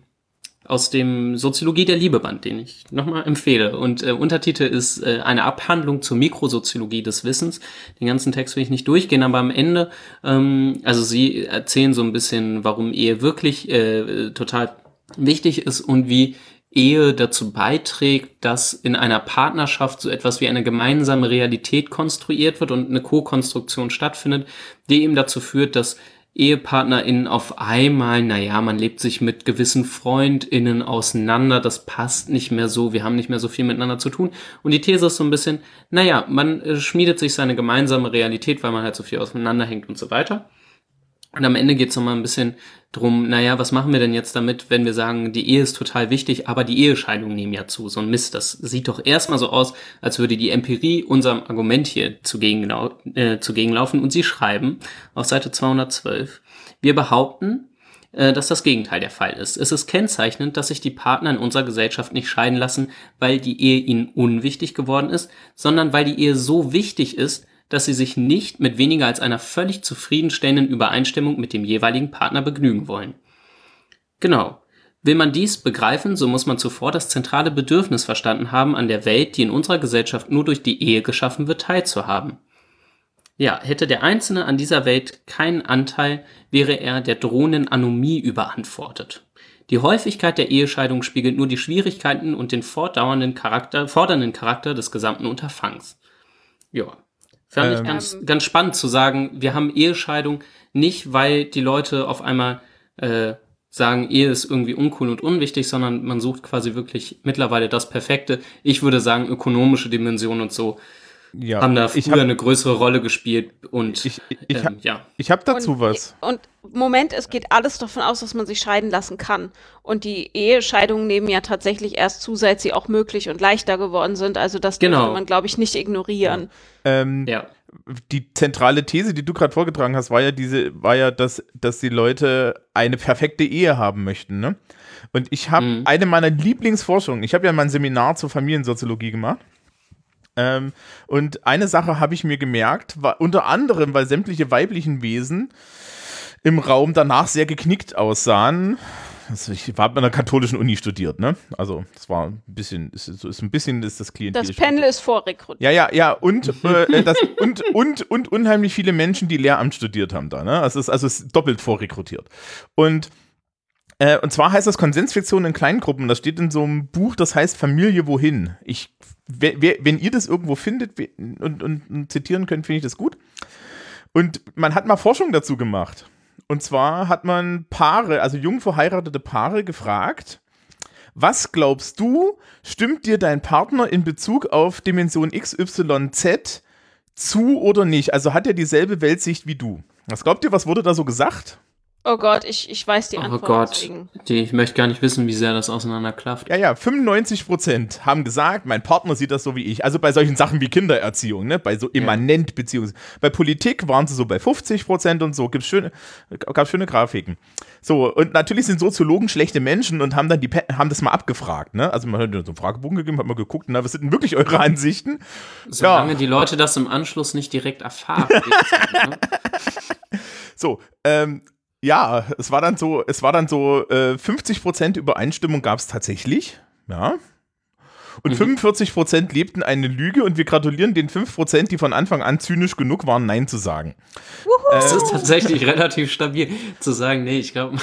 aus dem Soziologie der Liebe-Band, den ich nochmal empfehle. Und äh, Untertitel ist äh, eine Abhandlung zur Mikrosoziologie des Wissens. Den ganzen Text will ich nicht durchgehen, aber am Ende, ähm, also sie erzählen so ein bisschen, warum Ehe wirklich äh, total wichtig ist und wie Ehe dazu beiträgt, dass in einer Partnerschaft so etwas wie eine gemeinsame Realität konstruiert wird und eine Co-Konstruktion stattfindet, die eben dazu führt, dass EhepartnerInnen auf einmal, naja, man lebt sich mit gewissen FreundInnen auseinander, das passt nicht mehr so, wir haben nicht mehr so viel miteinander zu tun. Und die These ist so ein bisschen, naja, man äh, schmiedet sich seine gemeinsame Realität, weil man halt so viel auseinanderhängt und so weiter. Und am Ende geht's noch mal ein bisschen drum, naja, was machen wir denn jetzt damit, wenn wir sagen, die Ehe ist total wichtig, aber die Ehescheidungen nehmen ja zu. So ein Mist, das sieht doch erstmal so aus, als würde die Empirie unserem Argument hier zugegenlau äh, zugegenlaufen. Und sie schreiben auf Seite 212, wir behaupten, äh, dass das Gegenteil der Fall ist. Es ist kennzeichnend, dass sich die Partner in unserer Gesellschaft nicht scheiden lassen, weil die Ehe ihnen unwichtig geworden ist, sondern weil die Ehe so wichtig ist, dass sie sich nicht mit weniger als einer völlig zufriedenstellenden Übereinstimmung mit dem jeweiligen Partner begnügen wollen. Genau. Will man dies begreifen, so muss man zuvor das zentrale Bedürfnis verstanden haben, an der Welt, die in unserer Gesellschaft nur durch die Ehe geschaffen wird, teilzuhaben. Ja, hätte der Einzelne an dieser Welt keinen Anteil, wäre er der drohenden Anomie überantwortet. Die Häufigkeit der Ehescheidung spiegelt nur die Schwierigkeiten und den fortdauernden Charakter, fordernden Charakter des gesamten Unterfangs. Ja. Fand ich Ähm. ganz, ganz spannend zu sagen, wir haben Ehescheidung nicht, weil die Leute auf einmal äh, sagen, Ehe ist irgendwie uncool und unwichtig, sondern man sucht quasi wirklich mittlerweile das Perfekte. Ich würde sagen, ökonomische Dimensionen und so Ja, haben da früher ich habe eine größere Rolle gespielt und ich, ich, ähm, ja. ich hab dazu und, was. Und Moment, es geht alles davon aus, dass man sich scheiden lassen kann. Und die Ehescheidungen nehmen ja tatsächlich erst zu, seit sie auch möglich und leichter geworden sind. Also das Genau. dürfte man, glaube ich, nicht ignorieren. Ähm, Ja. die zentrale These, die du gerade vorgetragen hast, war ja diese, war ja, dass, dass die Leute eine perfekte Ehe haben möchten, ne? Und ich habe Mhm. eine meiner Lieblingsforschungen, ich habe ja mal ein Seminar zur Familiensoziologie gemacht. Ähm, und eine Sache habe ich mir gemerkt, war unter anderem, weil sämtliche weiblichen Wesen im Raum danach sehr geknickt aussahen. Also ich habe an einer katholischen Uni studiert, ne? Also das war ein bisschen, ist, so ist ein bisschen ist das Klientel. Das Panel ist vorrekrutiert. Ja, ja, ja, und, äh, das, und, und, und unheimlich viele Menschen, die Lehramt studiert haben da, ne? Also es ist, also ist doppelt vorrekrutiert. Und, äh, und zwar heißt das Konsensfiktion in Kleingruppen. Das steht in so einem Buch, das heißt Familie wohin. Ich, wenn ihr das irgendwo findet und, und, und zitieren könnt, finde ich das gut. Und man hat mal Forschung dazu gemacht. Und zwar hat man Paare, also jung verheiratete Paare gefragt, was glaubst du, stimmt dir dein Partner in Bezug auf Dimension XYZ zu oder nicht? Also hat er dieselbe Weltsicht wie du? Was glaubt ihr, was wurde da so gesagt? Oh Gott, ich, ich weiß die Oh Antwort. Gott, deswegen. die, ich möchte gar nicht wissen, wie sehr das auseinanderklafft. Ja, ja, 95% haben gesagt, mein Partner sieht das so wie ich. Also bei solchen Sachen wie Kindererziehung, ne? bei so immanent Beziehungs. Bei Politik waren sie so bei 50% und so. Gibt's schöne, gab schöne Grafiken. So, und natürlich sind Soziologen schlechte Menschen und haben dann die, haben das mal abgefragt, ne? Also man hat so einen Fragebogen gegeben, hat mal geguckt, na, was sind denn wirklich eure Ansichten? Solange Ja. die Leute das im Anschluss nicht direkt erfahren. ne? So, ähm, ja, es war dann so, es war dann so, äh, 50% Übereinstimmung gab es tatsächlich, ja. Und 45% lebten eine Lüge und wir gratulieren den 5%, die von Anfang an zynisch genug waren, Nein zu sagen. Es ist tatsächlich relativ stabil zu sagen, nee, ich glaube,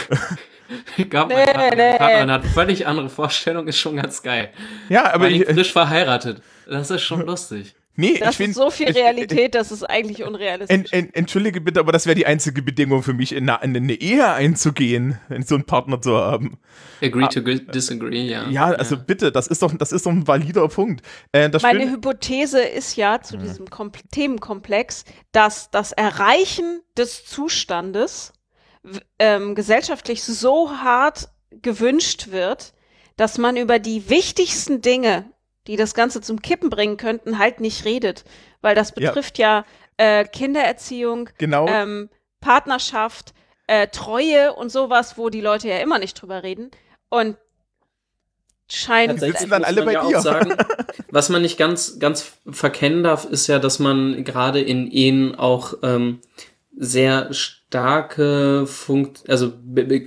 ich glaube, mein Nee, Partner, nee. Partner hat völlig andere Vorstellungen, ist schon ganz geil. Ja, aber ich, ich, frisch verheiratet. Das ist schon lustig. Nee, Das ich finde. ist so viel Realität, das ist eigentlich unrealistisch. En, en, entschuldige bitte, aber das wäre die einzige Bedingung für mich, in eine, in eine Ehe einzugehen, in so einen Partner zu haben. Agree to g- disagree, ja. Ja, also bitte, das ist doch, das ist doch ein valider Punkt. Äh, das Meine Schöne- Hypothese ist ja zu diesem Kom Themenkomplex, dass das Erreichen des Zustandes ähm, gesellschaftlich so hart gewünscht wird, dass man über die wichtigsten Dinge, die das Ganze zum Kippen bringen könnten, halt nicht redet. Weil das Ja. betrifft ja, äh, Kindererziehung, genau. ähm, Partnerschaft, äh, Treue und sowas, wo die Leute ja immer nicht drüber reden. Und scheint sitzen dann alle bei ja dir. Sagen, was man nicht ganz, ganz verkennen darf, ist ja, dass man gerade in Ehen auch ähm, sehr starke Funkt, also b- b-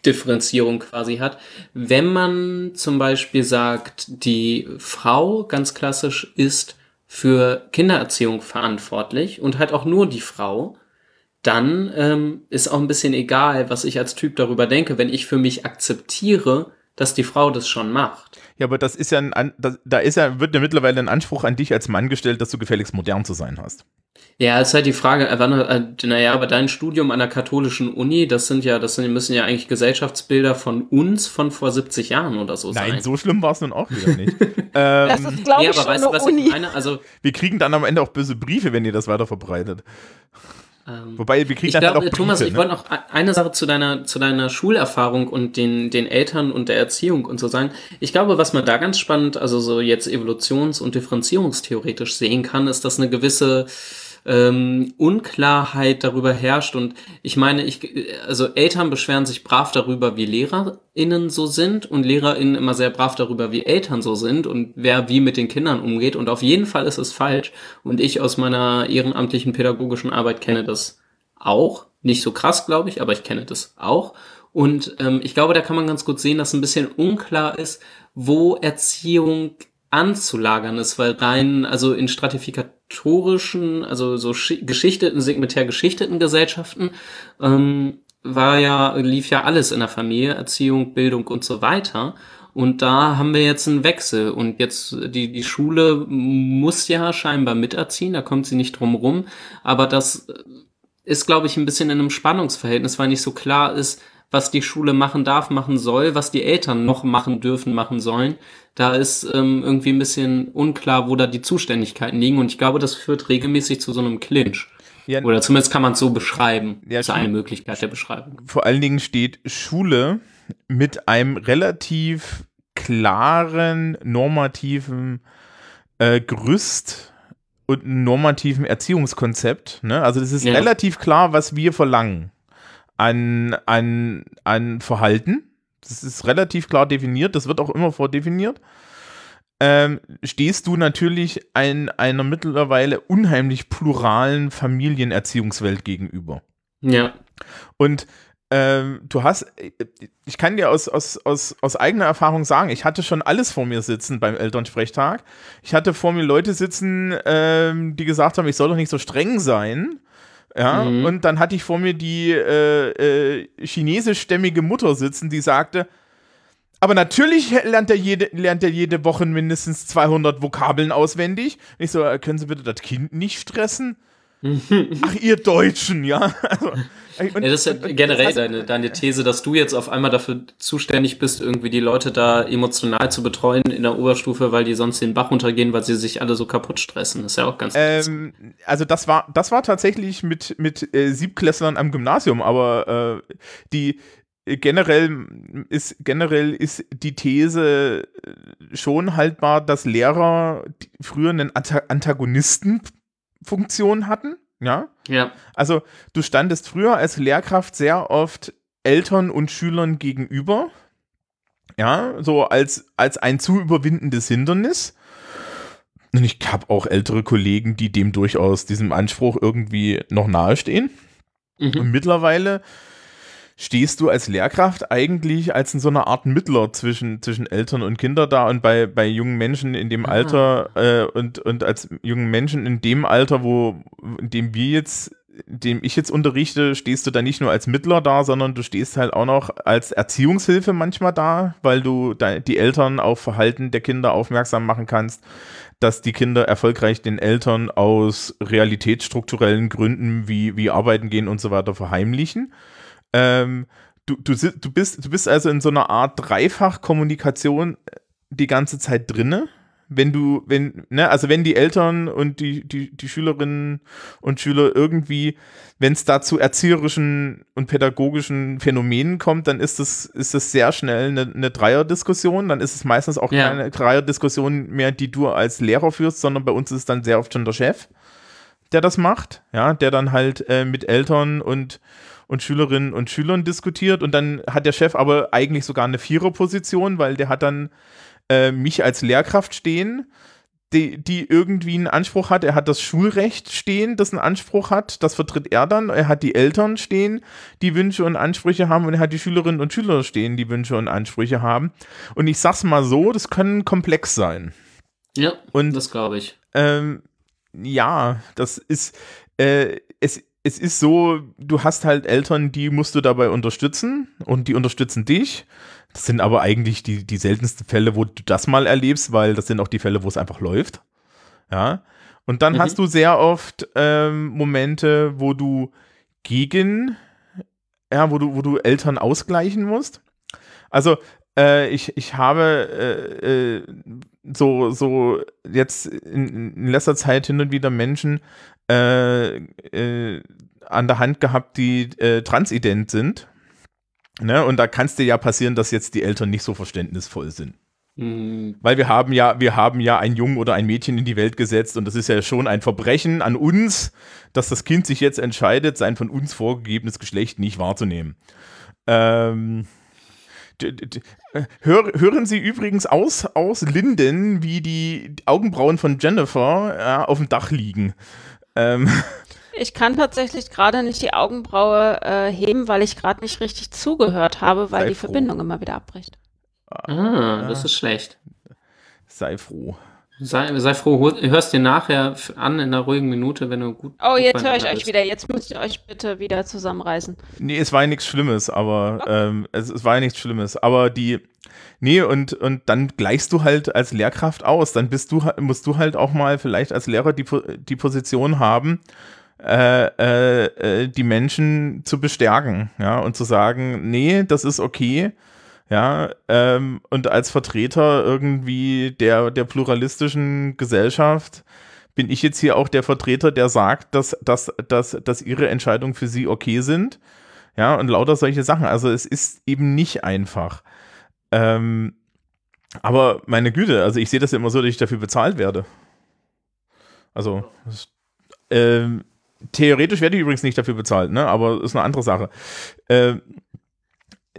starke Binnendifferenzierung quasi hat. Wenn man zum Beispiel sagt, die Frau ganz klassisch ist für Kindererziehung verantwortlich und halt auch nur die Frau, dann ähm, ist auch ein bisschen egal, was ich als Typ darüber denke, wenn ich für mich akzeptiere, dass die Frau das schon macht. Ja, aber das ist ja ein, An- das, da ist ja, wird ja mittlerweile ein Anspruch an dich als Mann gestellt, dass du gefälligst modern zu sein hast. Ja, ist halt die Frage, äh, wann, äh, naja, aber dein Studium an der katholischen Uni, das sind ja, das sind, müssen ja eigentlich Gesellschaftsbilder von uns von vor 70 Jahren oder so sein. Nein, so schlimm war es nun auch wieder nicht. das ähm, ist, glaube ja, ich, aber schon weißt du, eine was Uni. ich meine? Also, wir kriegen dann am Ende auch böse Briefe, wenn ihr das weiter verbreitet. Ähm, Wobei, wir kriegen Ich glaube, halt auch Briefe, Thomas, ich ne? wollte noch eine Sache zu deiner, zu deiner Schulerfahrung und den, den Eltern und der Erziehung und so sagen. Ich glaube, was man da ganz spannend, also so jetzt evolutions- und differenzierungstheoretisch sehen kann, ist, dass eine gewisse ähm, Unklarheit darüber herrscht. Und ich meine, ich, also Eltern beschweren sich brav darüber, wie LehrerInnen so sind und LehrerInnen immer sehr brav darüber, wie Eltern so sind und wer wie mit den Kindern umgeht. Und auf jeden Fall ist es falsch. Und ich aus meiner ehrenamtlichen pädagogischen Arbeit kenne das auch. Nicht so krass, glaube ich, aber ich kenne das auch. Und ähm, ich glaube, da kann man ganz gut sehen, dass ein bisschen unklar ist, wo Erziehung anzulagern ist, weil rein, also in stratifikatorischen, also so schi- geschichteten, segmentär geschichteten Gesellschaften, ähm, war ja, lief ja alles in der Familie, Erziehung, Bildung und so weiter. Und da haben wir jetzt einen Wechsel. Und jetzt, die, die Schule muss ja scheinbar miterziehen, da kommt sie nicht drum rum. Aber das ist, glaube ich, ein bisschen in einem Spannungsverhältnis, weil nicht so klar ist, was die Schule machen darf, machen soll, was die Eltern noch machen dürfen, machen sollen. Da ist ähm, irgendwie ein bisschen unklar, wo da die Zuständigkeiten liegen. Und ich glaube, das führt regelmäßig zu so einem Clinch. Ja, Oder zumindest kann man es so beschreiben. Ja, das ist eine Möglichkeit der Beschreibung. Vor allen Dingen steht Schule mit einem relativ klaren normativen äh, Gerüst und normativen Erziehungskonzept. Ne? Also das ist ja. relativ klar, was wir verlangen an, an, an Verhalten. Das ist relativ klar definiert, das wird auch immer vordefiniert. Ähm, stehst du natürlich ein, einer mittlerweile unheimlich pluralen Familienerziehungswelt gegenüber. Ja. Und ähm, du hast, ich kann dir aus, aus, aus, aus eigener Erfahrung sagen, ich hatte schon alles vor mir sitzen beim Elternsprechtag. Ich hatte vor mir Leute sitzen, ähm, die gesagt haben, ich soll doch nicht so streng sein. Ja, mhm. und dann hatte ich vor mir die äh, äh, chinesischstämmige Mutter sitzen, die sagte, aber natürlich lernt er jede, lernt er jede Woche mindestens 200 Vokabeln auswendig. Und ich so, äh, können Sie bitte das Kind nicht stressen? Ach, ihr Deutschen, ja. Also, und, ja, das ist ja generell also, deine, deine These, dass du jetzt auf einmal dafür zuständig bist, irgendwie die Leute da emotional zu betreuen in der Oberstufe, weil die sonst den Bach runtergehen, weil sie sich alle so kaputt stressen. Das ist ja auch ganz ähm, Also das war, das war tatsächlich mit, mit äh, Siebklässlern am Gymnasium, aber äh, die äh, generell ist, generell ist die These äh, schon haltbar, dass Lehrer früher einen Antagonisten Funktion hatten. Ja. Ja. Also du standest früher als Lehrkraft sehr oft Eltern und Schülern gegenüber. Ja, so als, als ein zu überwindendes Hindernis. Und ich habe auch ältere Kollegen, die dem durchaus diesem Anspruch irgendwie noch nahestehen. Mhm. Und mittlerweile stehst du als Lehrkraft eigentlich als in so einer Art Mittler zwischen, zwischen Eltern und Kinder da und bei, bei jungen Menschen in dem Alter äh, und, und als jungen Menschen in dem Alter, wo, in dem wir jetzt, dem ich jetzt unterrichte, stehst du da nicht nur als Mittler da, sondern du stehst halt auch noch als Erziehungshilfe manchmal da, weil du die Eltern auf Verhalten der Kinder aufmerksam machen kannst, dass die Kinder erfolgreich den Eltern aus realitätsstrukturellen Gründen wie, wie arbeiten gehen und so weiter verheimlichen. Ähm, du, du, du, bist, du bist also in so einer Art Dreifach-Kommunikation äh, die ganze Zeit drinne. Wenn du, wenn, ne, also wenn die Eltern und die, die, die Schülerinnen und Schüler irgendwie, wenn es da zu erzieherischen und pädagogischen Phänomenen kommt, dann ist das, ist das sehr schnell eine, eine Dreierdiskussion. Dann ist es meistens auch ja. keine Dreierdiskussion mehr, die du als Lehrer führst, sondern bei uns ist es dann sehr oft schon der Chef, der das macht, ja, der dann halt äh, mit Eltern und und Schülerinnen und Schülern diskutiert und dann hat der Chef aber eigentlich sogar eine Viererposition, weil der hat dann äh, mich als Lehrkraft stehen, die, die irgendwie einen Anspruch hat. Er hat das Schulrecht stehen, das einen Anspruch hat. Das vertritt er dann. Er hat die Eltern stehen, die Wünsche und Ansprüche haben. Und er hat die Schülerinnen und Schüler stehen, die Wünsche und Ansprüche haben. Und ich sag's mal so, das können komplex sein. Ja, und das glaube ich. Ähm, ja, das ist, äh, es, ist so, du hast halt Eltern, die musst du dabei unterstützen und die unterstützen dich. Das sind aber eigentlich die, die seltensten Fälle, wo du das mal erlebst, weil das sind auch die Fälle, wo es einfach läuft. Ja. Und dann mhm. hast du sehr oft ähm, Momente, wo du gegen, ja, wo du, wo du Eltern ausgleichen musst. Also äh, ich, ich habe äh, äh, so, so jetzt in, in, letzter Zeit hin und wieder Menschen äh, äh, an der Hand gehabt, die äh, transident sind. Ne? Und da kann es dir ja passieren, dass jetzt die Eltern nicht so verständnisvoll sind. Mhm. Weil wir haben ja, wir haben ja ein Jungen oder ein Mädchen in die Welt gesetzt und das ist ja schon ein Verbrechen an uns, dass das Kind sich jetzt entscheidet, sein von uns vorgegebenes Geschlecht nicht wahrzunehmen. Ähm, Hör, hören Sie übrigens aus, aus Linden, wie die Augenbrauen von Jennifer ja, auf dem Dach liegen. Ähm. Ich kann tatsächlich gerade nicht die Augenbraue äh, heben, weil ich gerade nicht richtig zugehört habe, weil Sei die froh. Verbindung immer wieder abbricht. Ah, das ist schlecht. Sei froh. Sei, sei froh, hörst dir nachher an in einer ruhigen Minute, wenn du gut. Oh, gut jetzt höre ich euch wieder. Jetzt müsst ihr euch bitte wieder zusammenreißen. Nee, es war ja nichts Schlimmes, aber ähm, es, es war ja nichts Schlimmes. Aber die, nee, und, und dann gleichst du halt als Lehrkraft aus. Dann bist du, musst du halt auch mal vielleicht als Lehrer die, die Position haben, äh, äh, äh, die Menschen zu bestärken, ja, und zu sagen, nee, das ist okay, ja, ähm, und als Vertreter irgendwie der, der pluralistischen Gesellschaft bin ich jetzt hier auch der Vertreter, der sagt, dass, dass, dass, dass ihre Entscheidungen für sie okay sind. Ja, und lauter solche Sachen. Also es ist eben nicht einfach. Ähm, aber meine Güte, also ich sehe das immer so, dass ich dafür bezahlt werde. Also, ähm, theoretisch werde ich übrigens nicht dafür bezahlt, ne? Aber ist eine andere Sache. Ähm,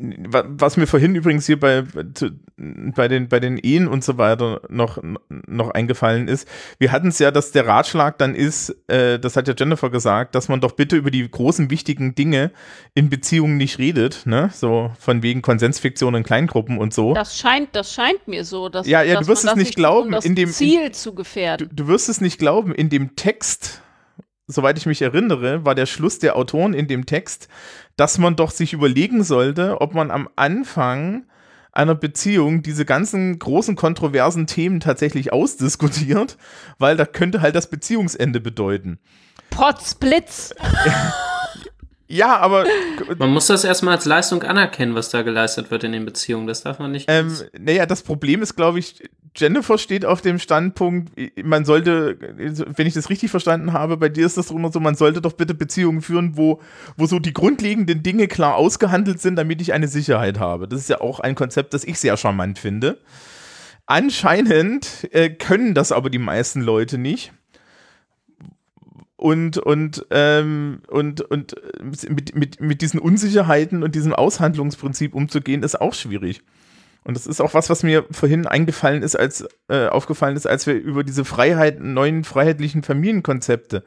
was mir vorhin übrigens hier bei, zu- bei, den, bei den Ehen und so weiter noch, noch eingefallen ist, wir hatten es ja, dass der Ratschlag dann ist, äh, das hat ja Jennifer gesagt, dass man doch bitte über die großen wichtigen Dinge in Beziehungen nicht redet, ne? So von wegen Konsensfiktion in Kleingruppen und so. Das scheint, das scheint mir so, dass, Ja, ja, du wirst es das nicht glauben, tut, um in dem- Ziel zu Du, gefährden. du wirst es nicht glauben, in dem Text, soweit ich mich erinnere, war der Schluss der Autoren in dem Text, dass man doch sich überlegen sollte, ob man am Anfang einer Beziehung diese ganzen großen kontroversen Themen tatsächlich ausdiskutiert, weil da könnte halt das Beziehungsende bedeuten. Potzblitz. Ja, aber Man muss das erstmal als Leistung anerkennen, was da geleistet wird in den Beziehungen. Das darf man nicht. Ähm, naja, das Problem ist, glaube ich, Jennifer steht auf dem Standpunkt, man sollte, wenn ich das richtig verstanden habe, bei dir ist das immer so, man sollte doch bitte Beziehungen führen, wo, wo so die grundlegenden Dinge klar ausgehandelt sind, damit ich eine Sicherheit habe. Das ist ja auch ein Konzept, das ich sehr charmant finde. Anscheinend äh, können das aber die meisten Leute nicht. Und, und, ähm, und, und mit, mit, mit diesen Unsicherheiten und diesem Aushandlungsprinzip umzugehen, ist auch schwierig. Und das ist auch was, was mir vorhin eingefallen ist, als äh, aufgefallen ist, als wir über diese Freiheit, neuen freiheitlichen Familienkonzepte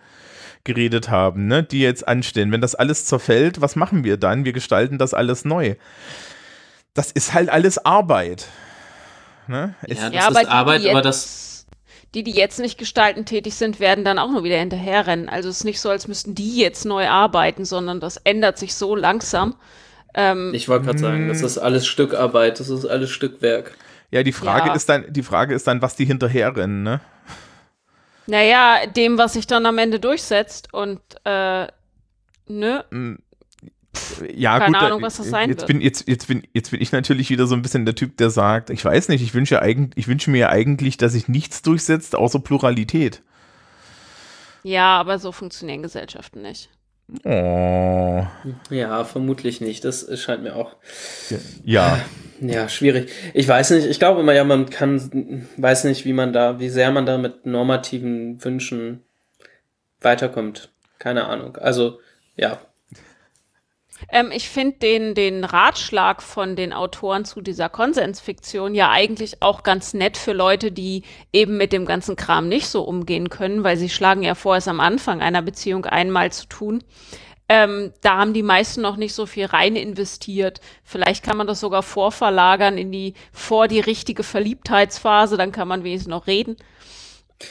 geredet haben, ne, die jetzt anstehen. Wenn das alles zerfällt, was machen wir dann? Wir gestalten das alles neu. Das ist halt alles Arbeit. Ne? Es, Ja, das ja, ist Arbeit, aber jetzt, das. Die, die jetzt nicht gestalten tätig sind, werden dann auch nur wieder hinterherrennen. Also es ist nicht so, als müssten die jetzt neu arbeiten, sondern das ändert sich so langsam. Ähm, Ich wollte gerade sagen, das ist alles Stückarbeit, das ist alles Stückwerk. ja, die Frage Ja. ist dann, die Frage ist dann, was die hinterherrennen, ne? naja, dem, was sich dann am Ende durchsetzt und äh, ne? Ja, Keine gut, da- Ahnung, was das sein jetzt wird. bin jetzt jetzt bin jetzt bin ich natürlich wieder so ein bisschen der Typ, der sagt, ich weiß nicht, ich wünsche eigentlich ich wünsche mir eigentlich, dass sich nichts durchsetzt außer Pluralität. Ja, aber so funktionieren Gesellschaften nicht. Oh. Ja, vermutlich nicht. Das scheint mir auch. Ja. Ja, schwierig. Ich weiß nicht, ich glaube immer, ja, man kann, weiß nicht, wie man da, wie sehr man da mit normativen Wünschen weiterkommt. Keine Ahnung. Also, ja. Ähm, ich finde den, den Ratschlag von den Autoren zu dieser Konsensfiktion ja eigentlich auch ganz nett für Leute, die eben mit dem ganzen Kram nicht so umgehen können, weil sie schlagen ja vor, es am Anfang einer Beziehung einmal zu tun. Ähm, da haben die meisten noch nicht so viel rein investiert. Vielleicht kann man das sogar vorverlagern in die, vor die richtige Verliebtheitsphase, dann kann man wenigstens noch reden.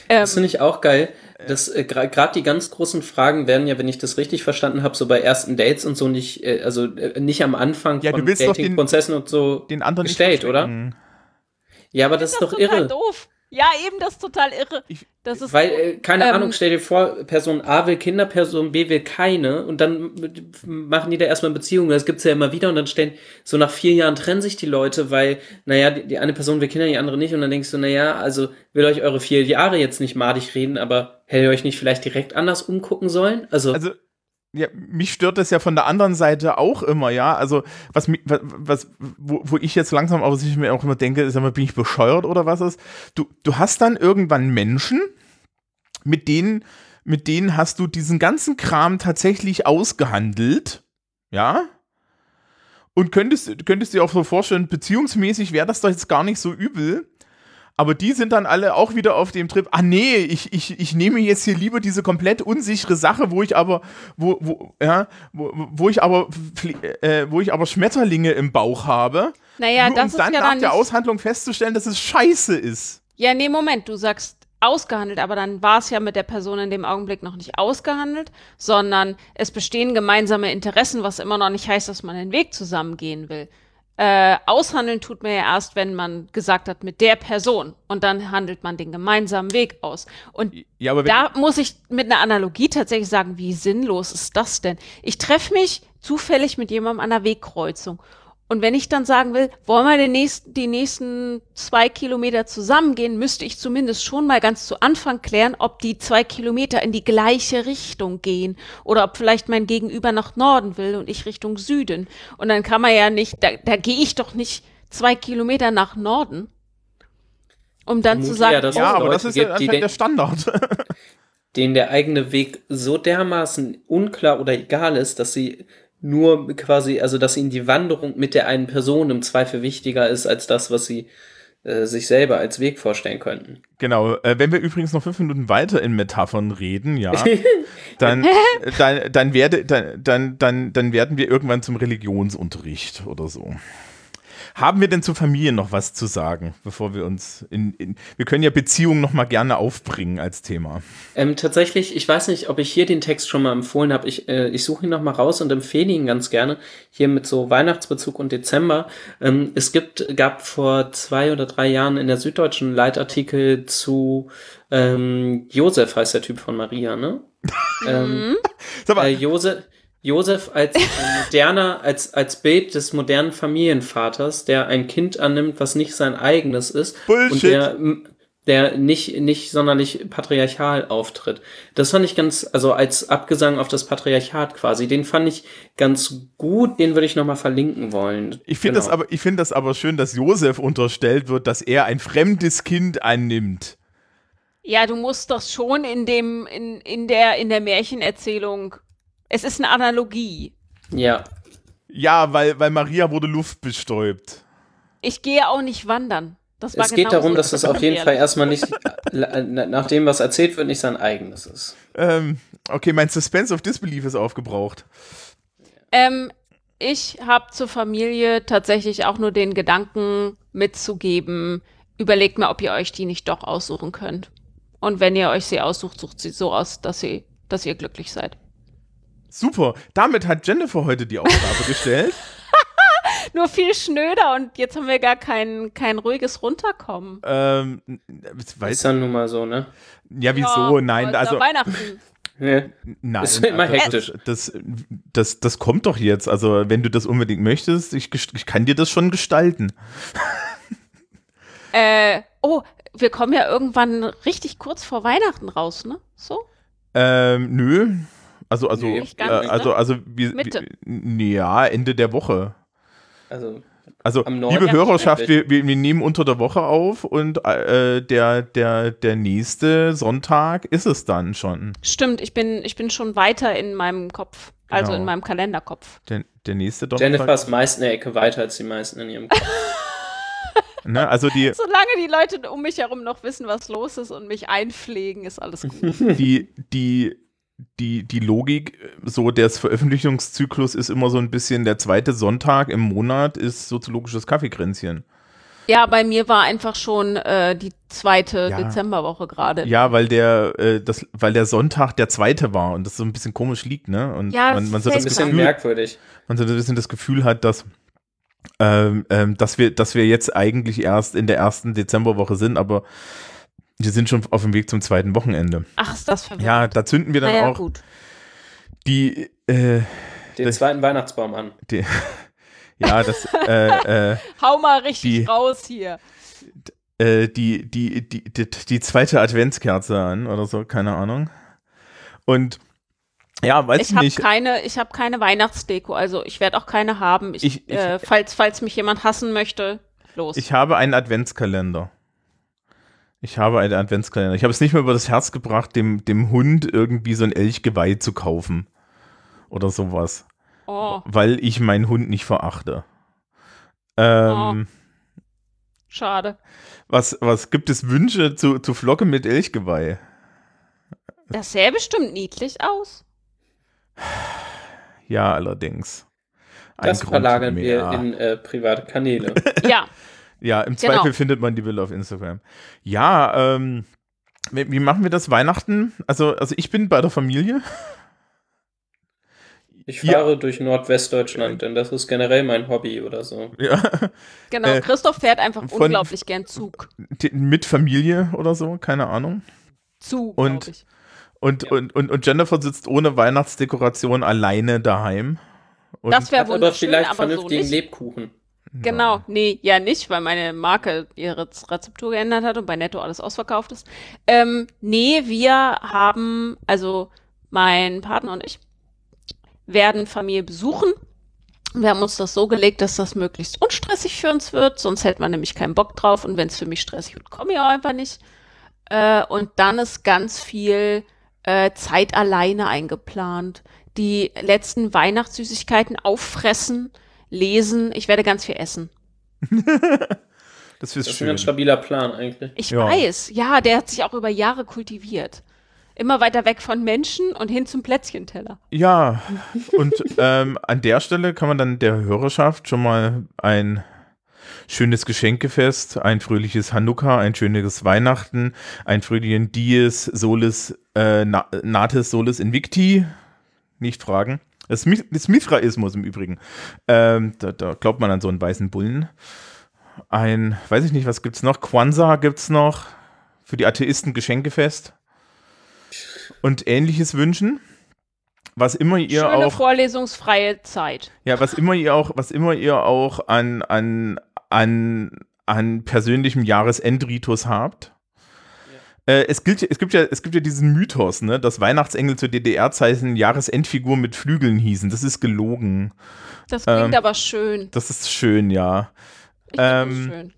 Ähm, Das finde ich auch geil. Das äh, gerade die ganz großen Fragen werden ja, wenn ich das richtig verstanden habe, so bei ersten Dates und so nicht, äh, also äh, nicht am Anfang Ja, doch den- Dating-Prozessen und so Den anderen gestellt, oder? Ja, aber das ist das doch ist total irre. doof. Ja, eben, das ist total irre. Ich- das ist Weil, äh, keine Ähm, Ahnung, stell dir vor, Person A will Kinder, Person B will keine und dann machen die da erstmal Beziehungen, das gibt's ja immer wieder und dann stellen, so nach vier Jahren trennen sich die Leute, weil, naja, die, die eine Person will Kinder, die andere nicht und dann denkst du, naja, also will euch eure vier Jahre jetzt nicht madig reden, aber hättet ihr euch nicht vielleicht direkt anders umgucken sollen? Also, Also ja, mich stört das ja von der anderen Seite auch immer, ja. Also, was, was wo, wo ich jetzt langsam aber sicher mir auch immer denke, sag mal, bin ich bescheuert oder was ist? Du, du hast dann irgendwann Menschen, mit denen, mit denen hast du diesen ganzen Kram tatsächlich ausgehandelt, ja. Und könntest, könntest dir auch so vorstellen, beziehungsmäßig wäre das doch jetzt gar nicht so übel. Aber die sind dann alle auch wieder auf dem Trip, ah nee, ich, ich, ich nehme jetzt hier lieber diese komplett unsichere Sache, wo ich aber, wo, wo, ja, wo, wo ich aber, äh, wo ich aber Schmetterlinge im Bauch habe. Naja, nur das um ist dann ja nach dann der Aushandlung festzustellen, dass es scheiße ist. Ja, nee, Moment, du sagst ausgehandelt, aber dann war es ja mit der Person in dem Augenblick noch nicht ausgehandelt, sondern es bestehen gemeinsame Interessen, was immer noch nicht heißt, dass man den Weg zusammen gehen will. Äh, aushandeln tut man ja erst, wenn man gesagt hat, mit der Person. Und dann handelt man den gemeinsamen Weg aus. Und Ja, da muss ich mit einer Analogie tatsächlich sagen, wie sinnlos ist das denn? Ich treffe mich zufällig mit jemandem an einer Wegkreuzung. Und wenn ich dann sagen will, wollen wir den nächsten, die nächsten zwei Kilometer zusammengehen, müsste ich zumindest schon mal ganz zu Anfang klären, ob die zwei Kilometer in die gleiche Richtung gehen oder ob vielleicht mein Gegenüber nach Norden will und ich Richtung Süden. Und dann kann man ja nicht, da, da gehe ich doch nicht zwei Kilometer nach Norden, um dann zu Vermute sagen, ja, ja, aber Leute das ist ja gibt, anscheinend der Standard. denen der eigene Weg so dermaßen unklar oder egal ist, dass sie nur quasi, also dass ihnen die Wanderung mit der einen Person im Zweifel wichtiger ist als das, was sie äh, sich selber als Weg vorstellen könnten. Genau, äh, wenn wir übrigens noch fünf Minuten weiter in Metaphern reden, ja, dann, dann, dann, werde, dann, dann, dann, dann werden wir irgendwann zum Religionsunterricht oder so. Haben wir denn zu Familien noch was zu sagen, bevor wir uns in, in wir können ja Beziehungen noch mal gerne aufbringen als Thema. Ähm, tatsächlich, ich weiß nicht, ob ich hier den Text schon mal empfohlen habe. Ich, äh, ich suche ihn noch mal raus und empfehle ihn ganz gerne. Hier mit so Weihnachtsbezug und Dezember. Ähm, es gibt, gab vor zwei oder drei Jahren in der Süddeutschen Leitartikel zu ähm, Josef heißt der Typ von Maria, ne? ähm, Sag mal, äh, Josef, Josef als moderner, als, als Bild des modernen Familienvaters, der ein Kind annimmt, was nicht sein eigenes ist. Und Bullshit. der, m, der nicht, nicht sonderlich patriarchal auftritt. Das fand ich ganz, also als Abgesang auf das Patriarchat quasi, den fand ich ganz gut, den würde ich nochmal verlinken wollen. ich finde das Genau. aber, ich finde das aber schön, dass Josef unterstellt wird, dass er ein fremdes Kind annimmt. Ja, du musst doch schon in dem, in, in der, in der Märchenerzählung. Es ist eine Analogie. Ja. Ja, weil, weil Maria wurde luftbestäubt. Ich gehe auch nicht wandern. Das war Es geht darum, dass es auf jeden Fall erstmal nicht, nach dem, was erzählt wird, nicht sein eigenes ist. Ähm, okay, mein Suspense of Disbelief ist aufgebraucht. Ähm, ich habe zur Familie tatsächlich auch nur den Gedanken mitzugeben, überlegt mal, ob ihr euch die nicht doch aussuchen könnt. Und wenn ihr euch sie aussucht, sucht sie so aus, dass, sie, dass ihr glücklich seid. Super. Damit hat Jennifer heute die Aufgabe gestellt. Nur viel schnöder und jetzt haben wir gar kein, kein ruhiges Runterkommen. Ähm, Ist weiß, dann nun mal so, ne? ja, wieso? Ja, Nein, also, Weihnachten. Ja. nein. Ist immer also, hektisch. Das, das, das kommt doch jetzt. Also, wenn du das unbedingt möchtest, ich, ich kann dir das schon gestalten. Äh, oh, wir kommen ja irgendwann richtig kurz vor Weihnachten raus, ne? So? Ähm, nö. Also, also, Nee, äh, ganz, ne? also, also, wir, Mitte. wir, ja, Ende der Woche. Also, Also, liebe Hörerschaft, wir, wir, wir nehmen unter der Woche auf und äh, der, der, der nächste Sonntag ist es dann schon. Stimmt, ich bin, ich bin schon weiter in meinem Kopf. Also Genau. in meinem Kalenderkopf. Der, der nächste Donnerstag. Jennifer ist meist eine Ecke weiter als die meisten in ihrem Kopf. Ne, also die, Solange die Leute um mich herum noch wissen, was los ist und mich einpflegen, ist alles gut. die, die, die, die Logik so des Veröffentlichungszyklus ist immer so ein bisschen der zweite Sonntag im Monat ist soziologisches Kaffeekränzchen. ja, bei mir war einfach schon äh, die zweite Ja. Dezemberwoche gerade. Ja, weil der, äh, das, weil der Sonntag der zweite war und das so ein bisschen komisch liegt, ne? Und Ja, man, man, so das Ein bisschen Gefühl, merkwürdig. man so ein bisschen das Gefühl hat, dass, ähm, ähm, dass, wir, dass wir jetzt eigentlich erst in der ersten Dezemberwoche sind, aber wir sind schon auf dem Weg zum zweiten Wochenende. Ach, ist das verwirrend. Ja, da zünden wir dann naja, auch gut. die, äh, Den Das- zweiten Weihnachtsbaum an. die ja, das, äh, äh, Hau mal richtig Die- raus hier. äh, die, die, die, die, die zweite Adventskerze an oder so, keine Ahnung. Und ja, weiß Ich ich habe nicht. keine, ich habe keine Weihnachtsdeko, also ich werde auch keine haben. Ich, Ich- ich- äh, falls, falls mich jemand hassen möchte, los. Ich habe einen Adventskalender. Ich habe einen Adventskalender. Ich habe es nicht mehr über das Herz gebracht, dem, dem Hund irgendwie so ein Elchgeweih zu kaufen. Oder sowas. oh, Weil ich meinen Hund nicht verachte. Ähm, schade. was, was gibt es Wünsche zu, zu Flocke mit Elchgeweih? Das sähe bestimmt niedlich aus. Ja, allerdings. Ein Das Grund verlagern mehr. wir in äh, private Kanäle. Ja, Ja, im Genau. Zweifel findet man die Bilder auf Instagram. Ja, ähm, wie, wie machen wir das Weihnachten? Also, also ich bin bei der Familie. Ich Ja. fahre durch Nordwestdeutschland, denn das ist generell mein Hobby oder so. Ja, Genau, Äh, Christoph fährt einfach von- unglaublich gern Zug. mit Familie oder so, keine Ahnung. Zu, Und- glaube ich. Und, Ja. und, und, und Jennifer sitzt ohne Weihnachtsdekoration alleine daheim. Und, Das wäre aber wunderschön, vielleicht aber so vernünftigen nicht. Lebkuchen. Genau, nee, ja nicht, weil meine Marke ihre Rezeptur geändert hat und bei Netto alles ausverkauft ist. Ähm, nee, wir haben, also mein Partner und ich werden Familie besuchen. Wir haben uns das so gelegt, dass das möglichst unstressig für uns wird, sonst hätte man nämlich keinen Bock drauf und wenn es für mich stressig wird, komme ich auch einfach nicht. Äh, und dann ist ganz viel äh, Zeit alleine eingeplant. Die letzten Weihnachtssüßigkeiten auffressen, lesen. Ich werde ganz viel essen. Das ist Das ist ein schön. ganz stabiler Plan eigentlich. Ich Ja. weiß, ja, der hat sich auch über Jahre kultiviert. Immer weiter weg von Menschen und hin zum Plätzchenteller. Ja, und ähm, an der Stelle kann man dann der Hörerschaft schon mal ein schönes Geschenkefest, ein fröhliches Hanukkah, ein schönes Weihnachten, ein fröhlichen Dies Solis, äh, Na Natis Solis Invicti, nicht fragen. Das ist Mithraismus im Übrigen. Ähm, da, da glaubt man an so einen weißen Bullen. Ein, weiß ich nicht, was gibt's noch? Kwanzaa gibt's noch. Für die Atheisten Geschenkefest. Und ähnliches wünschen. Was immer ihr Schöne auch vorlesungsfreie Zeit. ja, was immer ihr auch, was immer ihr auch an, an, an, an persönlichem Jahresendritus habt. Äh, es, gilt, es, gibt ja, es gibt ja diesen Mythos, ne, dass Weihnachtsengel zu DDR-Zeiten Jahresendfigur mit Flügeln hießen. Das ist gelogen. Das klingt Ähm, aber schön. Das ist schön, ja. Ich ähm, schön.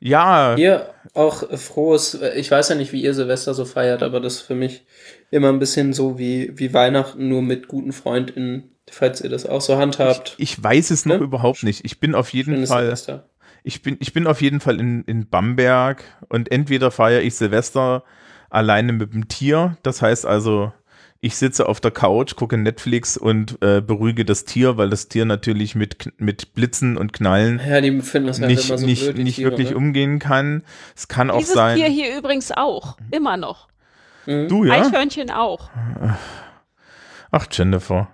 Ja, Ihr auch frohes, ich weiß ja nicht, wie ihr Silvester so feiert, aber das ist für mich immer ein bisschen so wie, wie Weihnachten, nur mit guten FreundInnen, falls ihr das auch so handhabt. ich weiß es noch Ne? überhaupt nicht. Ich bin auf jeden Schönes Fall. Silvester. Ich bin, ich bin auf jeden Fall in, in Bamberg und entweder feiere ich Silvester alleine mit dem Tier. Das heißt also, ich sitze auf der Couch, gucke Netflix und äh, beruhige das Tier, weil das Tier natürlich mit, mit Blitzen und Knallen Ja, die finden das halt nicht, immer so nicht, blöd, die nicht Tiere, wirklich ne? umgehen kann. Es kann auch Dieses sein. Tier hier übrigens auch. Immer noch. Mhm. du, ja? Eichhörnchen auch. Ach, Jennifer.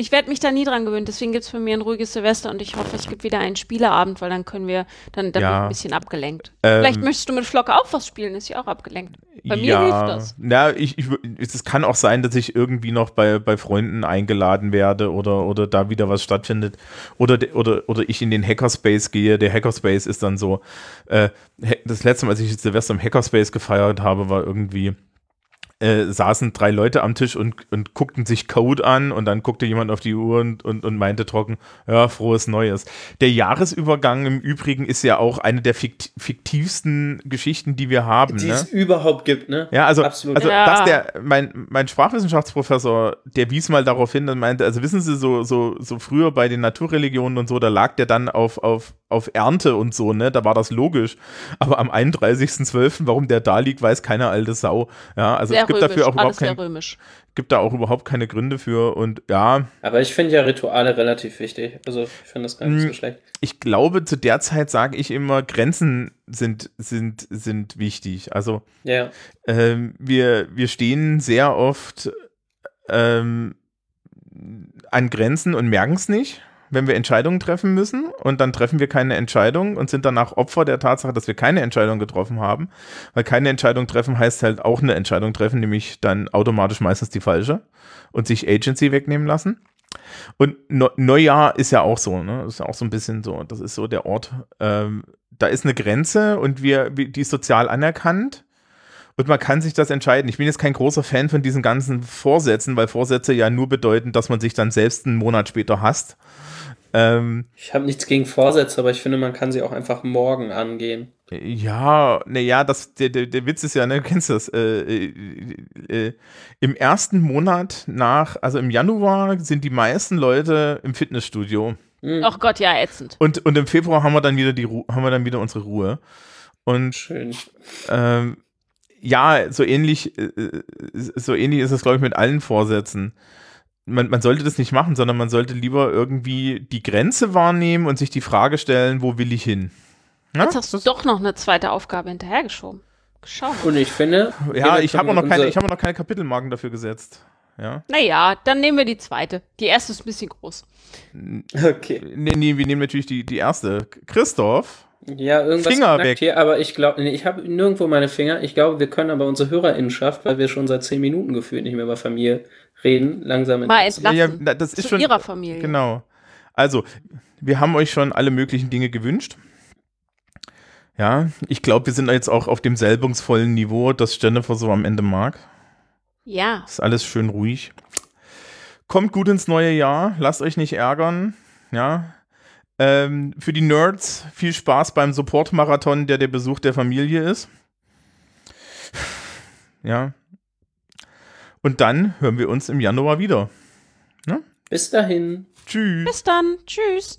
Ich werde mich da nie dran gewöhnen, deswegen gibt es für mich ein ruhiges Silvester und ich hoffe, es gibt wieder einen Spieleabend, weil dann können wir, dann, dann Ja. ein bisschen abgelenkt. Ähm, Vielleicht möchtest du mit Flocke auch was spielen, ist ja auch abgelenkt. Bei mir ja, hilft das. Na, ich, ich, es kann auch sein, dass ich irgendwie noch bei, bei Freunden eingeladen werde oder, oder da wieder was stattfindet. Oder, de- oder, oder ich in den Hackerspace gehe. Der Hackerspace ist dann so, äh, das letzte Mal, als ich Silvester im Hackerspace gefeiert habe, war irgendwie, äh, saßen drei Leute am Tisch und, und guckten sich Code an und dann guckte jemand auf die Uhr und, und, und meinte trocken, ja, frohes Neues. Der Jahresübergang im Übrigen ist ja auch eine der fikt fiktivsten Geschichten, die wir haben. Die ne? es überhaupt gibt, ne? Ja, also, Absolut. also Ja. dass der, mein, mein Sprachwissenschaftsprofessor, der wies mal darauf hin und meinte, also wissen Sie, so, so, so früher bei den Naturreligionen und so, da lag der dann auf, auf, auf Ernte und so, ne? Da war das logisch. Aber am 31.12., warum der da liegt, weiß keine alte Sau. Ja, also es gibt römisch, dafür auch überhaupt kein, römisch. gibt da auch überhaupt keine Gründe für und ja, Aber ich finde ja Rituale relativ wichtig. Also ich finde das gar nicht so schlecht. ich glaube, zu der Zeit sage ich immer, Grenzen sind, sind, sind wichtig. Also Ja. Ähm, wir, wir stehen sehr oft ähm, an Grenzen und merken es nicht, wenn wir Entscheidungen treffen müssen und dann treffen wir keine Entscheidung und sind danach Opfer der Tatsache, dass wir keine Entscheidung getroffen haben, weil keine Entscheidung treffen heißt halt auch eine Entscheidung treffen, nämlich dann automatisch meistens die falsche und sich Agency wegnehmen lassen. Und Neu- Neujahr ist ja auch so, ne? Ist ja auch so ein bisschen so. Das ist so der Ort. Ähm, da ist eine Grenze und wir- die ist sozial anerkannt. Und man kann sich das entscheiden. Ich bin jetzt kein großer Fan von diesen ganzen Vorsätzen, weil Vorsätze ja nur bedeuten, dass man sich dann selbst einen Monat später hasst. Ähm, Ich habe nichts gegen Vorsätze, aber ich finde, man kann sie auch einfach morgen angehen. ja, naja, das, der, der, der Witz ist ja, ne, du kennst das, äh, äh, äh, im ersten Monat nach, also im Januar sind die meisten Leute im Fitnessstudio. Hm, Ach Gott, ja, ätzend. Und, und im Februar haben wir dann wieder die Ru haben wir dann wieder unsere Ruhe. Und schön. ähm, ja, so ähnlich, äh, äh, so ähnlich ist es, glaube ich, mit allen Vorsätzen. Man, man sollte das nicht machen, sondern man sollte lieber irgendwie die Grenze wahrnehmen und sich die Frage stellen, wo will ich hin? Ja, Jetzt hast du doch noch eine zweite Aufgabe hinterhergeschoben. Schau. Und ich finde. ja, ich habe noch keine, wir ich habe auch noch keine Kapitelmarken dafür gesetzt. Ja. Naja, dann nehmen wir die zweite. Die erste ist ein bisschen groß. Okay. Nee, nee, wir nehmen natürlich die, die erste. Christoph. Ja, irgendwas Finger weg. hier, aber ich glaube, nee, ich habe nirgendwo meine Finger. Ich glaube, wir können aber unsere Hörerinnenschaft, weil wir schon seit zehn Minuten gefühlt nicht mehr über Familie reden, langsam Mal entlassen. Ja, das ist Zu schon. ihrer Familie. Genau. Also, wir haben euch schon alle möglichen Dinge gewünscht. Ja, ich glaube, wir sind jetzt auch auf dem selbungsvollen Niveau, das Jennifer so am Ende mag. Ja. Ist alles schön ruhig. Kommt gut ins neue Jahr, lasst euch nicht ärgern. Ja. Ähm, für die Nerds viel Spaß beim Support-Marathon, der der Besuch der Familie ist. Ja. Und dann hören wir uns im Januar wieder. Bis dahin. Tschüss. Bis dann. Tschüss.